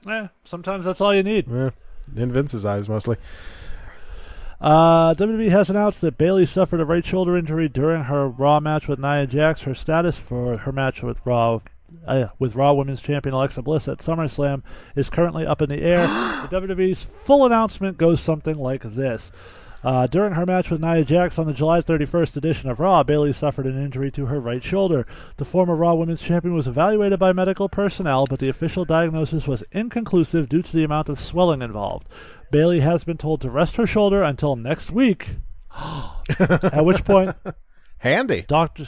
her. Eh, sometimes that's all you need. Eh, in Vince's eyes, mostly. Uh, WWE has announced that Bayley suffered a right shoulder injury during her Raw match with Nia Jax. Her status for her match with Raw uh, with Raw Women's Champion Alexa Bliss at SummerSlam is currently up in the air. the WWE's full announcement goes something like this. Uh, during her match with Nia Jax on the July 31st edition of Raw, Bayley suffered an injury to her right shoulder. The former Raw Women's Champion was evaluated by medical personnel, but the official diagnosis was inconclusive due to the amount of swelling involved. Bayley has been told to rest her shoulder until next week. At which point, Handy. doctor,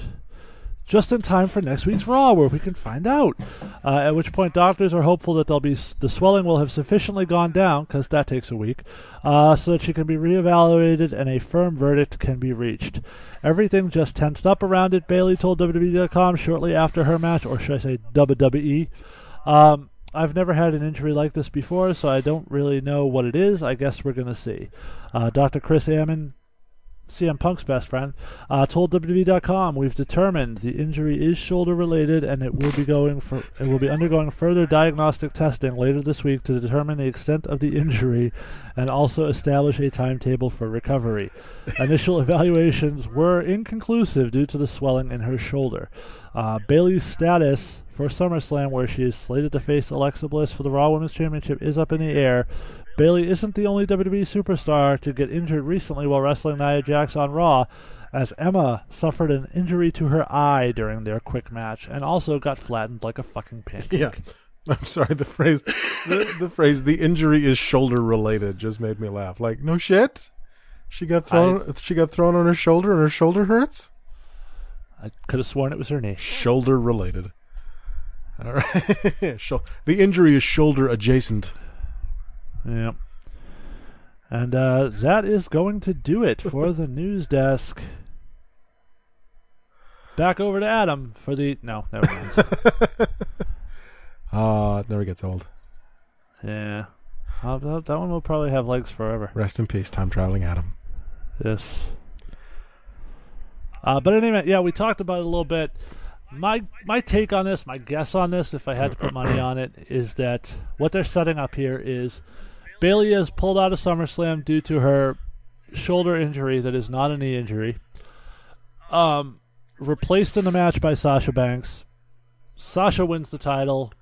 just in time for next week's Raw, where we can find out. Uh, at which point, doctors are hopeful that they'll be the swelling will have sufficiently gone down, because that takes a week, uh, so that she can be reevaluated and a firm verdict can be reached. Everything just tensed up around it. Bayley told WWE.com shortly after her match, or should I say WWE. Um, I've never had an injury like this before, so I don't really know what it is. I guess we're going to see. Uh, Dr. Chris Amann, CM Punk's best friend, uh, told WWE.com, "We've determined the injury is shoulder related, and it will be going for it will be undergoing further diagnostic testing later this week to determine the extent of the injury, and also establish a timetable for recovery. Initial evaluations were inconclusive due to the swelling in her shoulder. Uh, Bayley's status for SummerSlam, where she is slated to face Alexa Bliss for the Raw Women's Championship, is up in the air." Bayley isn't the only WWE superstar to get injured recently while wrestling Nia Jax on Raw, as Emma suffered an injury to her eye during their quick match and also got flattened like a fucking pancake. Yeah. I'm sorry. The phrase, the, the phrase, the injury is shoulder related, just made me laugh. Like, no shit. She got thrown. she got thrown on her shoulder, and her shoulder hurts. I could have sworn it was her knee. Shoulder related. All right. The injury is shoulder adjacent. Yep. And uh, that is going to do it for the news desk. Back over to Adam for the no, never mind. Ah, it never gets old. yeah, Uh, that that one will probably have legs forever. Rest in peace, time traveling Adam. Yes. Uh, but anyway, yeah, we talked about it a little bit. My my take on this, my guess on this, if I had to put money on it, is that what they're setting up here is Bayley has pulled out of SummerSlam due to her shoulder injury that is not a knee injury. Um, replaced in the match by Sasha Banks. Sasha wins the title,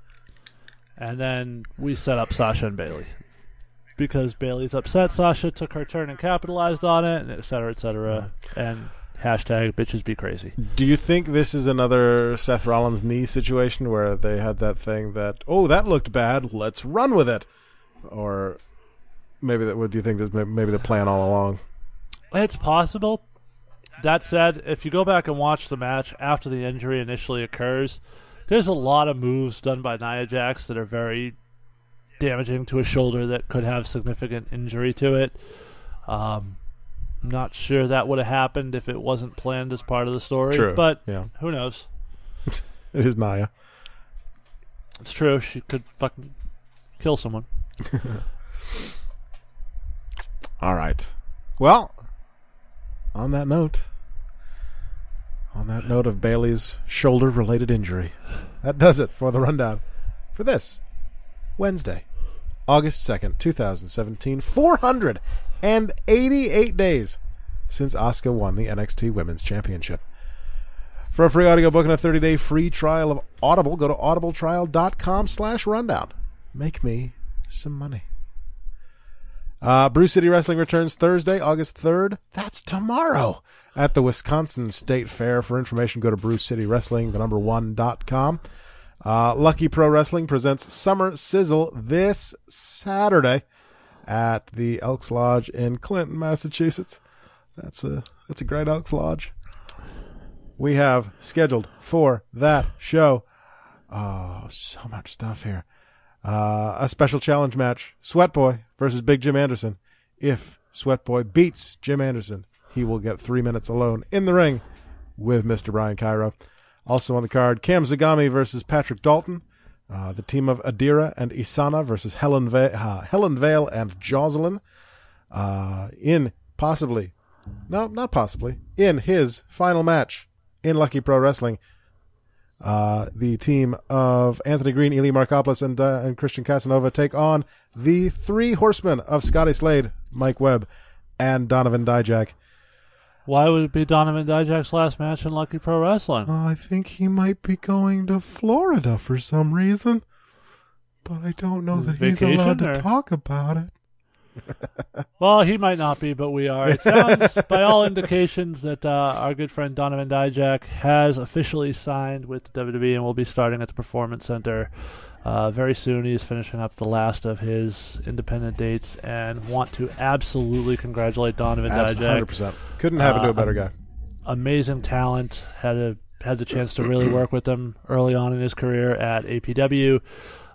and then we set up Sasha and Bayley because Bayley's upset. Sasha took her turn and capitalized on it, and et cetera, et cetera. And hashtag bitches be crazy. Do you think this is another Seth Rollins knee situation where they had that thing that oh that looked bad, let's run with it, or maybe that? What do you think? That's maybe the plan all along? It's possible. That said, if you go back and watch the match after the injury initially occurs, there's a lot of moves done by Nia Jax that are very damaging to a shoulder that could have significant injury to it. Um, I'm not sure that would have happened if it wasn't planned as part of the story. True, But yeah. who knows? It is Naya. It's true. She could fucking kill someone. All right. Well, on that note, on that note of Bayley's shoulder related injury, that does it for the rundown for this Wednesday, August 2nd, 2017. 488 days since Asuka won the NXT Women's Championship. For a free audiobook and a 30-day free trial of Audible, go to audibletrial.com slash rundown. Make me some money. Uh, City Wrestling returns Thursday, August 3rd. That's tomorrow at the Wisconsin State Fair. For information, go to Brew City Wrestling, the number dot com. Uh, Lucky Pro Wrestling presents Summer Sizzle this Saturday at the Elks Lodge in Clinton, Massachusetts. That's a that's a great Elks Lodge. We have scheduled for that show. Oh, so much stuff here. Uh, a special challenge match: Sweat Boy versus Big Jim Anderson. If Sweat Boy beats Jim Anderson, he will get three minutes alone in the ring with Mr. Brian Cairo. Also on the card, Cam Zagami versus Patrick Dalton. Uh, the team of Adira and Isana versus Helen, Va- uh, Helen Vale and Jocelyn. Uh, in possibly, no, not possibly, in his final match in Lucky Pro Wrestling, uh, the team of Anthony Green, Eli Markopoulos, and, uh, and Christian Casanova take on the three horsemen of Scotty Slade, Mike Webb, and Donovan Dijak. Why would it be Donovan Dijak's last match in Lucky Pro Wrestling? I think he might be going to Florida for some reason, but I don't know that he's Vacation, allowed to talk about it. Well, he might not be, but we are. It sounds, by all indications, that uh, our good friend Donovan Dijak has officially signed with the WWE and will be starting at the Performance Center uh, very soon. He is finishing up the last of his independent dates and want to absolutely congratulate Donovan Dijak. percent. Couldn't happen to Uh, a better guy. Amazing talent. Had a had the chance to really work with him early on in his career at APW.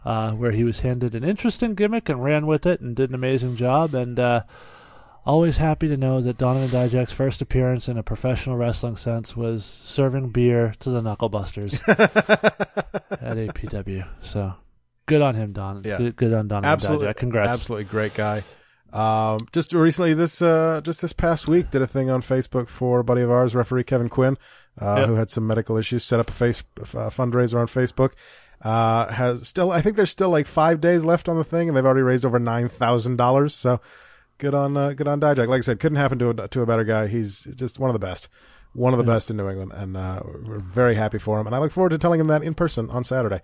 Uh, where he was handed an interesting gimmick and ran with it and did an amazing job. And uh, always happy to know that Donovan Dijak's first appearance in a professional wrestling sense was serving beer to the Knucklebusters at APW. So good on him, Don. Yeah. Good, good on Donovan absolutely, Dijak. Congrats. absolutely great guy. Um, just recently, this uh, just this past week, did a thing on Facebook for a buddy of ours, referee Kevin Quinn, uh, Yep. who had some medical issues. Set up a face uh, fundraiser on Facebook. Uh, has still, I think there's still like five days left on the thing, and they've already raised over nine thousand dollars. So good on uh, good on Dijak. Like I said, couldn't happen to a, to a better guy. He's just one of the best, one of the best in New England, and uh, we're very happy for him. And I look forward to telling him that in person on Saturday.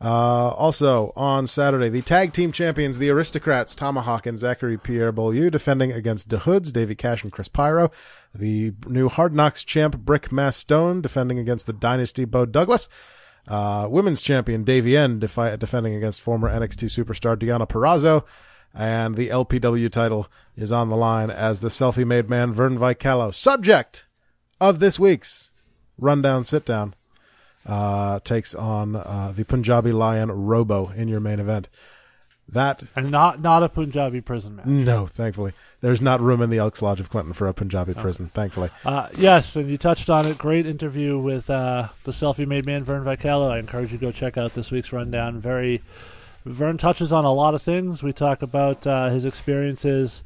Uh, also on Saturday, the tag team champions, the Aristocrats, Tomahawk and Zachary Pierre Beaulieu, defending against the Hoods, Davey Cash and Chris Pyro. The new Hard Knocks champ, Brick Mass Stone, defending against the Dynasty, Bo Douglas. Uh, women's champion, Davienne, defi- defending against former NXT superstar Deonna Purrazzo. And the LPW title is on the line as the selfie made man, Vern Vicalo. Subject of this week's rundown sit down uh, takes on uh, the Punjabi Lion Robo in your main event. That And not not a Punjabi prison match. no, thankfully, there's not room in the Elks Lodge of Clinton for a Punjabi prison. Thankfully, Uh, yes, and you touched on it. Great interview with uh, the selfie-made man Vern Vicalo. I encourage you to go check out this week's rundown. Very, Vern touches on a lot of things. We talk about uh, his experiences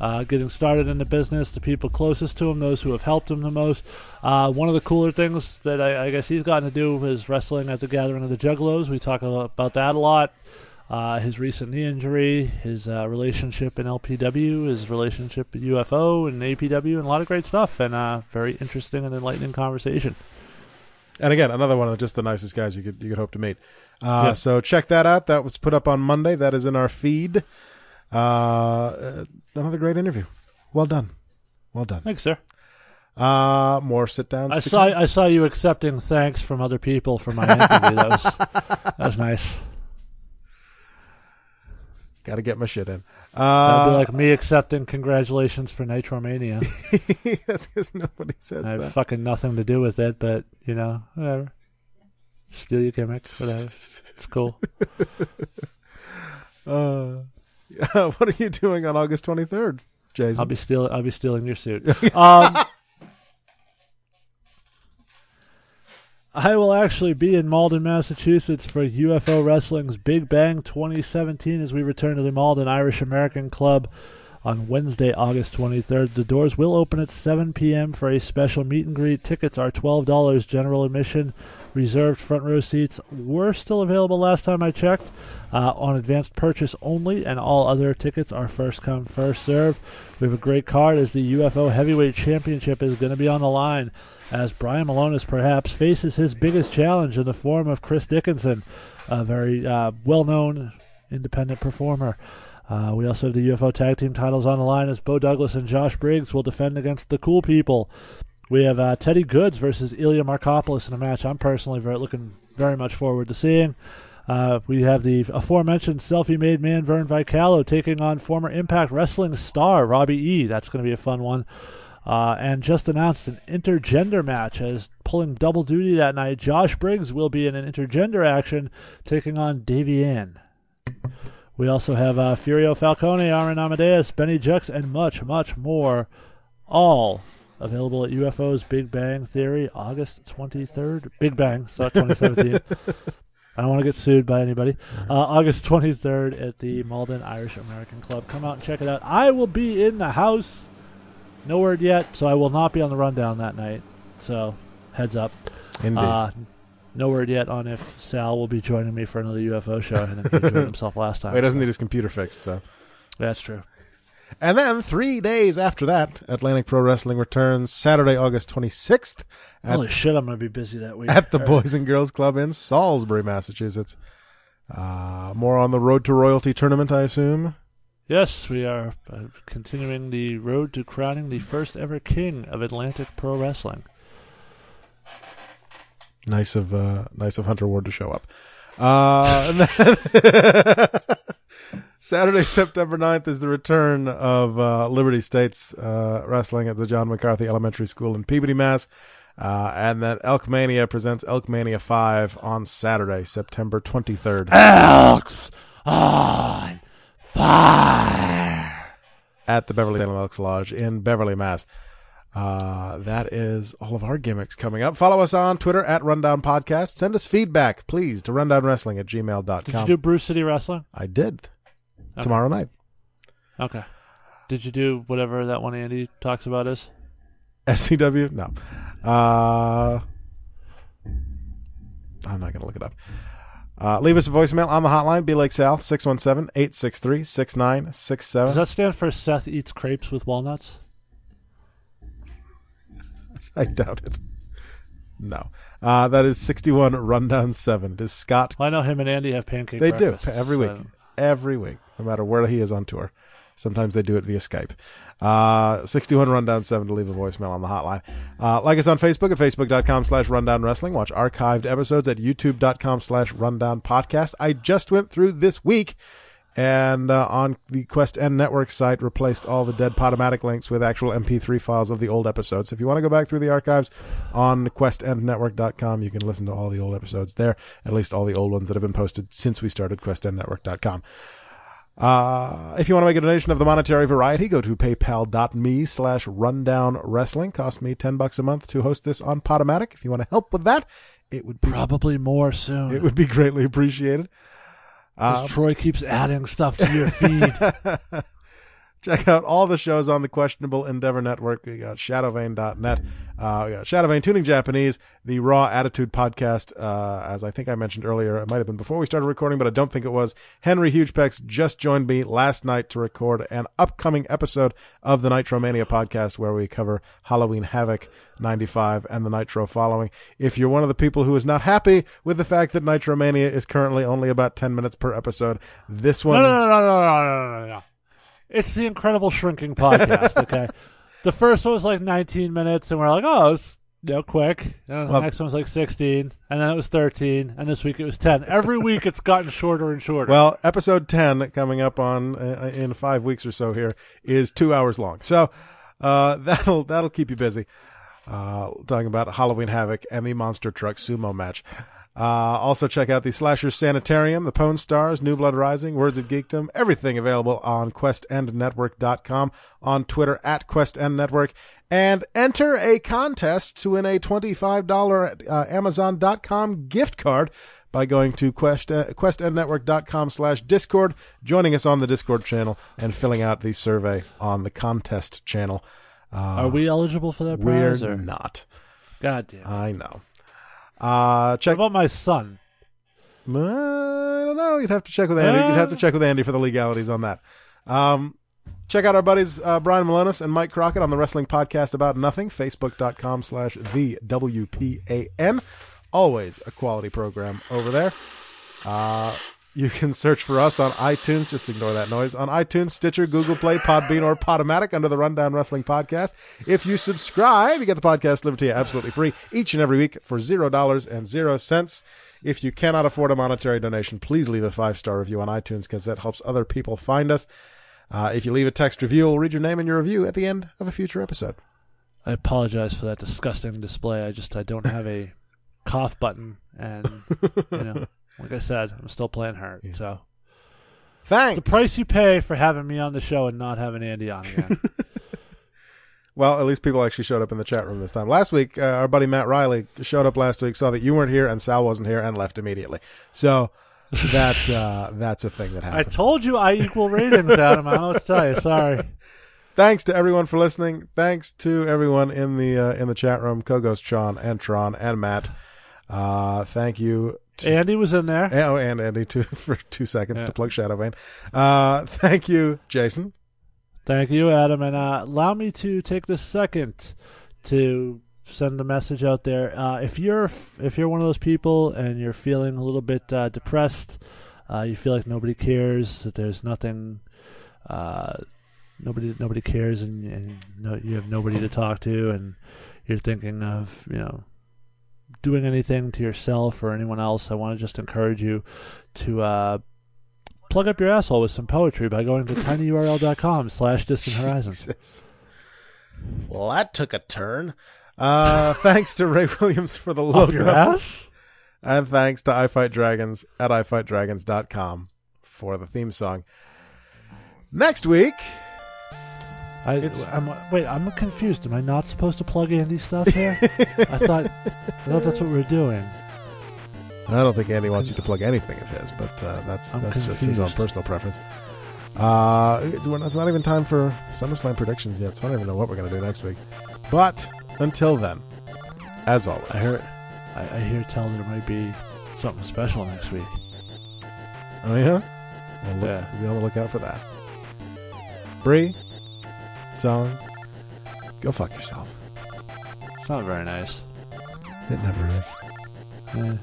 uh, getting started in the business, the people closest to him, those who have helped him the most. Uh, one of the cooler things that I, I guess he's gotten to do is wrestling at the Gathering of the Juggalos. We talk about that a lot. Uh, his recent knee injury, his uh, relationship in LPW, his relationship in UFO and APW, and a lot of great stuff, and uh, very interesting and enlightening conversation. And again, another one of just the nicest guys you could you could hope to meet. Uh, Yeah. So check that out. That was put up on Monday. That is in our feed. Uh, uh, another great interview. Well done. Well done. Thanks, sir. Uh, more sit downs. I saw I saw you accepting thanks from other people for my interview. that was that was nice. Got to get my shit in. That'd Uh, be like me accepting congratulations for Nitromania. that's because nobody says that I have that. fucking nothing to do with it, but you know, whatever. Steal your gimmicks, whatever. It's cool. Uh, what are you doing on August twenty third, Jason? I'll be stealing. I'll be stealing your suit. Um, I will actually be in Malden, Massachusetts for UFO Wrestling's Big Bang 2017 as we return to the Malden Irish American Club on Wednesday, August 23rd. The doors will open at 7 p.m. for a special meet and greet. Tickets are $12 general admission. Reserved front row seats were still available last time I checked uh, on advanced purchase only, and all other tickets are first come, first serve. We have a great card as the UFO Heavyweight Championship is going to be on the line as Brian Milonas perhaps faces his biggest challenge in the form of Chris Dickinson, a very uh, well known independent performer. Uh, we also have the UFO Tag Team titles on the line as Bo Douglas and Josh Briggs will defend against the Cool People. We have uh, Teddy Goods versus Ilya Markopoulos in a match I'm personally very looking very much forward to seeing. Uh, we have the aforementioned selfie-made man Vern Vicalo taking on former Impact Wrestling star Robbie E. That's going to be a fun one. Uh, and just announced an intergender match as pulling double duty that night. Josh Briggs will be in an intergender action taking on Davienne. We also have uh, Furio Falcone, Aaron Amadeus, Benny Jux, and much, much more. All available at UFO's Big Bang Theory, August 23rd. Big Bang, so 2017. I don't want to get sued by anybody. Uh, August 23rd at the Malden Irish American Club. Come out and check it out. I will be in the house. No word yet, so I will not be on the rundown that night. So, heads up. Indeed. Uh, no word yet on if Sal will be joining me for another UFO show. Think he enjoyed himself last time. Well, he doesn't need his computer fixed, so. That's true. And then three days after that, Atlantic Pro Wrestling returns Saturday, August 26th at, Holy shit, I'm going to be busy that week. at the All right. Boys and Girls Club in Salisbury, Massachusetts. Uh, more on the Road to Royalty tournament, I assume. Yes, we are uh, continuing the road to crowning the first ever king of Atlantic Pro Wrestling. Nice of uh, nice of Hunter Ward to show up. Uh, Saturday, September 9th is the return of uh, Liberty States uh, Wrestling at the John McCarthy Elementary School in Peabody, Mass. Uh, and then Elkmania presents Elkmania 5 on Saturday, September 23rd Elks on fire! at the Beverly Salem Elks Lodge in Beverly, Mass. Uh, that is all of our gimmicks coming up. Follow us on Twitter at Rundown Podcast. Send us feedback, please, to rundownwrestling at gmail.com. Did you do Brew City Wrestling? I did. Okay. Tomorrow night. Okay. Did you do whatever that one Andy talks about is? SCW? No. Uh, I'm not going to look it up. Uh, leave us a voicemail on the hotline. be like Sal, 617 863 6967. Does that stand for Seth Eats Crepes with Walnuts? I doubt it. No. Uh, that is 61 Rundown 7. It is Scott. Well, I know him and Andy have pancake They do every so week. Every week, no matter where he is on tour. Sometimes they do it via Skype. Uh, 61 Rundown 7 to leave a voicemail on the hotline. Uh, like us on Facebook at facebook.com slash rundown wrestling. Watch archived episodes at youtube.com slash rundown podcast. I just went through this week and uh, on the Quest N Network site replaced all the dead Podomatic links with actual MP3 files of the old episodes. If you want to go back through the archives on questendnetwork.com, you can listen to all the old episodes there, at least all the old ones that have been posted since we started questendnetwork.com. Uh, if you want to make a donation of the monetary variety, go to paypal.me slash rundown wrestling. Cost me 10 bucks a month to host this on Podomatic. If you want to help with that, it would be, Probably more soon. it would be greatly appreciated. 'Cause Troy keeps adding stuff to your feed. Check out all the shows on the Questionable Endeavor Network. We got shadowvane.net. Uh, we got Shadowvane Tooning Japanese, the Raw Attitude Podcast, uh, as I think I mentioned earlier. It might have been before we started recording, but I don't think it was. Henry Hugepex just joined me last night to record an upcoming episode of the Nitro Mania podcast where we cover Halloween Havoc 95 and the Nitro following. If you're one of the people who is not happy with the fact that Nitro Mania is currently only about 10 minutes per episode, this one. No, no, no, no, no, no, no, no. It's the Incredible Shrinking podcast. Okay, the first one was like 19 minutes, and we're like, oh, it's you know quick. And the Well- next one was like 16, and then it was 13, and this week it was 10. Every week it's gotten shorter and shorter. Well, episode 10 coming up on uh, in 5 weeks or so here is 2 hours long. So, uh that'll that'll keep you busy. Uh talking about Halloween Havoc and the Monster Truck Sumo match. Uh, also check out the Slasher Sanitarium, the PWN Stars, New Blood Rising, Words of Geekdom, everything available on questendnetwork.com, on Twitter at questendnetwork, and enter a contest to win a $25 uh, Amazon.com gift card by going to quest, uh, questendnetwork.com slash discord, joining us on the Discord channel, and filling out the survey on the contest channel. Uh, Are we eligible for that we're prize? Or? not. God damn. I know. Uh, check What about my son? uh, I don't know. You'd have to check with Andy. You'd have to check with Andy for the legalities on that. Um, check out our buddies uh, Brian Milonas and Mike Crockett on the Wrestling Podcast About Nothing. Facebook.com slash the WPAN. Always a quality program over there. Uh, you can search for us on iTunes. Just ignore that noise. On iTunes, Stitcher, Google Play, Podbean, or Podomatic under the Rundown Wrestling Podcast. If you subscribe, you get the podcast delivered to you absolutely free each and every week for zero dollars and zero cents. If you cannot afford a monetary donation, please leave a five star review on iTunes because that helps other people find us. Uh, if you leave a text review, we'll read your name and your review at the end of a future episode. I apologize for that disgusting display. I just I don't have a cough button, and you know, like I said, I'm still playing hurt. So Thanks. it's the price you pay for having me on the show and not having Andy on again. Well, at least people actually showed up in the chat room this time. Last week, uh, our buddy Matt Riley showed up last week, saw that you weren't here and Sal wasn't here, and left immediately. So that's uh, that's a thing that happened. I told you I equal ratings, Adam. I don't know what to tell you. Sorry. Thanks to everyone for listening. Thanks to everyone in the uh, in the chat room, Kogos, Sean, and Tron, and Matt. Uh, thank you. Andy was in there. oh, and Andy too for two seconds Yeah. to plug Shadowvane. Uh, thank you, Jason. Thank you, Adam. And uh, allow me to take this second to send a message out there. Uh, if you're if you're one of those people and you're feeling a little bit uh, depressed, uh, you feel like nobody cares, that there's nothing, uh, nobody nobody cares, and, and no, you have nobody to talk to, and you're thinking of you know doing anything to yourself or anyone else, I want to just encourage you to uh, plug up your asshole with some poetry by going to tinyurl.com slash distant horizons. Well, that took a turn. Uh, thanks to Ray Williams for the Up your logo. ass? And thanks to I Fight Dragons at ifightdragons.com for the theme song. Next week, I, It's- I'm, wait, I'm confused. Am I not supposed to plug Andy stuff here? I thought I thought that's what we were doing. I don't think Andy wants you to plug anything of his, but uh, that's I'm that's just his own personal preference. Uh, it's, it's not even time for SummerSlam predictions yet, so I don't even know what we're going to do next week. But until then, as always, I heard, I, I hear tell there might be something special next week. oh yeah, we'll look, Yeah. be on the lookout for that. Bree, song, go fuck yourself. It's not very nice. It never is. Eh,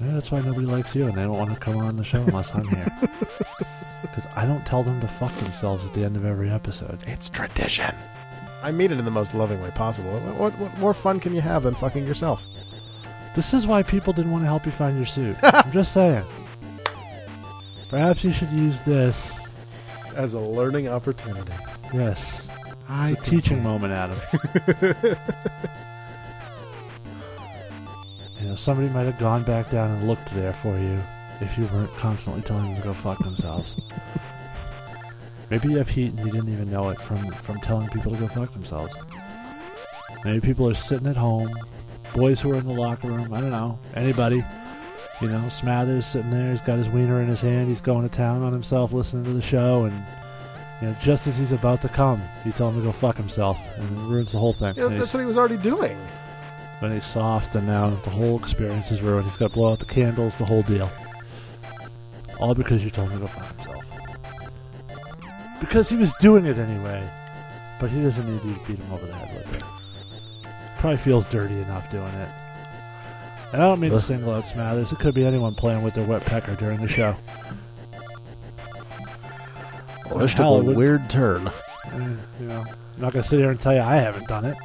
yeah, that's why nobody likes you, and they don't want to come on the show unless I'm here. Because I don't tell them to fuck themselves at the end of every episode. It's tradition. I mean it in the most loving way possible. What, what, what more fun can you have than fucking yourself? This is why people didn't want to help you find your suit. I'm just saying. Perhaps you should use this. As a learning opportunity. Yes. I teaching moment, Adam. you know, somebody might have gone back down and looked there for you if you weren't constantly telling them to go fuck themselves. Maybe you have heat and you didn't even know it from, from telling people to go fuck themselves. Maybe people are sitting at home, boys who are in the locker room, I don't know, anybody. You know, Smathers sitting there, he's got his wiener in his hand, he's going to town on himself listening to the show, and You know, just as he's about to come, you tell him to go fuck himself, and it ruins the whole thing. Yeah, And that's he's, what he was already doing. when he's soft, and now the whole experience is ruined. He's got to blow out the candles, the whole deal. All because you told him to go fuck himself. Because he was doing it anyway, but he doesn't need you to beat him over the head with it. Probably feels dirty enough doing it. And I don't mean to Ugh. single out Smathers. It could be anyone playing with their wet pecker during the show. Well, this took a would- weird turn. Eh, you know, I'm not gonna sit here and tell you I haven't done it.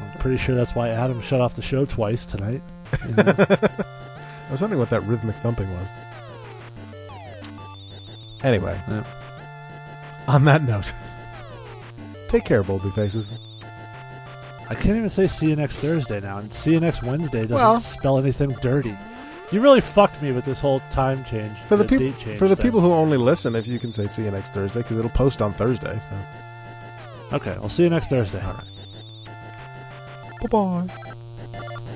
I'm pretty sure that's why Adam shut off the show twice tonight. You know, I was wondering what that rhythmic thumping was. Anyway, Yeah. on that note, take care, Bolby Faces. I can't even say see you next Thursday now, and see you next Wednesday doesn't Well- spell anything dirty. You really fucked me with this whole time change. For the date people, for the thing. people who only listen, if you can say see you next Thursday, because it'll post on Thursday. So, Okay, I'll see you next Thursday. all right. Bye bye.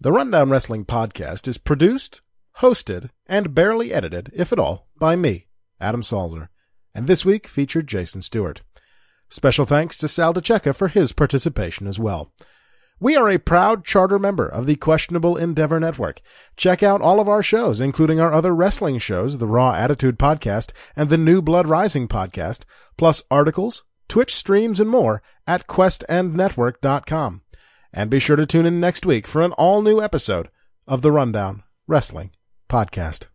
The Rundown Wrestling Podcast is produced, hosted, and barely edited, if at all, by me, Adam Salzer, and this week featured Jason Stewart. Special thanks to Sal DeCecca for his participation as well. We are a proud charter member of the Questionable Endeavor Network. Check out all of our shows, including our other wrestling shows, the Raw Attitude Podcast and the New Blood Rising Podcast, plus articles, Twitch streams, and more at questendnetwork.com. And be sure to tune in next week for an all new episode of the Rundown Wrestling Podcast.